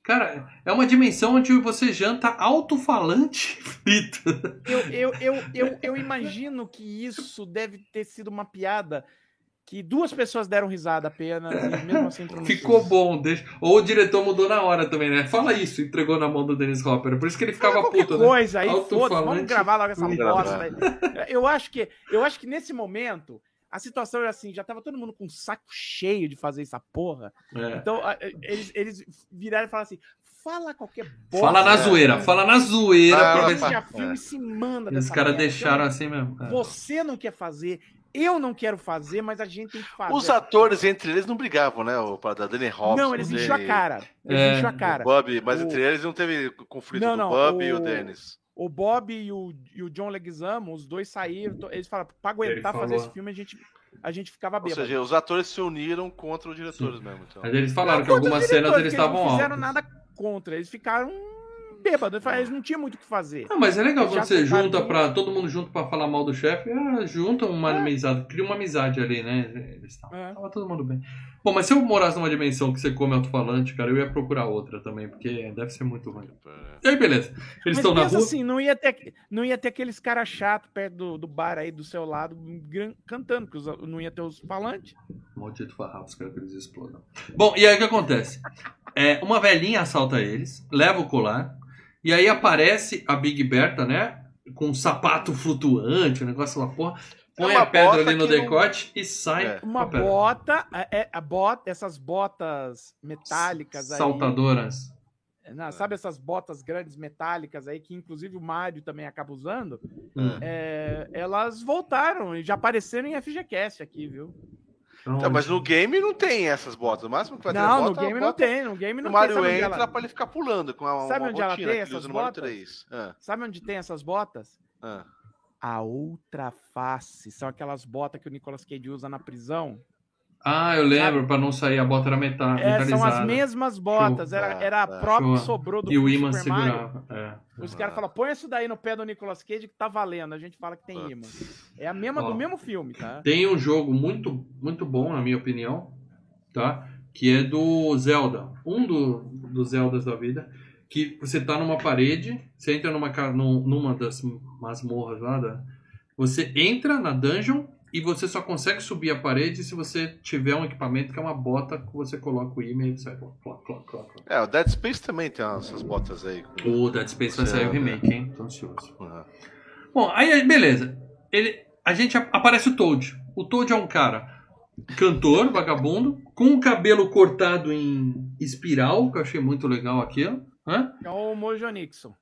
S1: Cara, é uma dimensão onde você janta alto-falante frito.
S3: Eu, eu, eu, eu, eu imagino que isso deve ter sido uma piada que duas pessoas deram risada apenas e mesmo assim
S1: Ficou bom. Deixa... Ou o diretor mudou na hora também, né? Fala isso, entregou na mão do Dennis Hopper. Por isso que ele ficava
S3: Fala qualquer
S1: puto, né?
S3: coisa aí,
S1: Alto-falante,
S3: foda-se, vamos gravar logo essa bosta aí. Eu acho que, eu acho que nesse momento a situação era assim, já tava todo mundo com o saco cheio de fazer essa porra.
S1: É.
S3: Então a- eles, eles viraram e falaram assim: fala qualquer bosta.
S1: Fala na zoeira, fala na zoeira
S2: Ah,
S1: pra ver se...
S3: filme se manda
S1: E os caras deixaram assim mesmo. É.
S3: Você não quer fazer, eu não quero fazer, mas a gente tem que fazer.
S2: Os atores entre eles não brigavam, né? O da Danny Hopkins.
S3: Não, eles enchiam a cara. Eles
S1: É,
S3: enchiam a
S2: O
S3: cara.
S2: Bob, mas
S3: O-
S2: entre eles não teve conflito
S3: Não,
S2: do
S3: não,
S2: Bob e o
S3: o-
S2: Dennis.
S3: O Bob e o, e o John Leguizamo, os dois saíram. to- Eles falaram, pra aguentar fazer esse filme, a gente, a gente ficava
S2: Ou
S3: bêbado.
S2: seja, os atores se uniram contra os diretores mesmo. Então.
S1: Mas eles falaram
S3: Não,
S1: que algumas cenas eles
S3: que
S1: estavam
S3: não fizeram
S1: altos.
S3: nada contra, eles ficaram bêbados. Eles Eles não tinham muito o que fazer.
S1: Ah, mas é legal quando você junta pra. Todo mundo junto pra falar mal do chefe, ah, junta uma
S3: É.
S1: amizade, cria uma amizade ali, né? Eles tavam-
S3: É.
S1: Tava todo mundo bem. Bom, mas se eu morasse numa dimensão que você come alto-falante, cara, eu ia procurar outra também, porque deve ser muito ruim. E aí, beleza. Eles estão na rua.
S3: assim, não ia ter, não ia ter aqueles caras chatos perto do, do bar aí do seu lado cantando, porque os- não ia ter os falantes.
S1: Maldito farrapos, quero que eles explodam. Bom, e aí o que acontece? É, uma velhinha assalta eles, leva o colar, e aí aparece a Big Berta, né? Com um sapato flutuante, um negócio lá, porra. Põe
S2: É uma
S1: a pedra ali no
S2: que não-
S1: decote e sai.
S2: É.
S1: com
S3: Uma
S1: a pedra.
S3: bota, é, é, a bota, essas botas metálicas aí.
S1: Saltadoras.
S3: Não, sabe essas botas grandes metálicas aí, que inclusive o Mário também acaba usando?
S1: Hum.
S3: É, elas voltaram e já apareceram em FGCast aqui, viu?
S2: Então, mas no game não tem essas botas. O máximo que vai ter
S3: Não, no
S2: bota, é uma
S3: game não
S2: bota
S3: tem, no game não
S2: O
S3: tem.
S2: Mario
S3: onde,
S2: entra
S3: ela,
S2: pra ele ficar pulando com uma,
S3: Sabe
S2: uma
S3: onde ela tem essas
S2: no
S3: botas?
S2: 3. Ah,
S3: sabe onde tem essas botas?
S2: ah.
S3: A outra face. São aquelas botas que o Nicolas Cage usa na prisão.
S1: Ah, eu lembro, pra não sair a bota era meta-
S3: É, são as mesmas botas. Era, era a
S2: Show.
S3: própria
S1: Show.
S3: que sobrou do
S1: E o imã segurava. É.
S3: Os caras falam, põe isso daí no pé do Nicolas Cage que tá valendo. A gente fala que tem imã. É a mesma
S1: Ó.
S3: do mesmo filme, tá?
S1: Tem um jogo muito, muito bom, na minha opinião, tá? Que é do Zelda. Um do, dos Zeldas da vida. Que você tá numa parede, você entra numa, numa das masmorras lá, da, você entra na dungeon e você só consegue subir a parede se você tiver um equipamento que é uma bota que você coloca o imã e sai. Cloc, cloc, cloc.
S2: É, o Dead Space também tem essas botas aí.
S1: O Dead Space vai sair o remake, hein? Tô ansioso.
S2: Ah.
S1: Bom, aí beleza. Ele, a gente ap- aparece o Toad. O Toad é um cara cantor, vagabundo, com o cabelo cortado em espiral, que eu achei muito legal aquilo. Hã?
S3: É o Mojo Nixon.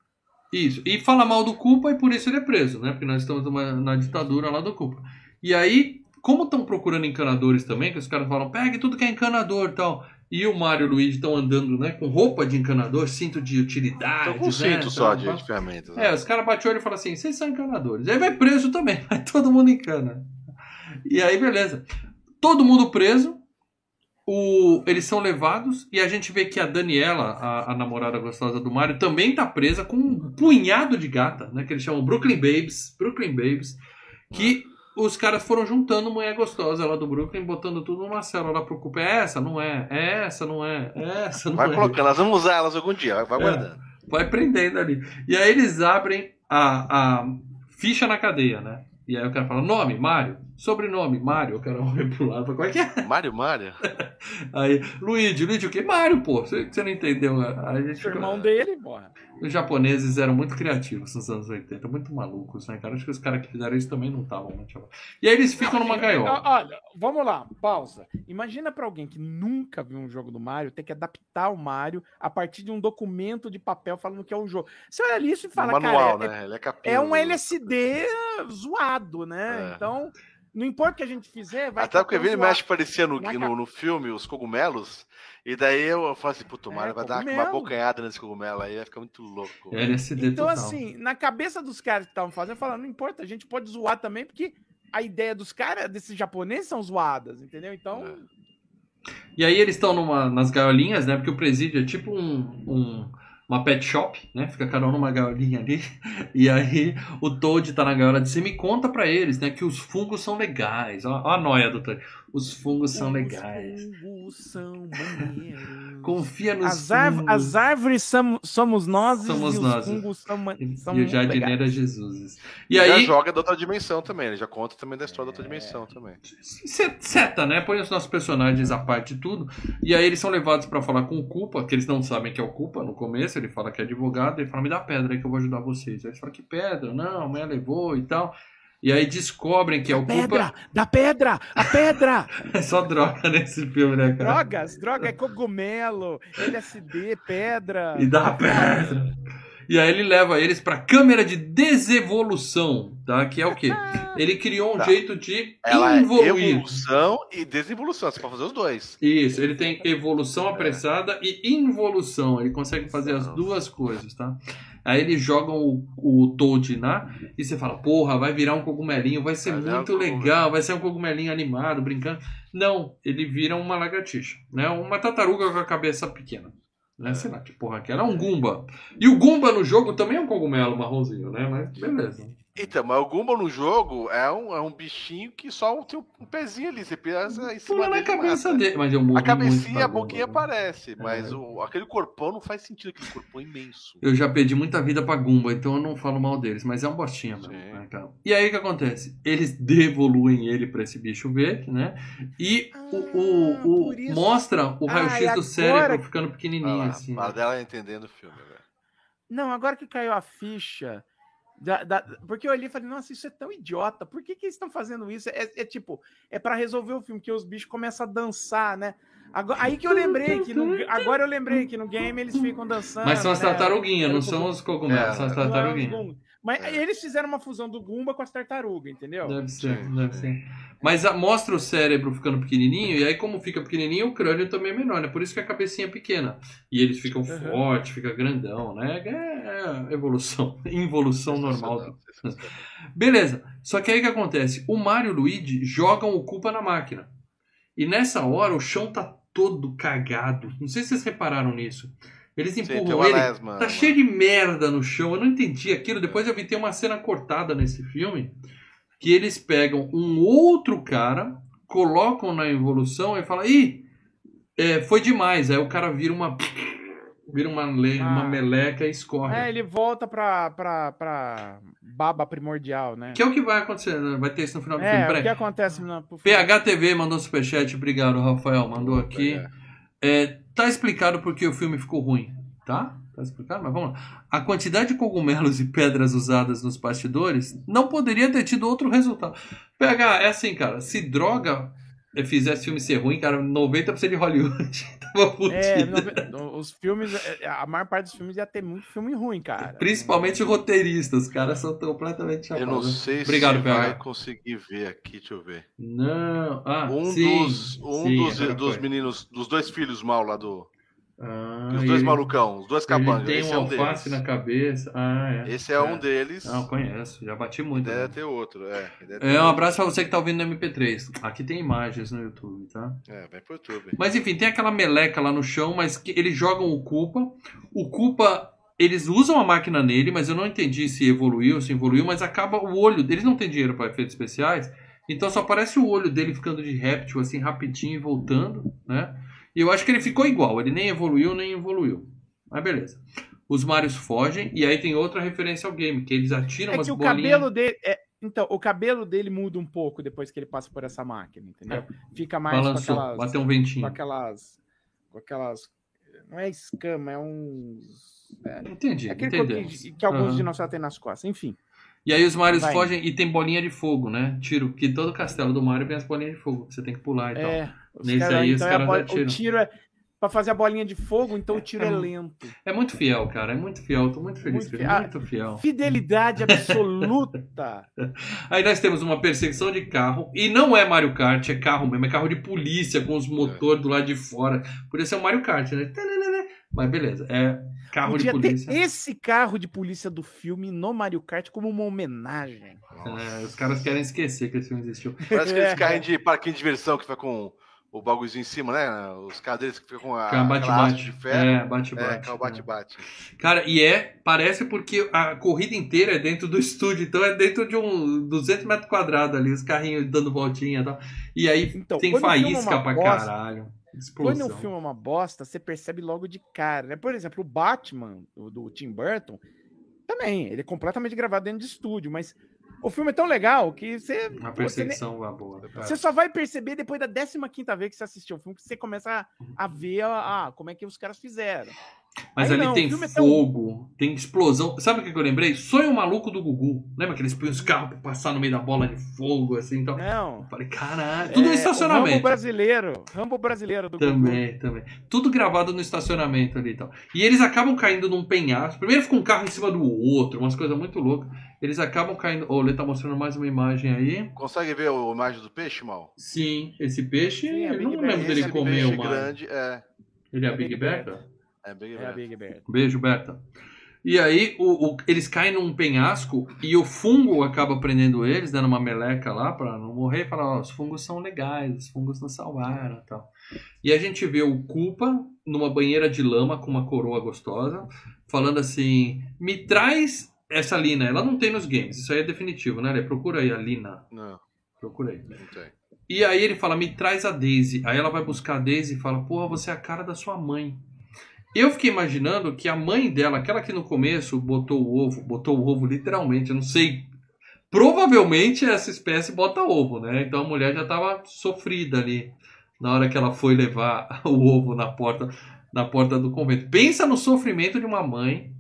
S1: Isso. E fala mal do Culpa e por isso ele é preso, né? Porque nós estamos numa, na ditadura lá do Culpa. E aí, como estão procurando encanadores também, que os caras falam, pegue tudo que é encanador e tal. E o Mario e o Luigi estão andando, né? Com roupa de encanador, cinto de utilidade.
S2: Tô com um
S1: né,
S2: cinto só de,
S1: tal.
S2: de ferramentas. né?
S1: É, os caras batem o olho e falam assim: vocês são encanadores. Aí vai preso também, vai todo mundo encana. E aí, beleza. Todo mundo preso. O, eles são levados e a gente vê que a Daniela, a, a namorada gostosa do Mario, também tá presa com um punhado de gata, né? Que eles chamam Brooklyn Babes. Brooklyn Babes. Que os caras foram juntando mulher gostosa lá do Brooklyn, botando tudo numa célula lá pro culpa. É essa, não é? É essa, não é? É essa, não
S2: Vai
S1: é?
S2: colocando, nós vamos usar elas algum dia, vai, vai
S1: É.
S2: guardando.
S1: vai prendendo ali. E aí eles abrem a, a ficha na cadeia, né? E aí o cara fala, nome, Mário, Sobrenome, Mário. O cara olha pro lado, qual é que é?
S2: Mário Mário?
S1: Aí, Luigi, Luigi o quê? Mário, pô. Você, você não entendeu? né? Aí a gente
S3: O
S1: fica-
S3: irmão dele, porra.
S1: Os japoneses eram muito criativos nos anos 80, muito malucos, né, cara? Acho que os caras que fizeram isso também não estavam muito. E aí eles ficam numa
S3: Ó,
S1: gaiola.
S3: Olha, vamos lá, pausa. Imagina pra alguém que nunca viu um jogo do Mario ter que adaptar o Mario a partir de um documento de papel falando que é um jogo. Você olha isso e fala,
S2: manual,
S3: cara, é-
S2: né? Ele é
S3: é, um
S2: do-
S3: LSD zoado, né?
S2: É.
S3: Então, não importa o que a gente fizer, vai
S2: Até porque vira e mexe parecia no,
S3: Na
S2: no, no filme os cogumelos. E daí eu falo assim, puto,
S3: É,
S2: vai dar uma bocanhada nesse cogumelo aí, vai ficar muito louco.
S1: É LSD
S3: Então,
S1: total.
S3: assim, na cabeça dos caras que estavam fazendo, falando, não importa, a gente pode zoar também, porque a ideia dos caras, desses japoneses, são zoadas, entendeu? Então,
S2: É.
S1: E aí eles estão numa- nas gaiolinhas, né? Porque o presídio é tipo um, um- uma pet shop, né? Fica cada um numa gaiolinha ali. E aí o Toad tá na gaiola de cima e conta pra eles, né? Que os fungos são legais. Ó a noia do Toad. Os fungos são legais.
S3: Os fungos são maneiros.
S1: Confia nos
S3: As,
S1: fungos.
S3: as árvores são- somos nós
S1: Somos
S3: e os
S1: nós.
S3: fungos são,
S1: E,
S3: são
S1: e o jardineiro é. Jesus.
S2: E
S1: E
S2: já
S1: aí,
S2: joga da outra dimensão também, ele já conta também da história da outra dimensão também.
S1: se- seta, né? Põe os nossos personagens à parte de tudo. E aí eles são levados pra falar com o Culpa, que eles não sabem que é o Culpa no começo. Ele fala que é advogado. Ele fala, me dá pedra aí que eu vou ajudar vocês. Aí eles falam, que pedra? Não, a mãe levou e tal. E aí descobrem que é o
S3: Pedra!
S1: Culpa.
S3: Da pedra! A pedra!
S1: É só droga nesse filme, né, cara?
S3: Drogas, droga é cogumelo, LSD, pedra.
S1: E dá a pedra. E aí ele leva eles pra câmera de desevolução, tá? Que é o quê? Ele criou um
S2: Tá.
S1: jeito de
S2: Ela é
S1: evoluir.
S2: evolução e desevolução, você pode fazer os dois.
S1: Isso, ele tem evolução apressada e involução. Ele consegue fazer as duas coisas, tá? Aí eles jogam o, o Toad lá e você fala, porra, vai virar um cogumelinho, vai ser muito legal, vai ser um cogumelinho animado, brincando. Não, ele vira uma lagartixa, né? Uma tartaruga com a cabeça pequena. Né? Sei lá que porra que era, um Goomba. E o Goomba no jogo também é um cogumelo marronzinho, né? Mas beleza.
S2: Então, mas o Gumba no jogo é um, é um bichinho que só tem um pezinho ali, você pisa em cima
S1: Pula na
S2: dele
S1: cabeça
S2: mata.
S1: dele. Mas eu
S2: A cabecinha, a boquinha
S1: Goomba, né?
S2: aparece, mas
S1: É.
S2: o, aquele corpão não faz sentido, aquele corpão imenso.
S1: Eu já perdi muita vida pra Gumba, então eu não falo mal deles, mas é um bostinha mesmo.
S2: Sim.
S1: né, cara? E aí o que acontece? Eles devoluem ele pra esse bicho verde, né? E o, o,
S3: Ah,
S1: o-
S3: por isso.
S1: mostra o
S3: Ah,
S1: raio-x
S3: e
S1: do
S3: agora-
S1: cérebro ficando pequenininho
S2: lá,
S1: assim. né?
S2: dela entendendo o filme, velho.
S3: Não, agora que caiu a ficha. Da- da- porque eu olhei e falei, nossa, isso é tão idiota. Por que, que eles estão fazendo isso? É, é tipo, é para resolver o filme, que os bichos começam a dançar, né? Agora, aí que eu lembrei que no, agora eu lembrei que no game eles ficam dançando.
S1: Mas são as
S3: né?
S1: tartaruguinhas, não são os cogumelos,
S2: É,
S1: são as
S3: Não é
S1: tartaruguinhas.
S3: Mas
S2: É.
S3: eles fizeram uma fusão do Goomba com as tartarugas, entendeu?
S1: Deve ser,
S2: Sim,
S1: deve
S2: sim.
S1: ser. Mas a- mostra o cérebro ficando pequenininho, e aí como fica pequenininho, o crânio também é menor, né? Por isso que a cabecinha é pequena. E eles ficam
S3: Uhum.
S1: fortes, fica grandão, né? É, é evolução, involução normal. Beleza. Só que aí o que acontece? O Mario e o Luigi jogam o culpa na máquina. E nessa hora o chão tá todo cagado. Não sei se vocês repararam nisso. Eles empurram
S2: uma
S1: ele.
S2: lesma,
S1: Tá
S2: uma-
S1: cheio de merda no chão. Eu não entendi aquilo. Depois eu vi tem uma cena cortada nesse filme que eles pegam um outro cara, colocam na evolução e falam: ih, é, foi demais. Aí o cara vira uma. Vira uma, le- uma
S3: Ah.
S1: meleca e escorre.
S3: É, ele volta pra, pra, pra baba primordial, né?
S1: Que é o que vai acontecer, né? Vai ter isso no final do
S3: É,
S1: filme.
S3: o
S1: Peraí.
S3: que acontece no
S1: PHTV mandou superchat, obrigado, Rafael. Mandou aqui. É, tá explicado porque o filme ficou ruim, tá? Tá explicado, mas vamos lá. A quantidade de cogumelos e pedras usadas nos bastidores não poderia ter tido outro resultado. PH, é assim, cara. Se droga eh, fizesse filme ser ruim, cara, 90% de Hollywood tava
S3: É, os filmes, é, a maior parte dos filmes ia ter muito filme ruim, cara.
S1: Principalmente roteiristas, os caras são completamente
S2: Eu não sei
S1: Obrigado,
S2: se
S1: PH.
S2: vai conseguir ver aqui, deixa eu ver.
S1: Não, ah,
S2: Um
S1: sim,
S2: dos, um
S1: sim,
S2: dos, dos meninos, dos dois filhos mal lá do.
S1: Ah,
S2: Os dois
S1: ele-
S2: malucão, os dois
S1: Ele
S2: capangas.
S1: tem
S2: Esse
S1: um
S2: é um
S1: alface
S2: deles.
S1: na cabeça. Ah, é.
S2: Esse é um deles.
S1: Não, conheço. Já bati muito.
S2: Deve
S1: né?
S2: ter outro, é. Deve ter
S1: É, um
S2: outro.
S1: abraço pra você que tá ouvindo no MP3. Aqui tem imagens no YouTube, tá?
S2: É, vem pro YouTube.
S1: Mas enfim, tem aquela meleca lá no chão, mas que eles jogam o Culpa. O Culpa, eles usam a máquina nele, mas eu não entendi se evoluiu, se evoluiu, mas acaba o olho. Eles não têm dinheiro para efeitos especiais, então só aparece o olho dele ficando de réptil, assim, rapidinho e voltando, né? E eu acho que ele ficou igual, ele nem evoluiu, nem evoluiu. Mas beleza. Os Marios fogem, e aí tem outra referência ao game, que eles atiram
S3: É
S1: umas
S3: que o
S1: bolinhas.
S3: cabelo dele. É, Então, o cabelo dele muda um pouco depois que ele passa por essa máquina, entendeu? Fica mais
S1: Balançou,
S3: com aquelas.
S1: bateu um
S3: Com
S1: ventinho.
S3: aquelas. Com aquelas. Não é escama, é uns. É,
S1: Entendi,
S3: aquele coco
S1: entendemos.
S3: que, que alguns
S1: Aham.
S3: dinossauros têm nas costas. Enfim.
S1: E aí os Marios
S3: Vai.
S1: fogem e tem bolinha de fogo, né? Tiro, que todo castelo do Mario tem as bolinhas de fogo. Você tem que pular e tal.
S3: É, os
S1: Nesse
S3: cara-
S1: aí, os
S3: então é a
S1: caras
S3: bola-. O tiro é. Pra fazer a bolinha de fogo, então o tiro é
S1: É.
S3: lento.
S1: É muito fiel, cara. É muito fiel. Tô muito feliz
S3: Muito fiel. Ah,
S1: Muito fiel.
S3: Fidelidade absoluta.
S1: Aí nós temos uma perseguição de carro. E não é Mario Kart, é carro mesmo. É carro de polícia com os motores do lado de fora. Podia ser um Mario Kart, né? Mas beleza. É carro
S3: Podia
S1: de
S3: ter
S1: polícia.
S3: esse carro de polícia do filme no Mario Kart como uma homenagem.
S1: É, os caras querem esquecer que esse filme existiu.
S2: Parece aqueles
S3: É.
S2: carrinhos de parquinho de diversão que fica com o bagulhozinho em cima, né? Os deles que ficam com a haste
S1: bate-bate.
S2: de ferro.
S1: É, bate-bate.
S2: É, carro bate-bate.
S1: Cara, e é, parece porque a corrida inteira é dentro do estúdio, então é dentro de um 200 metros quadrados ali, os carrinhos dando voltinha e tal. E aí
S3: Então,
S1: tem
S3: quando o filme é
S1: faísca
S3: uma
S1: pra
S3: bosta,
S1: caralho.
S3: Quando
S1: Explosão.
S3: o filme é uma bosta, você percebe logo de cara. né? Por exemplo, o Batman, do, do Tim Burton, também, ele é completamente gravado dentro de estúdio, mas o filme é tão legal que você.
S1: A
S3: pô, você,
S1: perseguição é boa.
S3: você só vai perceber depois da 15 vez que você assistiu o filme que você começa a, a ver a, a- como é que os caras fizeram.
S1: Mas
S3: Aí
S1: ali
S3: não,
S1: tem
S3: é tão-
S1: fogo, tem explosão. Sabe o que eu lembrei? Sonho maluco do Gugu. Lembra que eles põem os carros pra passar no meio da bola de fogo, assim, então.
S3: Não.
S1: Falei, caralho, tudo no
S3: É, O Rambo
S1: estacionamento.
S3: brasileiro. Rambo brasileiro do Gugu.
S1: Também, também. Tudo gravado no estacionamento ali e tal. E eles acabam caindo num penhasco. Primeiro fica um carro em cima do outro, umas coisas muito loucas. Eles acabam caindo. Ô, o Lê tá mostrando mais uma imagem aí.
S2: Consegue ver a imagem do peixe, mal?
S1: Sim, esse peixe,
S3: Sim, a
S1: eu não lembro dele comer o mar.
S2: grande, é.
S1: Ele é
S3: É
S1: a Big
S3: Big
S1: Bertha?
S2: É bem
S3: É a. Big Bear.
S1: Beijo, Berta. E aí, o- o- eles caem num penhasco e o fungo acaba prendendo eles, dando uma meleca lá pra não morrer. E fala: Ó, os fungos são legais, os fungos nos salvaram e tal. E a gente vê o Culpa numa banheira de lama com uma coroa gostosa, falando assim: me traz essa Lina. Ela não tem nos games, isso aí é definitivo, né? Lê? Procura aí a Lina.
S2: Não,
S1: Procura aí.
S2: não tem.
S1: E aí ele fala, me traz a Daisy. Aí ela vai buscar a Daisy e fala, porra, você é a cara da sua mãe. Eu fiquei imaginando que a mãe dela, aquela que no começo botou o ovo, botou o ovo literalmente, eu não sei. Provavelmente essa espécie bota ovo, né? Então a mulher já tava sofrida ali na hora que ela foi levar o ovo na porta, na porta do convento. Pensa no sofrimento de uma mãe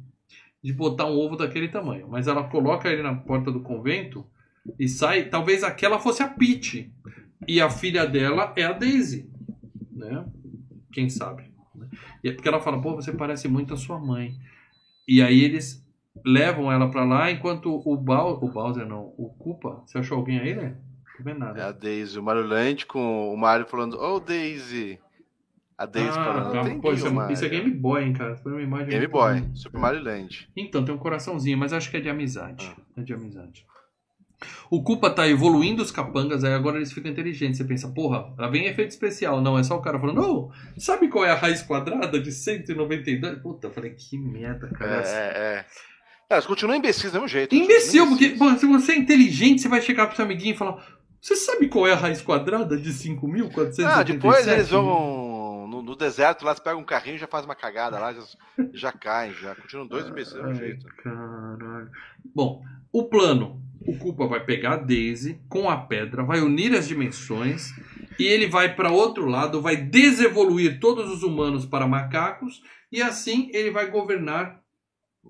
S1: de botar um ovo daquele tamanho. Mas ela coloca ele na porta do convento e sai. Talvez aquela fosse a Peach. E a filha dela é a Daisy. Né? Quem sabe? Né? E é porque ela fala, pô, você parece muito a sua mãe. E aí eles levam ela pra lá, enquanto o, Bau o Bowser não, o Koopa. Você achou alguém aí, né? Não vendo
S2: É a
S1: nada.
S2: Daisy, o Mario Land com o Mario falando, oh Daisy. A Daisy falando,
S1: tá.
S2: tem
S1: Pô, isso, é, isso é Game Boy, hein, cara? Foi uma imagem.
S2: Game Boy. Super Mario Land.
S1: Então, tem um coraçãozinho, mas acho que é de amizade.
S2: Ah.
S1: É de amizade. O Koopa tá evoluindo os capangas, aí agora eles ficam inteligentes. Você pensa, porra, lá vem efeito especial. Não, é só o cara falando, não, sabe qual é a raiz quadrada de 192? Puta, eu falei, que merda, cara.
S2: é, é. É, Elas continuam imbecis do mesmo jeito.
S1: Imbecil, porque pô, se você é inteligente, você vai chegar pro seu amiguinho e falar, você sabe qual é a raiz quadrada de 5.487?
S2: Ah, depois eles vão no, no deserto lá, você pega um carrinho e já faz uma cagada lá, já, já caem, já. Continuam dois imbecis do mesmo jeito.
S1: Caralho. Bom, o plano. O Koopa vai pegar a Daisy com a pedra, vai unir as dimensões e ele vai para outro lado, vai desevoluir todos os humanos para macacos e assim ele vai governar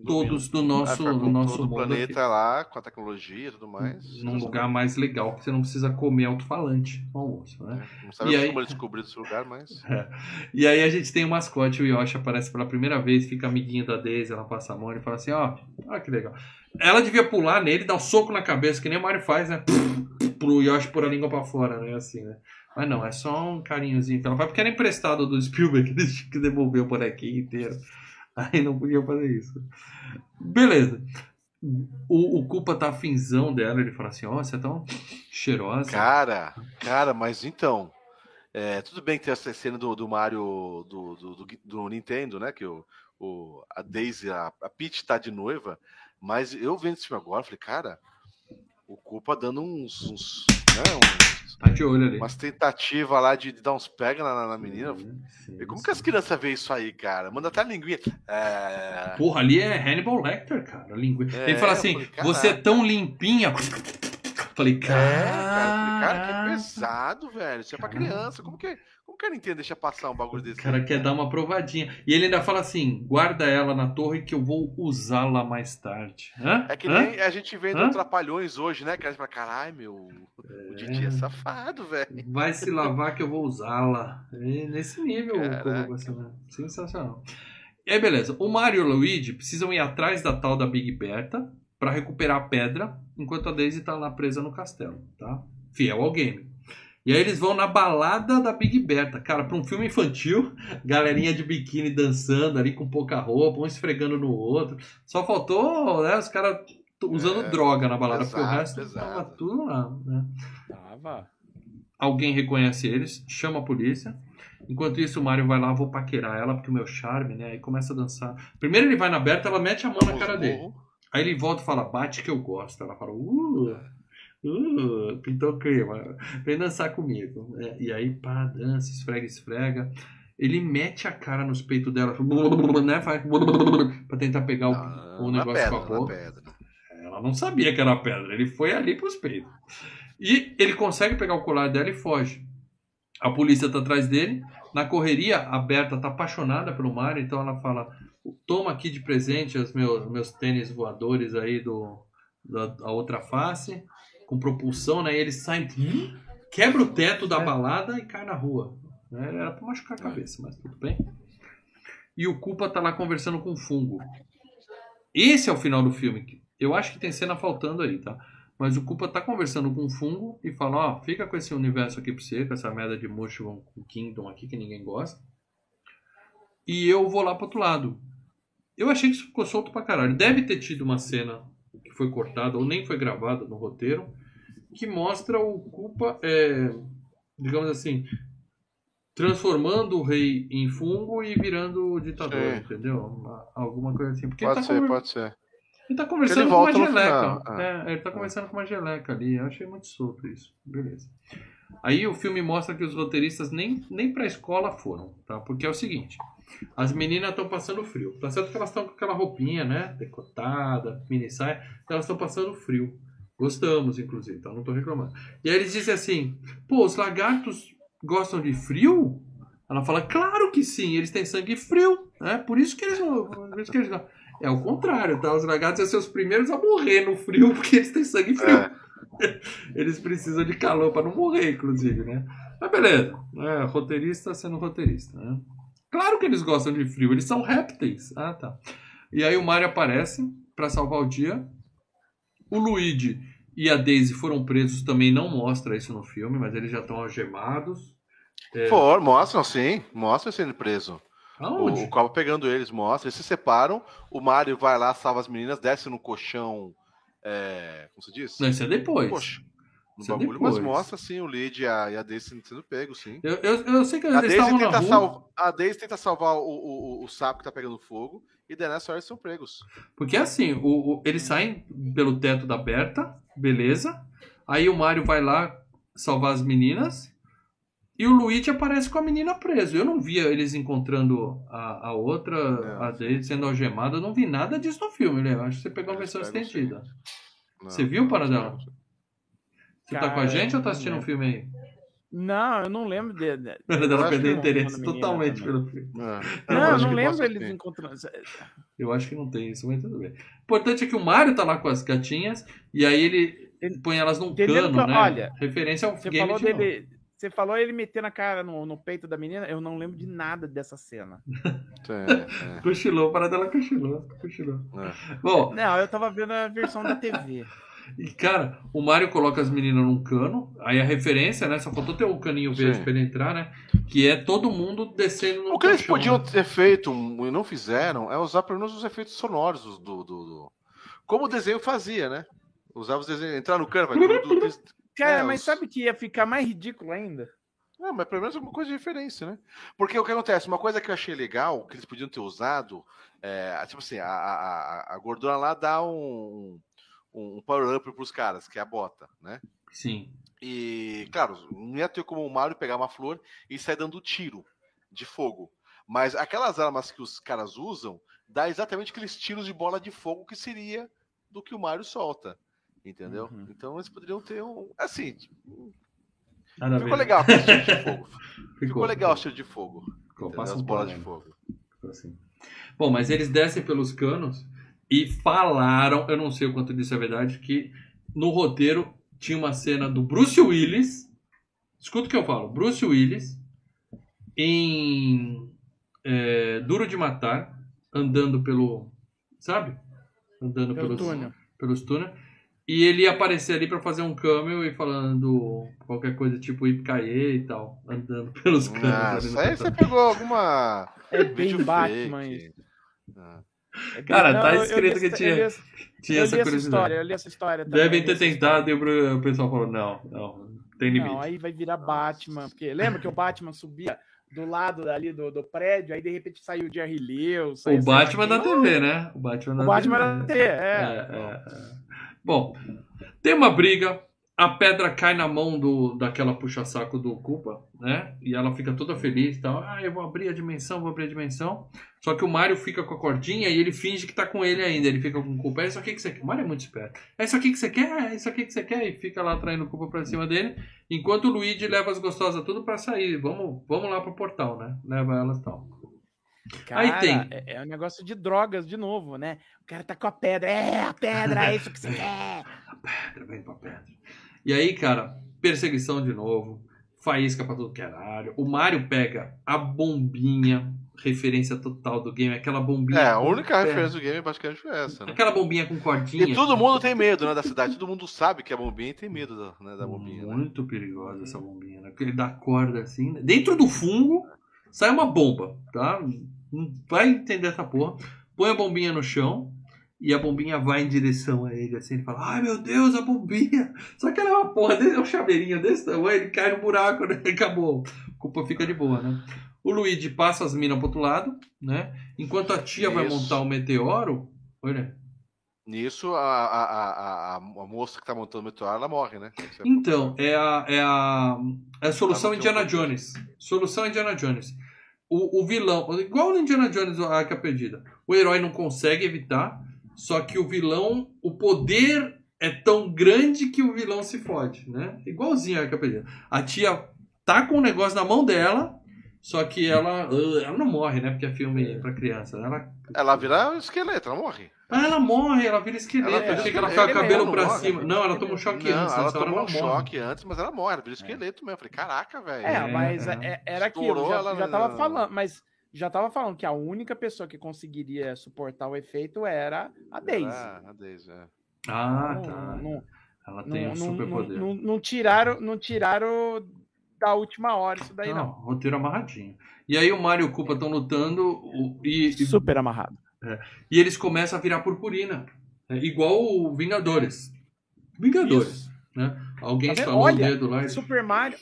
S1: todos do
S2: Ah,
S1: nosso,
S2: fica
S1: do
S2: com
S1: nosso
S2: todo o
S1: mundo
S2: planeta
S1: aqui.
S2: lá, com a tecnologia e tudo mais.
S1: Num lugar mais legal, que você não precisa comer alto-falante no almoço, né?
S2: É, Não sabe
S1: E aí-
S2: como eles descobriram esse lugar, mas.
S1: E aí a gente tem o mascote, o Yoshi aparece pela primeira vez, fica amiguinho da Daisy, ela passa a mão e fala assim, ó, ó que legal. Ela devia pular nele, dar um soco na cabeça, que nem o Mario faz, né? Pro Yoshi pôr a língua pra fora, né? Assim, né? Mas não, é só um carinhozinho que ela faz, porque era emprestado do Spielberg, que devolver o bonequinho inteiro. Aí não podia fazer isso. Beleza. O, o Culpa tá afinzão dela, ele fala assim, ó, você é tão cheirosa.
S2: Cara, cara, mas então. é, tudo bem que tem essa cena do, do Mario do, do, do, do Nintendo, né? Que o, o, a Daisy, a, a Peach tá de noiva, mas eu vendo esse filme agora, falei, cara, o Culpa dando uns. uns, né, uns-
S1: Tá de olho ali.
S2: umas tentativas lá de, de dar uns pega na, na menina.
S1: Sim,
S2: E como
S1: sim.
S2: que as crianças veem isso aí, cara? Manda até a linguinha. É...
S1: Porra, ali é Hannibal Lecter, cara. Lingu...
S2: É,
S1: Ele fala assim:
S2: falei,
S1: você é tão limpinha. Falei,
S2: É, cara, falei, cara, que
S1: cara,
S2: pesado, velho. Isso é pra criança. Como que, como que a Nintendo deixa passar um bagulho desse?
S1: o cara
S2: aí,
S1: quer dar uma provadinha. E ele ainda fala assim: guarda ela na torre que eu vou usá-la mais tarde. Hã?
S2: É que
S1: Hã?
S2: nem a gente vendo
S1: Hã?
S2: Trapalhões hoje, né? Que a gente fala, caralho, meu, o Didi é safado, velho.
S1: Vai se lavar que eu vou usá-la. É nesse nível, como você, né? sensacional. E aí, beleza. O Mario e o Luigi precisam ir atrás da tal da Big Berta para recuperar a pedra, enquanto a Daisy tá lá presa no castelo, tá? Fiel ao game. E aí eles vão na balada da Big Berta. Cara, para um filme infantil, galerinha de biquíni dançando ali com pouca roupa, um esfregando no outro. Só faltou, né, os caras usando
S2: É,
S1: droga na balada, porque o
S2: pesado,
S1: resto
S2: pesado.
S1: tava tudo lá, né?
S3: Tava.
S1: Alguém reconhece eles, chama a polícia. Enquanto isso, o Mario vai lá, vou paquerar ela, porque o meu charme, né? Aí começa a dançar. Primeiro ele vai na Berta, ela mete a mão na cara dele. Aí ele volta e fala, bate que eu gosto. Ela fala, uh, uh, pintou clima, vem dançar comigo. É, e aí, pá, dança, esfrega, esfrega. Ele mete a cara nos peitos dela, né? Faz pra tentar pegar o,
S2: Ah,
S1: o negócio
S2: pedra,
S1: com a boca.
S2: pedra.
S1: Ela não sabia que era pedra, ele foi ali pros peitos. E ele consegue pegar o colar dela e foge. A polícia tá atrás dele. Na correria, a Berta tá apaixonada pelo Mario, então ela fala: Toma aqui de presente os meus, meus tênis voadores aí do, da, da outra face, com propulsão, né? E eles saem, quebra o teto da balada e cai na rua. Né? Era pra machucar a cabeça, mas tudo bem. E o Culpa tá lá conversando com o fungo. Esse é o final do filme. Eu acho que tem cena faltando aí, tá? Mas o Culpa tá conversando com o fungo e fala, ó, fica com esse universo aqui pra você, com essa merda de Mushroom Kingdom aqui que ninguém gosta. E eu vou lá pro outro lado. Eu achei que isso ficou solto pra caralho. Deve ter tido uma cena que foi cortada ou nem foi gravada no roteiro que mostra o Culpa, é, digamos assim, transformando o rei em fungo e virando o ditador,
S2: Sim.
S1: entendeu? Uma- alguma coisa assim. Porque
S2: Pode
S1: tá
S2: ser,
S1: conver-
S2: pode ser.
S1: ele tá conversando
S2: Ele
S1: com uma geleca.
S2: ah.
S1: É, ele tá conversando com uma geleca ali. Eu achei muito solto isso. Beleza. Aí o filme mostra que os roteiristas nem, nem pra escola foram, tá? Porque é o seguinte: as meninas estão passando frio. Tá certo que elas estão com aquela roupinha, né? Decotada, mini saia. Elas estão passando frio. Gostamos, inclusive, então não tô reclamando. E aí eles dizem assim: pô, os lagartos gostam de frio? Ela fala: claro que sim, eles têm sangue frio, né? Por isso que eles não. Por isso que eles não. É o contrário, tá? Os lagartos ser os primeiros a morrer no frio porque eles têm sangue frio.
S2: É.
S1: Eles precisam de calor para não morrer, inclusive, né? Mas beleza. É, roteirista sendo roteirista, né? Claro que eles gostam de frio, eles são répteis. Ah, tá. E aí o Mario aparece para salvar o dia. O Luigi e a Daisy foram presos, também não mostra isso no filme, mas eles já estão algemados. É.
S2: For, mostram sim, mostra sendo preso. O,
S1: Aonde?
S2: o Copa pegando eles, mostra. Eles se separam. O Mario vai lá, salva as meninas, desce no colchão. É, como você diz?
S1: Não, isso é depois.
S2: Poxa, no
S1: Isso é
S2: bagulho,
S1: depois.
S2: mas mostra sim o Lead e a, e a Daisy sendo pego, sim.
S1: Eu, eu, eu sei que
S2: A
S1: eles
S2: Daisy, tenta
S1: rua.
S2: salva, a Daisy tenta salvar o, o, o, o sapo que tá pegando fogo. E hora eles são pregos.
S1: Porque assim, o, o- eles saem pelo teto da Berta, beleza. Aí o Mario vai lá salvar as meninas. E o Luigi aparece com a menina preso. Eu não via eles encontrando a, a outra,
S2: É.
S1: a Daisy sendo algemada. Eu não vi nada disso no filme, né? Eu acho que você pegou a versão estendida.
S2: Não,
S1: Você viu,
S2: não,
S1: Paradela?
S2: não.
S1: Você tá com a gente ou tá assistindo o
S3: lembro.
S1: filme aí?
S3: Não, eu não lembro de. de-
S1: Na verdade,
S2: Eu
S1: ela perdeu interesse totalmente
S3: também.
S1: pelo filme.
S2: É.
S3: Não, eu não lembro eles
S2: sim.
S3: encontrando.
S1: Eu acho que não tem isso, mas tudo bem. O importante é que o Mario tá lá com as gatinhas e aí ele
S3: Ele-
S1: põe elas num cano,
S3: que-
S1: né?
S3: olha,
S1: Referência ao
S3: Você
S1: game
S3: falou
S1: de novo.
S3: dele. Você falou ele meter na cara no, no peito da menina, eu não lembro de nada dessa cena.
S2: É,
S1: Cochilou, para dela cochilou, cochilou.
S2: é, é.
S1: Bom,
S3: Não, eu tava vendo a versão da TV.
S1: E cara, o Mario coloca as meninas num cano, aí a referência, né? Só faltou ter um caninho verde
S2: Sim.
S1: pra ele entrar, né? Que é todo mundo descendo no
S2: O que eles
S1: colchão,
S2: podiam
S1: né?
S2: ter feito e não fizeram é usar pelo menos os efeitos sonoros do. do, do- Como o desenho fazia, né? Usava os desenhos, entrar no cano, vai. do- do- do-
S3: Cara,
S2: É,
S3: mas
S2: os-
S3: sabe que ia ficar mais ridículo ainda?
S2: Não, mas pelo menos alguma coisa de referência, né? Porque o que acontece? Uma coisa que eu achei legal, que eles podiam ter usado, é, tipo assim, a, a- a gordura lá dá um, um, um power-up pros caras, que é a bota, né?
S1: Sim.
S2: E, claro, não ia ter como o Mario pegar uma flor e sair dando tiro de fogo. Mas aquelas armas que os caras usam, dá exatamente aqueles tiros de bola de fogo que seria do que o Mario solta. Entendeu?
S3: Uhum.
S2: Então eles poderiam ter um. Assim, tipo,
S1: Nada a
S2: ficou
S1: ver.
S2: legal esse tiro de fogo.
S1: Ficou,
S2: Ficou legal o tiro de fogo.
S1: Ficou, passa
S2: As bolas de fogo.
S1: Ficou assim. Bom, mas eles descem pelos canos e falaram, eu não sei o quanto disso é verdade, que no roteiro tinha uma cena do Bruce Willis. Escuta o que eu falo, Bruce Willis em é, Duro de Matar, andando pelo. Sabe? Andando
S3: Pelo
S1: pelos,
S3: túnel.
S1: pelos túneis. E ele ia aparecer ali pra fazer um cameo e falando qualquer coisa tipo Ipkaê e tal, andando pelos canos.
S2: Ah, isso aí você pegou alguma.
S3: É bem Batman.
S2: Ah.
S3: É
S1: Cara, tá
S3: eu- eu
S1: escrito
S3: li
S1: que tinha-
S3: Eu
S1: Tinha
S3: eu
S1: essa
S3: li essa
S1: curiosidade.
S3: história, eu li essa história também.
S1: Devem
S3: eu
S1: ter tentado e o pessoal falou: não, não, tem limite.
S3: Não, aí vai virar Batman, porque lembra que o Batman subia do lado ali do, do prédio, aí de repente saiu o Jerry Lewis.
S1: o Batman da TV, né? O Batman da
S3: O Batman
S1: TV.
S3: era T, é.
S1: É, é, é. Bom, tem uma briga, a pedra cai na mão do, daquela puxa-saco do Culpa, né? E ela fica toda feliz e tal. Ah, eu vou abrir a dimensão, vou abrir a dimensão. Só que o Mario fica com a cordinha e ele finge que tá com ele ainda. Ele fica com o Culpa. É isso aqui que você quer. O Mario é muito esperto. É isso aqui que você quer? É isso aqui que você quer? E fica lá traindo o Culpa pra cima dele. Enquanto o Luigi leva as gostosas tudo pra sair. Vamos, vamos lá pro portal, né? Leva elas e tal.
S3: Cara,
S1: Aí tem.
S3: É, é um negócio de drogas de novo, né? O cara tá com a pedra. É, a pedra, é isso que você quer.
S1: pedra, vem pra pedra. E aí, cara, perseguição de novo, faísca pra tudo que é área. O Mario pega a bombinha, referência total do game, aquela bombinha.
S2: É, a única referência do game basicamente foi essa, né?
S1: Aquela bombinha com cordinha.
S2: E todo mundo tem medo, né, da cidade. Todo mundo sabe que é bombinha e tem medo da, né, da bombinha, né?
S1: Muito perigosa essa bombinha, né? Porque ele dá corda assim. né? Dentro do fungo sai uma bomba, tá? Não vai entender essa porra. Põe a bombinha no chão e a bombinha vai em direção a ele, assim. Ele fala: Ai meu Deus, a bombinha! Só que ela é uma porra, desse- é um chaveirinho desse tamanho, ele cai no buraco, né? Acabou. A culpa fica de boa, né? O Luigi passa as minas pro outro lado, né? Enquanto a tia vai
S2: Isso.
S1: montar o meteoro. Olha.
S2: Nisso, a, a, a, a, moça que tá montando o meteoro, ela morre, né?
S1: Então, é a, é a, é a solução
S2: Ah,
S1: Indiana. Jones. Solução Indiana Jones. O, o vilão, igual no Indiana Jones, a Arca Perdida. O herói não consegue evitar, só que o vilão, o poder é tão grande que o vilão se fode, né? Igualzinho a Arca. A tia tá com o negócio na mão dela, só que ela, ela não morre, né? Porque é filme pra criança. né? Ela,
S2: Ela vira um esqueleto, ela morre.
S1: ah, ela morre, ela vira esqueleto.
S2: Ela vira
S1: achei que ela ficava com o cabelo pra
S2: morre.
S1: cima. Não, ela toma um choque
S2: não,
S1: antes.
S2: ela tomou um
S1: morre.
S2: choque antes, mas ela morre, ela vira esqueleto mesmo. Eu falei, caraca, velho.
S3: É,
S1: É,
S3: mas
S1: é.
S3: é- era aquilo. Já,
S2: ela
S3: já tava falando, mas já tava falando que a única pessoa que conseguiria suportar o efeito era a Daisy.
S2: Ah, a Daisy, é.
S1: Ah,
S3: Não-
S1: tá.
S3: não-
S1: Ela
S3: não,
S1: tem um superpoder.
S3: não- não tiraram, não tiraram da última hora isso daí,
S1: Não,
S3: não.
S1: roteiro amarradinho. E aí o Mario e o Koopa estão lutando o- e, e,
S3: Super amarrado.
S1: e eles começam a virar purpurina. É igual o Vingadores. Vingadores,
S3: Isso.
S1: né? Alguém
S3: Tá vendo?
S1: estalou o dedo lá e...
S3: Super Mario.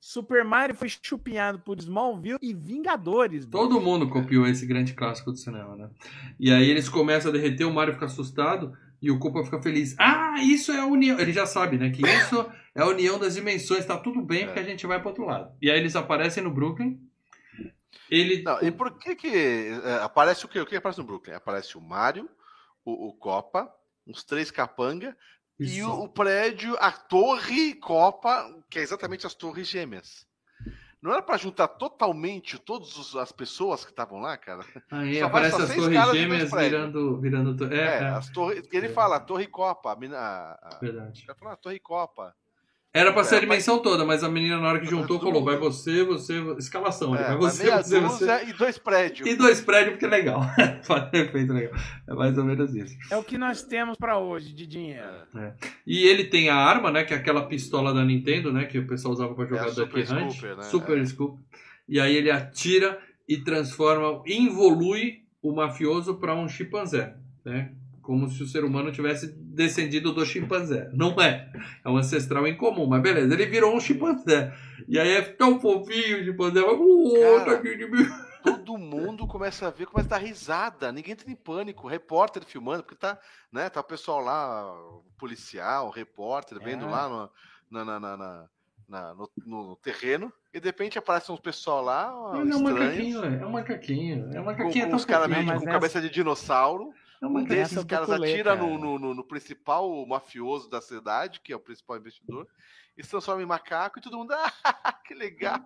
S3: Super Mario foi chupinhado por Smallville e Vingadores. bicho.
S1: Todo mundo copiou esse grande clássico do cinema, né? E aí eles começam a derreter, o Mario fica assustado e o Koopa fica feliz. Ah, isso é a união. Ele já sabe, né? Que isso é a união das dimensões. Tá tudo bem porque a gente vai pro outro lado. E aí eles aparecem no Brooklyn. Ele.
S2: Não, e por que que é, aparece o quê? O que aparece no Brooklyn? Aparece o Mario, o, o Copa, os três capanga e o, o prédio, a torre Copa, que é exatamente as torres gêmeas. Não era pra juntar totalmente todas as pessoas que estavam lá, cara?
S1: Aí
S2: Só
S1: aparece as torres gêmeas virando. virando
S2: É,
S1: é, é,
S2: as torres. Ele fala, a torre Copa, a, a,
S1: verdade.
S2: Ele fala, a torre Copa.
S1: Era pra ser a
S2: É,
S1: dimensão toda, mas a menina, na hora que
S2: Mas
S1: juntou, falou: vai você, você. Escalação.
S2: É,
S1: vai você,
S2: meia
S1: você, você.
S2: e dois prédios.
S1: E dois prédios, porque é legal. Faz efeito legal. É mais ou menos isso.
S3: É o que nós temos pra hoje de dinheiro.
S1: E ele tem a arma, né? Que é aquela pistola da Nintendo, né? Que o pessoal usava pra jogar
S2: É
S1: Duck
S2: Super
S1: Hunt.
S2: Scooper, né?
S1: Super
S2: É.
S1: Scoop. E aí ele atira e transforma, involui o mafioso para um chimpanzé, né? Como se o ser humano tivesse descendido do chimpanzé. Não é. É um ancestral incomum, mas beleza. Ele virou um chimpanzé. E aí é tão fofinho o chimpanzé. Vai, "Oh,
S2: Cara,
S1: tadinho de mim."
S2: todo mundo começa a ver, começa a dar risada. Ninguém entra em pânico. O repórter filmando, porque tá, né, tá o pessoal lá, o policial, o repórter, vendo
S3: É.
S2: lá no, na, na- na- na- na- no, no terreno. E de repente aparece uns pessoal lá, ó,
S1: Ele é um
S2: estranhos,
S1: macaquinho, é. É um macaquinho. É um
S2: com,
S1: macaquinho
S2: com
S1: tão
S2: os caras meio
S3: mas
S2: com
S3: essa-
S2: cabeça de dinossauro.
S1: É uma
S2: Um desses caras atira
S3: cara.
S2: no, no- no- no principal mafioso da cidade, que é o principal investidor, e se transforma em macaco e todo mundo, ah, que legal.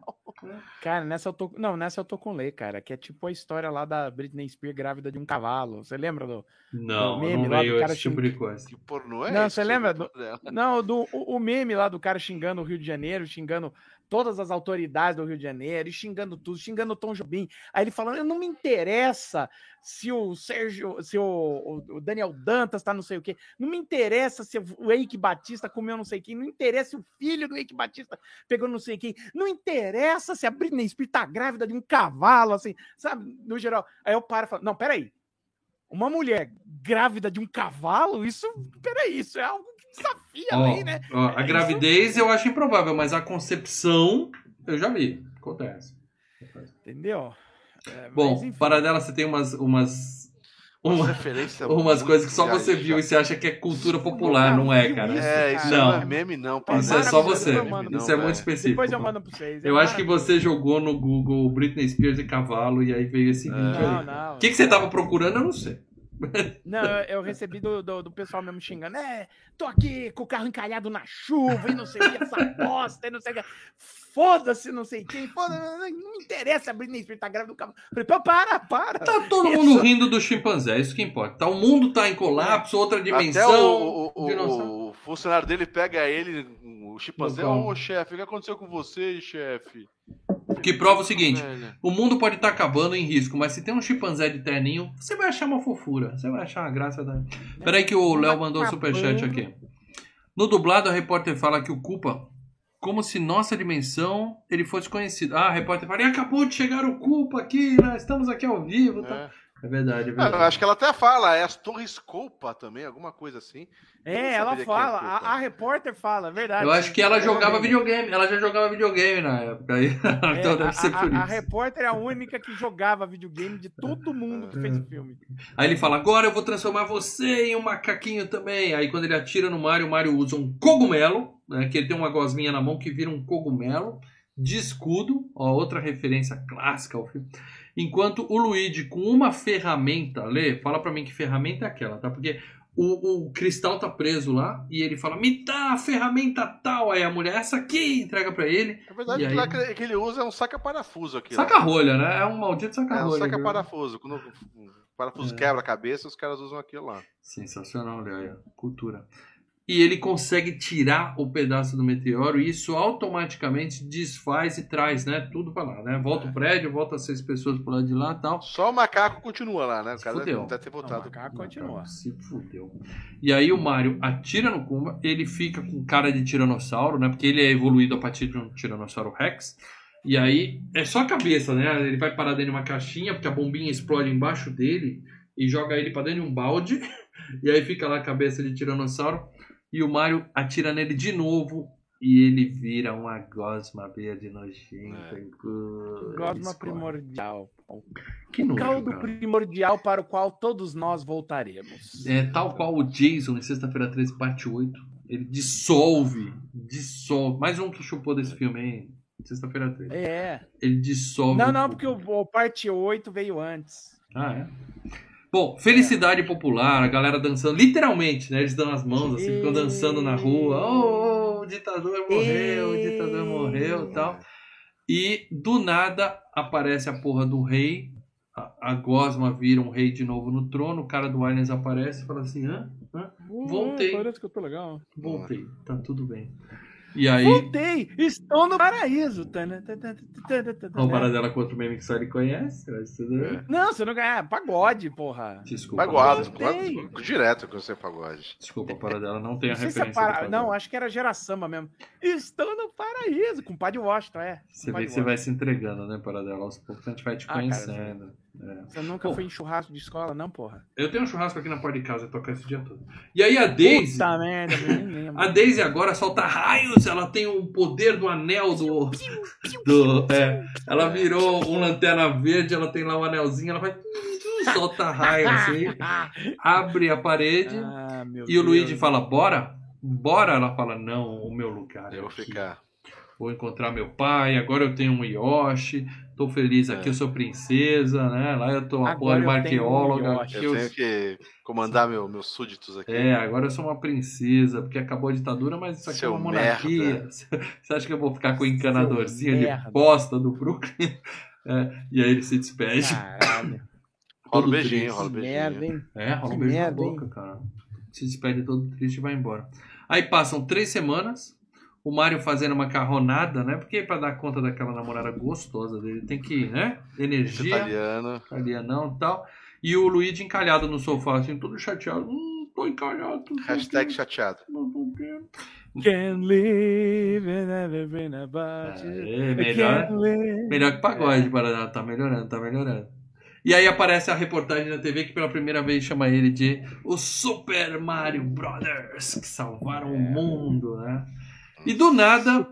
S3: Cara, nessa eu tô. Não, nessa eu tô com lei, cara. Que é tipo a história lá da Britney Spears grávida de um cavalo. Você lembra do.
S1: Não,
S3: O meme
S1: não
S3: lá do cara
S1: esse tipo de coisa.
S2: Que pornô é
S3: Não, você lembra
S2: dela?
S3: Não, do, o, o meme lá do cara xingando o Rio de Janeiro, xingando todas as autoridades do Rio de Janeiro, e xingando tudo, xingando o Tom Jobim. Aí ele falando, não me interessa se o Sérgio, se o, o- Daniel Dantas tá não sei o quê, não me interessa se o Eike Batista comeu não sei quem, não interessa se o filho do Eike Batista pegou não sei quem, não interessa se a Britney Spears tá grávida de um cavalo, assim, sabe, no geral. Aí eu paro e falo, não, peraí, uma mulher grávida de um cavalo, isso, peraí, isso é algo desafia a
S1: Ó,
S3: lei, né?
S1: ó, a
S3: É,
S1: gravidez eu acho improvável, mas a concepção eu já vi. Acontece.
S3: Entendeu? É,
S1: Bom,
S3: mas, enfim.
S1: para dela você tem umas umas
S2: Uma
S1: umas coisas que só você viu e você acha que é cultura popular,
S3: nunca
S1: não é, cara?
S3: isso,
S2: É, isso
S1: Não.
S2: não é meme, não. Pai.
S1: Isso é só você.
S3: mando,
S1: Isso é
S2: não,
S1: muito específico.
S3: Depois eu mando pra vocês. é
S1: Eu acho que você jogou no Google Britney Spears e cavalo e aí veio esse vídeo
S3: Não,
S1: aí.
S3: não.
S1: O que, que você tava procurando, eu não sei.
S3: Não, eu, eu recebi do, do, do pessoal mesmo xingando. É, tô aqui com o carro encalhado na chuva e não sei o que, essa bosta e não sei o que. Foda-se, não sei quem. Foda não me interessa a Britney Spears tá grávida do carro. Falei, pô, para, para.
S1: Tá todo mundo rindo do chimpanzé, é isso que importa. Tá, o mundo tá em colapso, outra
S2: Até
S1: dimensão.
S2: o, o- o- o funcionário dele pega ele, o chimpanzé, ô chefe, o que aconteceu com você, chefe?
S1: Que prova o seguinte: o mundo pode estar acabando em risco, mas se tem um chimpanzé de terninho, você vai achar uma fofura. Você vai achar uma graça da. Peraí, que o Léo mandou um superchat aqui. No dublado, a repórter fala que o culpa. Como se nossa dimensão ele fosse conhecido. Ah, a repórter fala, e acabou de chegar o culpa aqui, nós estamos aqui ao vivo. Tá?
S2: É.
S1: É verdade, é
S2: Ah,
S1: verdade.
S2: eu acho que ela até fala, é as Torres Copa também, alguma coisa assim.
S3: É, ela
S2: é
S3: fala,
S2: culpa.
S3: a, a repórter fala, é verdade.
S1: Eu acho que ela
S3: É,
S1: jogava
S3: é,
S1: videogame. Ela já jogava videogame na época. Aí,
S3: É,
S1: então
S3: a,
S1: deve ser
S3: a-
S1: por
S3: a
S1: isso.
S3: repórter é a única que jogava videogame de todo mundo que fez o filme.
S1: Aí ele fala: Agora eu vou transformar você em um macaquinho também. Aí quando ele atira no Mario, o Mario usa um cogumelo, né, que ele tem uma gosminha na mão que vira um cogumelo de escudo. Ó, outra referência clássica ao filme. Enquanto o Luigi, com uma ferramenta, Lê, fala pra mim que ferramenta é aquela, tá? Porque o, o cristal tá preso lá e ele fala: Me dá a ferramenta tal. Aí a mulher, essa aqui, entrega pra ele.
S2: Na verdade,
S1: E
S2: aquilo
S1: aí?
S2: que que ele usa é um saca-parafuso aqui.
S1: Saca-rolha, né? É um maldito
S2: É um
S1: saca-rolha.
S2: saca-parafuso. Quando o parafuso
S1: É.
S2: quebra a cabeça, os caras usam aquilo lá.
S1: Sensacional, olha aí, cultura. E ele consegue tirar o pedaço do meteoro e isso automaticamente desfaz e traz, né? Tudo pra lá, né? Volta o prédio, volta seis pessoas pro lado de lá e tal.
S2: Só o macaco continua lá, né? O cara
S1: fudeu.
S2: deve ter
S3: Não, o
S2: voltado.
S3: macaco continua.
S1: Se fudeu. E aí o Mario atira no Kumba, ele fica com cara de tiranossauro, né? Porque ele é evoluído a partir de um tiranossauro Rex. E aí é só a cabeça, né? Ele vai parar dentro de uma caixinha, porque a bombinha explode embaixo dele e joga ele pra dentro de um balde. E aí fica lá a cabeça de tiranossauro. E o Mario atira nele de novo. E ele vira uma gosma verde nojenta.
S2: É.
S3: Gosma
S1: Escorre.
S3: primordial.
S1: Que nojo,
S3: Caldo
S1: cara.
S3: primordial para o qual todos nós voltaremos.
S1: É, tal qual o Jason em Sexta-feira 13, parte 8. Ele dissolve. Dissolve. Mais um que chupou desse filme, hein? Sexta-feira 13.
S3: É.
S1: Ele dissolve.
S3: Não, não, porque o, o parte 8 veio antes.
S1: Ah, é? Bom, felicidade popular, a galera dançando, literalmente, né? Eles dão as mãos, assim, ficam dançando na rua. Oh, o ditador morreu, o ditador morreu e tal. E do nada aparece a porra do rei. A, a Gosma vira um rei de novo no trono. O cara do Aliens aparece e fala assim: hã? hã? Voltei.
S3: Parece que eu tô legal.
S1: Voltei, tá tudo bem. E aí,
S3: Voltei! Estou no paraíso! Tana, tana, tana, tana, tana.
S1: a paradela contra o meme que só ele conhece. mas tudo bem.
S3: Não, você não ganha. Pagode, porra.
S1: Desculpa.
S2: Pagode, direto que você pagode.
S1: Desculpa, a paradela não tem a
S3: Não sei se é
S1: referência.
S3: para... Não, acho que era Gera Samba mesmo. Estou no paraíso, com o Padre Washington, é.
S1: Você vê que você vai se entregando, né, Paradela? Aos poucos a gente vai te
S3: Ah, cara,
S1: conhecendo. É.
S3: Você nunca
S1: Bom.
S3: foi em churrasco de escola, não, porra?
S1: Eu tenho um churrasco aqui na porta de casa, eu toco esse dia todo. E aí a Daisy,
S3: Puta merda, eu nem lembro.
S1: a Daisy agora solta raios, ela tem o poder do anel do... do é, ela virou um lanterna verde, ela tem lá um anelzinho, ela vai... solta raio assim, abre a parede
S3: Ah, meu
S1: e o
S3: Deus.
S1: Luigi fala, bora? Bora? Ela fala, não, o meu lugar é
S2: Eu vou
S1: aqui.
S2: ficar.
S1: vou encontrar meu pai, agora eu tenho um Yoshi, tô feliz aqui,
S2: É.
S1: eu sou princesa, né? Lá eu tô uma
S3: Agora
S1: uma
S3: eu tenho um
S1: arqueóloga. Aqui
S2: Eu
S1: eu-
S2: tenho que comandar meu, meus súditos aqui.
S1: É, agora eu sou uma princesa, porque acabou a ditadura, mas isso aqui
S2: Seu
S1: é uma monarquia. Você acha que eu vou ficar com o encanadorzinho de
S3: merda.
S1: bosta do Brooklyn? É, e aí ele se despede.
S3: Caralho.
S2: Rola um beijinho, rola um beijinho.
S3: merda, hein?
S1: É, rola um
S3: Que
S1: beijo na
S3: merda, hein?
S1: boca, cara. Se despede todo triste e vai embora. Aí passam três semanas, o Mário fazendo uma carronada, né? Porque pra dar conta daquela namorada gostosa dele, tem que, né? Energia,
S2: italiano.
S1: italianão e tal. E o Luigi encalhado no sofá, assim, todo chateado. Hum, tô encalhado.
S2: Hashtag chateado.
S1: não.
S3: Can't live and never been about you.
S1: Melhor, melhor que pagode, Paraná. Tá melhorando, tá melhorando. E aí aparece a reportagem na TV que pela primeira vez chama ele de o Super Mario Brothers, que salvaram o mundo, né? E do nada,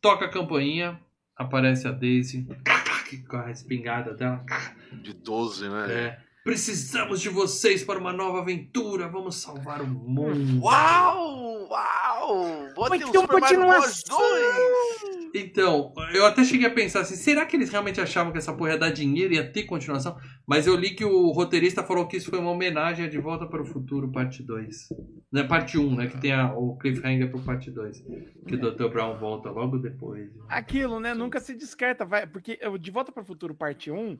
S1: toca a campainha, aparece a Daisy, com a espingarda dela.
S2: De 12, né?
S1: É, Precisamos de vocês para uma nova aventura, vamos salvar o mundo.
S2: Uau! Uau! Vou
S3: Vai
S2: ter um
S3: uma continuação.
S2: 2!
S1: Então, eu até cheguei a pensar assim, será que eles realmente achavam que essa porra ia dar dinheiro e ia ter continuação? Mas eu li que o roteirista falou que isso foi uma homenagem a De Volta para o Futuro, parte 2. Né, parte 1, né? Que tem a- o cliffhanger pro parte 2. Que o Dr. Brown volta logo depois.
S3: Aquilo, né? Nunca se descarta. Vai, porque De Volta para o Futuro, parte 1,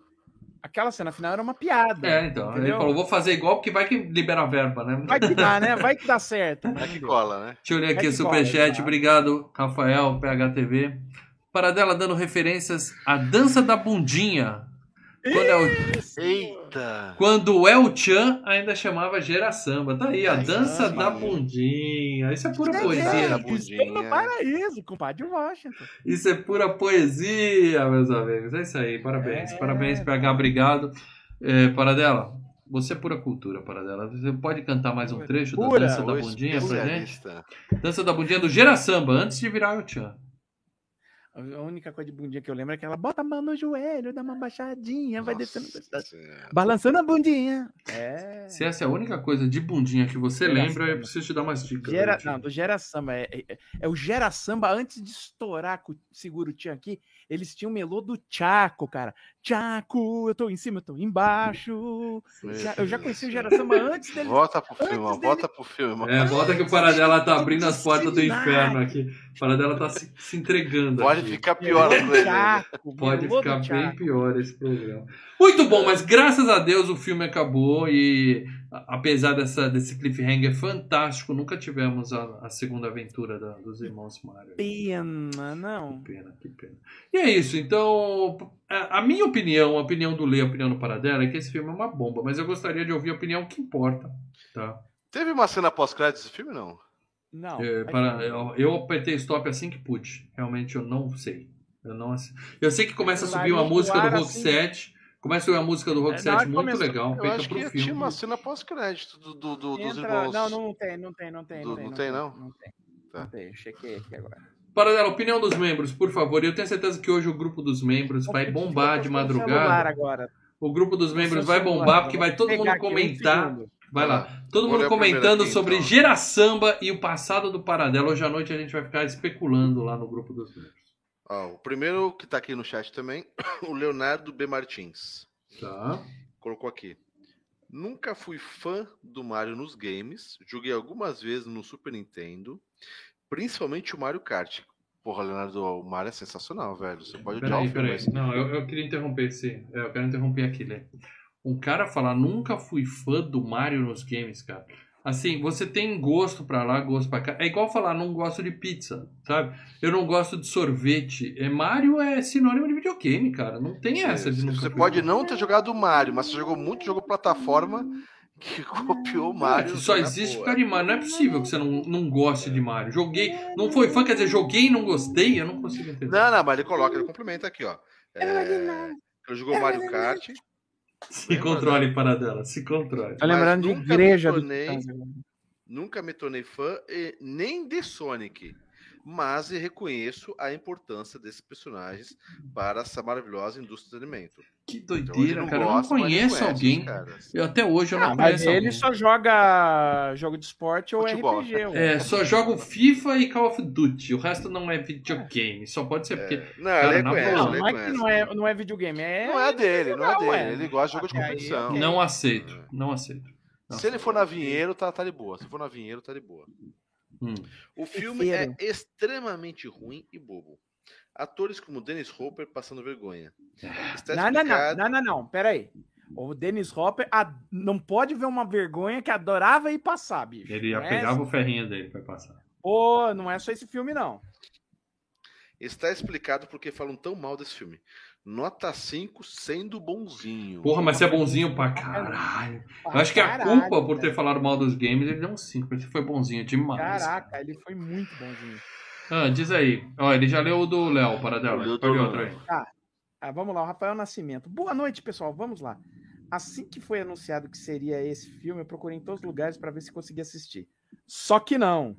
S3: aquela cena final era uma piada.
S1: É, então. Ele
S3: Entendeu?
S1: falou, vou fazer igual, porque vai que libera a verba, né?
S3: Vai que dá, né? Vai que dá certo.
S2: Vai que cola, né?
S1: Deixa eu ler
S3: É
S1: aqui o superchat.
S3: cola, tá?
S1: Obrigado, Rafael, PHTV. Paradela dando referências à dança da bundinha. Quando, é o,
S2: Eita!
S1: quando o El Chan ainda chamava Gera Samba. Tá aí, a
S2: Ai,
S1: dança da bundinha. Isso é pura
S3: É,
S1: poesia.
S2: da
S3: é,
S2: bundinha.
S3: Estou no paraíso, compadre Washington.
S1: Isso é pura poesia, meus amigos. É isso aí, parabéns.
S3: É.
S1: Parabéns, PH, obrigado. É, Paradela, você é pura cultura, Paradela. Você pode cantar mais um trecho da
S3: Pura.
S1: dança da
S2: O
S1: bundinha pra gente? Dança da bundinha do Gera Samba, antes de virar El Chan.
S3: A única coisa de bundinha que eu lembro é que ela bota a mão no joelho, dá uma baixadinha, vai
S2: Nossa
S3: descendo.
S2: Senhora.
S3: Balançando a bundinha. É.
S1: Se essa é a única coisa de bundinha que você
S3: Gera
S1: lembra, eu
S3: Samba.
S1: preciso te dar umas dicas.
S3: Gera, não, do Gera Samba. É, é, é o Gera Samba antes de estourar com o Seguro Tchan aqui. Eles tinham o melô do Chaco, cara. Chaco, eu tô em cima, eu tô embaixo. Já- eu já conheci o Gera Samba antes dele.
S2: Volta pro filme,
S3: dele-
S2: volta pro filme.
S1: É, volta que o Paradela tá abrindo as portas do inferno aqui. O Paradela tá se, se entregando
S2: Pode
S1: aqui.
S2: ficar pior.
S3: Chaco,
S1: Pode ficar bem pior esse programa. Muito bom, mas graças a Deus o filme acabou e apesar dessa, desse cliffhanger fantástico, nunca tivemos a, a segunda aventura da- dos irmãos Mario.
S3: Pena, não.
S1: Que pena, que pena. E é isso, então a, a minha opinião, a opinião do Lê, a opinião do Paradela é que esse filme é uma bomba, mas eu gostaria de ouvir a opinião que importa, tá?
S2: Teve uma cena pós-crédito desse filme, não?
S3: Não.
S1: É, para, eu, eu apertei stop assim que pude. Realmente eu não sei. Eu não Eu sei que começa a subir uma música do Rock
S3: assim-
S1: 7. Começa a música do Rock
S3: É, na
S1: 7
S3: hora que
S1: muito legal,
S2: Eu acho que
S1: filme.
S2: tinha uma cena pós-crédito do, do, do- dos irmãos.
S3: Não, não tem, não tem, não tem, não tem.
S2: Não tem, não?
S3: Tem.
S2: Tá.
S3: Não tem, chequei aqui agora.
S1: Paradela, opinião dos membros, por favor. Eu tenho certeza que hoje o grupo dos membros vai bombar de madrugada.
S3: agora.
S1: O grupo dos membros vai bombar, porque vai todo mundo comentar. Vai lá. Todo mundo comentando sobre
S2: então.
S1: Gera Samba e o passado do Paradela. Hoje à noite a gente vai ficar especulando lá no grupo dos membros.
S2: Ó, o primeiro que tá aqui no chat também, o Leonardo B. Martins.
S1: Tá?
S2: Colocou aqui. Nunca fui fã do Mario nos games. Joguei algumas vezes no Super Nintendo. Principalmente o Mario Kart. Porra, Leonardo, o Mario é sensacional, velho. Você pode odiar
S1: Peraí,
S2: o filme,
S1: peraí.
S2: mas...
S1: Não, eu, eu queria interromper esse. é, Eu quero interromper aqui, Lê. Um cara falar, nunca fui fã do Mario nos games, cara. Assim, você tem gosto pra lá, gosto pra cá. É igual falar, não gosto de pizza, sabe? Eu não gosto de sorvete. É, Mario é sinônimo de videogame, cara. Não tem essa de
S2: Você, pode não ter jogado Mario, mas você jogou muito jogo plataforma que copiou o Mario.
S1: Só existe por causa de Mario. Não é possível que você não, não goste de Mario. Joguei, não foi fã, quer dizer, joguei e não gostei. Eu não consigo entender.
S2: Não, não, mas ele coloca, ele complementa aqui, ó. É, ele jogou Mario Kart.
S1: Se controle, para dela, se controle.
S3: Tô lembrando de
S2: nunca
S3: igreja
S2: me
S3: do
S2: tornei-
S3: agora.
S2: Nunca me tornei fã e nem de Sonic. Mas reconheço a importância desses personagens para essa maravilhosa indústria do alimento.
S1: Que
S2: Então,
S1: doideira,
S2: não
S1: cara. Eu não
S2: gosta,
S1: conheço
S2: reconhece
S1: alguém. Eu, até hoje eu não
S3: mas
S1: conheço
S3: ele
S1: alguém.
S3: só joga jogo de esporte ou
S2: Futebol.
S3: RPG.
S1: É, só jogo FIFA e Call of Duty. O resto não é videogame. Só pode ser porque.
S2: Não,
S1: Cara,
S2: ele
S1: boa.
S3: Não,
S2: ele
S3: não é que não é, não é videogame, é.
S2: Não é dele, não é
S3: Não,
S2: dele.
S3: ué.
S2: Ele gosta de jogo de competição.
S1: Não aceito. Não aceito. Não
S2: Se ele for na Vinheiro, tá, tá de boa. Se for na Vinheiro, tá de boa.
S1: Hum.
S2: O filme é
S3: Terceiro.
S2: extremamente ruim e bobo. Atores como Dennis Hopper passando vergonha. Está
S3: Não, não, não,
S2: explicado-
S3: não, não, não, peraí. O Dennis Hopper a- não pode ver uma vergonha que adorava ir passar, bicho.
S1: Ele já
S3: Não é
S1: pegava
S3: assim.
S1: o ferrinho dele pra passar.
S3: Pô, não é só esse filme, não.
S2: Está explicado porque falam tão mal desse filme. Nota 5 sendo bonzinho.
S1: Porra, mas você é bonzinho pra caralho. Eu acho que a
S3: Caralho,
S1: culpa por ter falado mal dos games, ele deu um 5. Mas você foi bonzinho demais.
S3: Caraca, ele foi muito bonzinho.
S1: Ah, diz aí. Ó, ele já leu o do Léo, para dela.
S2: Léo.
S1: outro aí.
S3: Ah, vamos lá, o Rafael Nascimento. Boa noite, pessoal. Vamos lá. Assim que foi anunciado que seria esse filme, eu procurei em todos os lugares para ver se conseguia assistir. Só que não.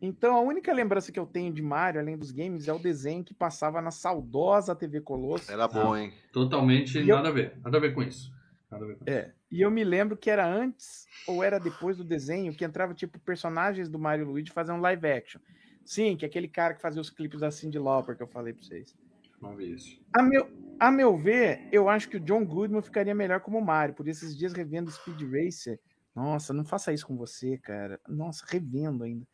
S3: Então, a única lembrança que eu tenho de Mario, além dos games, é o desenho que passava na saudosa TV Colosso.
S2: Era bom, hein?
S1: Totalmente
S3: E eu-
S1: nada a ver. Nada a ver com isso. Nada a ver com isso.
S3: É. E eu me lembro que era antes ou era depois do desenho que entrava, tipo, personagens do Mario e Luigi fazendo live action. Sim, que é aquele cara que fazia os clipes da Cindy Lauper que eu falei pra vocês.
S1: Vamos ver isso.
S3: A meu, a meu ver, eu acho que o John Goodman ficaria melhor como Mario. Por esses dias revendo Speed Racer. Nossa, não faça isso com você, cara. Nossa, revendo ainda.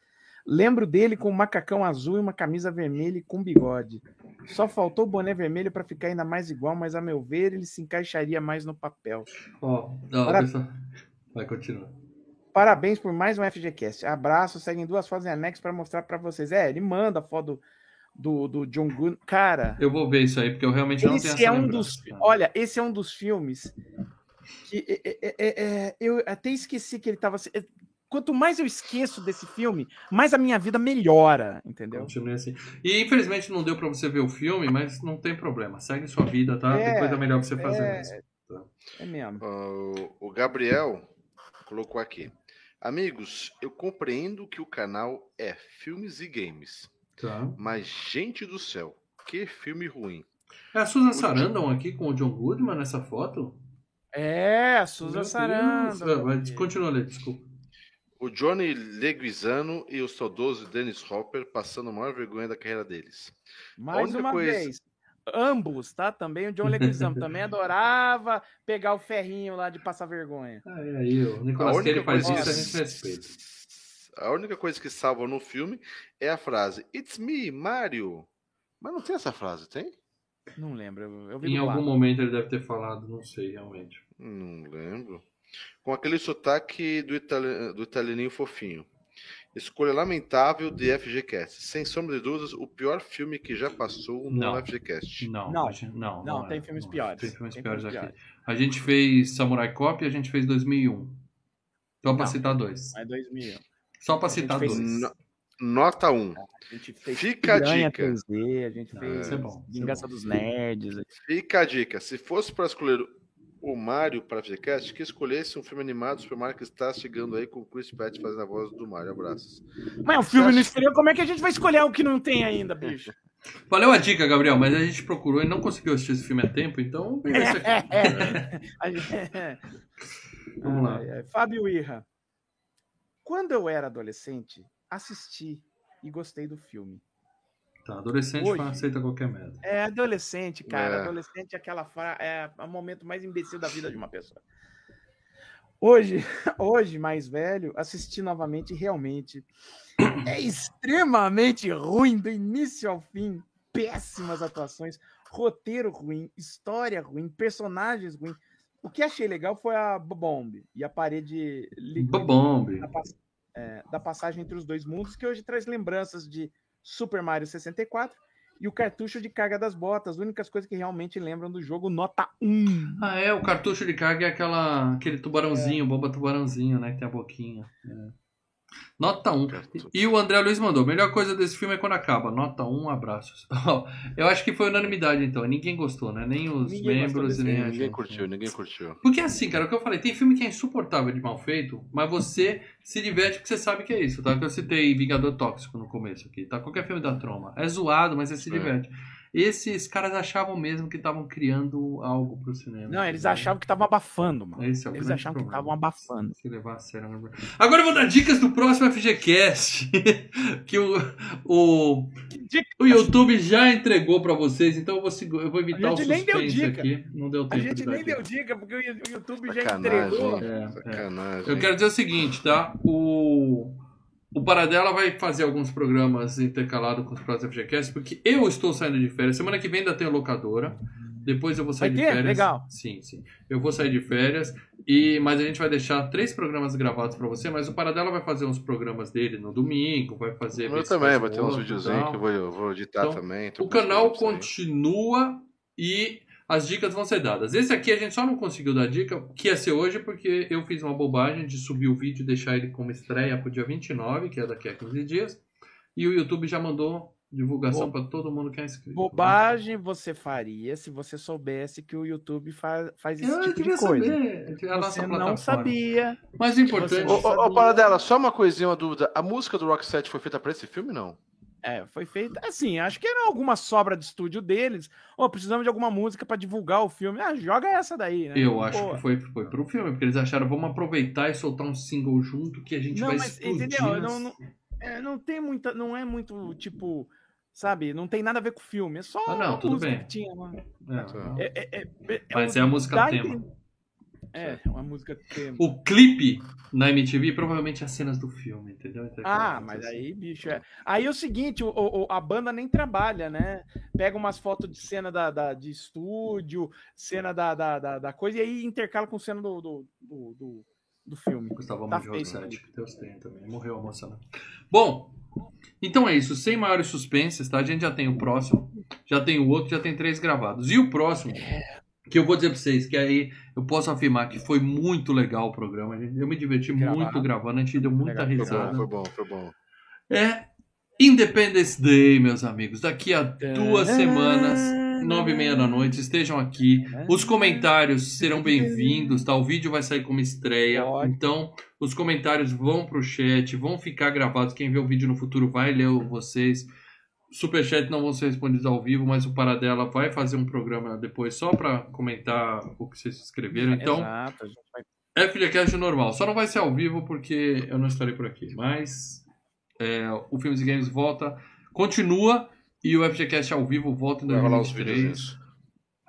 S3: Lembro dele com um macacão azul e uma camisa vermelha e com bigode. Só faltou o boné vermelho para ficar ainda mais igual, mas a meu ver, ele se encaixaria mais no papel.
S1: Ó, pessoal. Vai, continua.
S3: Parabéns por mais um FGCast. Abraço, seguem duas fotos em anexo para mostrar para vocês. É, ele manda a foto do, do, Goodman. Cara,
S1: Eu vou ver isso aí, porque eu realmente não tenho essa
S3: é um dos. Olha, esse é um dos filmes que é, é, é, é, eu até esqueci que ele tava. É, Quanto mais eu esqueço desse filme, mais a minha vida melhora, entendeu?
S1: Continue assim. E infelizmente não deu pra você ver o filme, mas não tem problema. Segue sua vida, tá?
S3: É,
S1: Depois é melhor pra você fazer
S3: é.
S1: mesmo.
S3: É mesmo.
S2: Ah, o Gabriel colocou aqui. Amigos, eu compreendo que o canal é filmes e games,
S1: Tá.
S2: mas gente do céu, que filme ruim.
S1: É a Susan Sarandon aqui com o John Goodman nessa foto?
S3: É, a Susan. Sarandon.
S1: Ah, vai, Continua, Lê, desculpa.
S2: O Johnny Leguizano e o saudoso Dennis Hopper passando a maior vergonha da carreira deles.
S3: Mais
S2: única
S3: uma
S2: coisa-
S3: vez. Ambos, tá? Também o John Leguizamo também adorava pegar o ferrinho lá de passar vergonha.
S1: Aí, aí, o
S2: A
S1: Nicolas
S2: única
S1: Cage faz
S2: coisa
S1: isso, a
S2: que-
S1: gente respeita.
S2: A única coisa que salva no filme é a frase It's me, Mario. Mas não tem essa frase, tem?
S3: Não lembro. Eu,
S1: Em algum
S3: lado.
S1: momento ele deve ter falado, não sei realmente.
S2: Não lembro. Com aquele sotaque do, itali... do italianinho fofinho. Escolha lamentável de FGCast. Sem sombra de dúvidas, o pior filme que já passou no
S1: Não.
S2: FGCast.
S1: Não,
S3: Não.
S1: não,
S3: Não,
S1: é,
S3: tem filmes
S1: não é.
S3: piores.
S1: Tem filmes
S3: Tem
S1: piores
S3: filmes
S1: aqui. A gente fez Samurai Cop e a gente fez 2001. Só pra
S3: Não.
S1: citar dois.
S3: É 2000.
S1: Só pra
S3: A gente
S1: citar dois.
S2: No- Nota 1.
S3: A gente fez
S2: Fica a dica.
S3: 3D, a gente
S1: Ah,
S3: fez
S1: isso é bom, é
S3: Vingança
S1: bom.
S3: dos Nerds.
S2: Fica a dica. Se fosse para escolher o Mario para FGCast, que escolhesse um filme animado Super Mario que está chegando aí com o Chris Pratt fazendo a voz do Mario. Abraços.
S3: Mas o filme
S2: Você
S3: não
S2: acha-
S3: escolheu, como é que a gente vai escolher o que não tem ainda, bicho?
S1: Valeu a dica, Gabriel, mas a gente procurou e não conseguiu assistir esse filme a tempo, então vem esse aqui.
S3: A gente-
S1: Vamos lá.
S3: Ai, ai. Fábio Irra. Quando eu era adolescente, assisti e gostei do filme.
S1: Tá, adolescente
S3: Hoje.
S1: aceita qualquer merda.
S3: É adolescente, cara.
S2: É.
S3: Adolescente é aquela fra... é o momento mais imbecil da vida de uma pessoa. Hoje, hoje mais velho, assisti novamente realmente é extremamente ruim do início ao fim. Péssimas atuações, roteiro ruim, história ruim, personagens ruins. O que achei legal foi a Bomb e a parede da, pass- é, da passagem entre os dois mundos, que hoje traz lembranças de Super Mario 64 e o cartucho de carga das botas, únicas coisas que realmente lembram do jogo nota 1.
S1: Ah, é, o cartucho de carga é aquela, aquele tubarãozinho, bomba tubarãozinho, né? Que tem a boquinha. É. Nota 1.
S2: Cartoon.
S1: E o André Luiz mandou: melhor coisa desse filme é quando acaba. Nota 1, abraços. Eu acho que foi unanimidade, então. Ninguém gostou, né? Nem os
S3: Ninguém
S1: membros nem
S3: filme,
S1: a
S2: Ninguém
S1: gente.
S2: curtiu, ninguém curtiu.
S1: Porque assim, cara, o que eu falei, tem filme que é insuportável de mal feito, mas você se diverte porque você sabe que é isso, tá? Que eu citei Vingador Tóxico no começo aqui, tá? Qualquer filme da troma. É zoado, mas você se
S2: É.
S1: Esses caras achavam mesmo que estavam criando algo pro cinema.
S3: Não, eles
S1: entendeu?
S3: achavam que estavam abafando, mano.
S1: Esse é o
S3: Eles achavam que
S1: problema.
S3: estavam abafando.
S1: Se levar a sério. né? Agora eu vou dar dicas do próximo FGCast. que o, o, o YouTube já entregou pra vocês, então eu vou, eu vou
S3: A
S1: evitar o
S3: gente nem deu
S1: suspense
S3: dica.
S1: aqui. Não deu
S3: A
S1: tempo
S3: gente
S1: de dar
S3: nem
S1: dica.
S3: deu dica, porque o YouTube já
S2: Sacanagem.
S3: entregou.
S1: É, é.
S2: Sacanagem.
S1: Eu quero dizer o seguinte, tá? O, o Paradela vai fazer alguns programas intercalados com os próximos FGCast, porque eu estou saindo de férias. Semana que vem ainda tem locadora. Depois eu vou sair
S3: Vai
S1: de férias.
S3: Legal.
S1: Sim, sim. Eu vou sair de férias. E, mas a gente vai deixar três programas gravados pra você. Mas o Paradela vai fazer uns programas dele no domingo. Vai fazer.
S2: Eu também, vai ter uns videozinhos que eu vou, eu vou editar
S1: Então,
S2: também.
S1: O canal continua e as dicas vão ser dadas. Esse aqui a gente só não conseguiu dar dica, que ia ser hoje, porque eu fiz uma bobagem de subir o vídeo e deixar ele como estreia pro dia 29, que é daqui a 15 dias. E o YouTube já mandou divulgação para todo mundo que é inscrito.
S3: Bobagem você faria se você soubesse que o YouTube faz, faz esse
S1: Eu
S3: tipo
S1: devia
S3: de coisa.
S1: saber. A nossa
S3: Você não
S1: plataforma.
S3: sabia.
S1: Mas o importante.
S2: Ô,
S3: não
S2: ô, ô, Paradela, só uma coisinha, uma dúvida. A música do Rock 7 foi feita pra esse filme, não?
S3: É, foi feito. Assim, acho que era alguma sobra de estúdio deles. Ô, precisamos de alguma música pra divulgar o filme. Ah, joga essa daí, né?
S1: Eu acho que foi, foi pro filme, porque eles acharam, vamos aproveitar e soltar um single junto que a gente
S3: Não,
S1: vai
S3: mas entendeu?
S1: nas-
S3: Não, não, é, não tem muita. Não é muito, tipo. Sabe? Não tem nada a ver com o filme. É só
S1: Ah, não, tudo
S3: música
S1: bem.
S3: que tinha lá.
S1: É,
S3: É, é, é, é,
S1: Mas é a música tema.
S3: Entender. É, uma música tema.
S1: O clipe na MTV provavelmente é as cenas do filme, entendeu? Então,
S3: Ah,
S1: assim.
S3: mas aí, bicho, é. Aí é o seguinte, o, o- a banda nem trabalha, né? Pega umas fotos de cena da, da- de estúdio, cena da, da, da, da coisa, e aí intercala com cena do, do, do, do- do filme.
S1: Gustavo
S3: Tá.
S1: Rossetti, que Deus tenha também. Morreu a moça, né? Bom, então é isso. Sem maiores suspenses, tá? A gente já tem o próximo, já tem o outro, já tem três gravados. E o próximo, que eu vou dizer pra vocês, que aí eu posso afirmar que foi muito legal o programa. Eu me diverti
S3: Gravado.
S1: muito gravando, a gente deu muita
S3: Legal.
S2: Foi bom,
S1: risada.
S2: foi bom, foi bom.
S1: É Independence Day, meus amigos. Daqui a duas semanas, nove e meia da noite, estejam aqui. Os comentários serão bem-vindos, tá? O vídeo vai sair como estreia.
S3: Ótimo.
S1: Então, os comentários vão pro chat, vão ficar gravados. Quem vê o vídeo no futuro vai ler o- vocês. Superchat não vão ser respondidos ao vivo, mas o Paradela vai fazer um programa depois só pra comentar o que vocês escreveram. Então,
S3: Exato, a gente vai
S1: é FGCast normal. Só não vai ser ao vivo porque eu não estarei por aqui. Mas é, o Filmes e Games volta, continua e o FGCast ao vivo volta em
S2: Vai rolar os
S1: 2023.
S2: vídeos.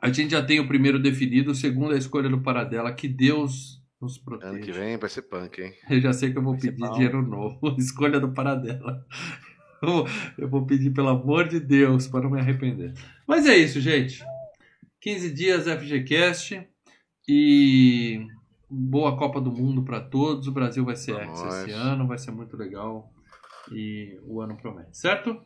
S1: A gente já tem o primeiro definido, o segundo é a escolha do Paradela. Que Deus nos
S2: Ano que
S1: proteja.
S2: vem vai ser punk, hein?
S1: Eu já sei que eu vou
S3: Vai
S1: pedir dinheiro novo. Escolha do Paradela. Eu, eu vou pedir, pelo amor de Deus, para não me arrepender. Mas é isso, gente. 15 dias FGCast e boa Copa do Mundo para todos. O Brasil vai ser ex esse ano, vai ser muito legal e o ano promete, certo?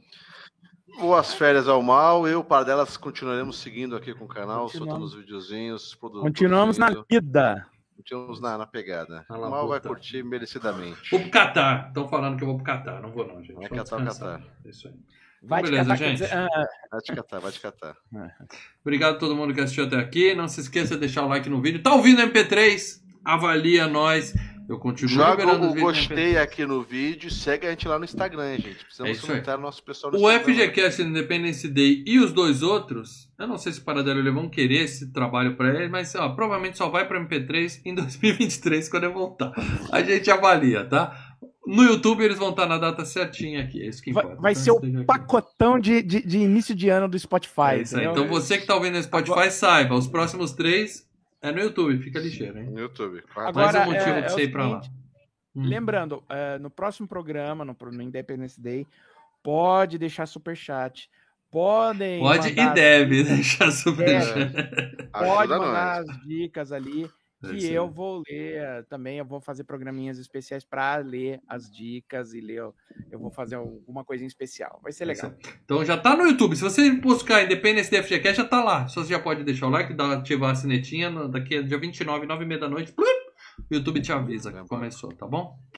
S2: Boas férias ao mal. Eu, para delas, continuaremos seguindo aqui com o canal,
S3: Continuamos.
S2: soltando os videozinhos. produ-
S3: Continuamos na
S2: produzindo.
S3: vida.
S2: Continuamos na, na pegada. O mal vai curtir merecidamente.
S1: Vou pro Catar. Estão falando que eu vou pro Catar. Não vou não, gente.
S2: Vai catar, catar.
S1: É Isso aí.
S3: Vai te
S1: beleza,
S3: catar,
S1: gente.
S3: dizer, ah,
S2: Vai te catar, vai te catar.
S1: Obrigado a todo mundo que assistiu até aqui. Não se esqueça de deixar o like no vídeo. Tá ouvindo MP3? Avalia nós. Eu continuo
S2: Joga o gostei
S1: MP3.
S2: aqui no vídeo e segue a gente lá no Instagram, hein, gente.
S1: É
S2: Precisamos
S1: aí.
S2: aumentar o nosso pessoal no
S1: O
S2: Instagram.
S1: FGCast Independence Day e os dois outros, eu não sei se o Paradelo eles vão querer esse trabalho pra ele, mas ó, provavelmente só vai pra MP3 em 2023 quando eu voltar. A gente avalia, tá? No YouTube eles vão estar na data certinha aqui, é isso que
S3: vai,
S1: importa.
S3: vai
S1: Então,
S3: ser o
S1: aqui.
S3: pacotão de, de, de início de ano do Spotify.
S1: É isso aí.
S3: entendeu?
S1: Então você que tá ouvindo no Spotify, saiba, os próximos três é no YouTube, fica ligeiro, hein?
S2: No YouTube.
S3: Agora,
S1: Mais um motivo
S3: é-
S1: de
S3: é
S1: você
S3: o
S1: ir pra lá.
S3: seguinte,
S1: Hum.
S3: Lembrando, eh, no próximo programa, no, no Independence Day, pode deixar superchat. Podem.
S1: Pode e deve deixar super.
S3: É. Pode
S2: Ajuda
S3: mandar
S2: nós.
S3: as dicas ali.
S1: É
S3: Que eu vou ler também, eu vou fazer programinhas especiais para ler as dicas e ler. Eu vou fazer alguma coisinha especial. Vai ser legal.
S1: Então já tá no YouTube. Se você buscar Independence Day FGCast, já tá lá. Só você já pode deixar o like, dar, ativar a sinetinha. no- Daqui a dia 29, 9 e meia da noite. O YouTube te avisa que começou, tá bom?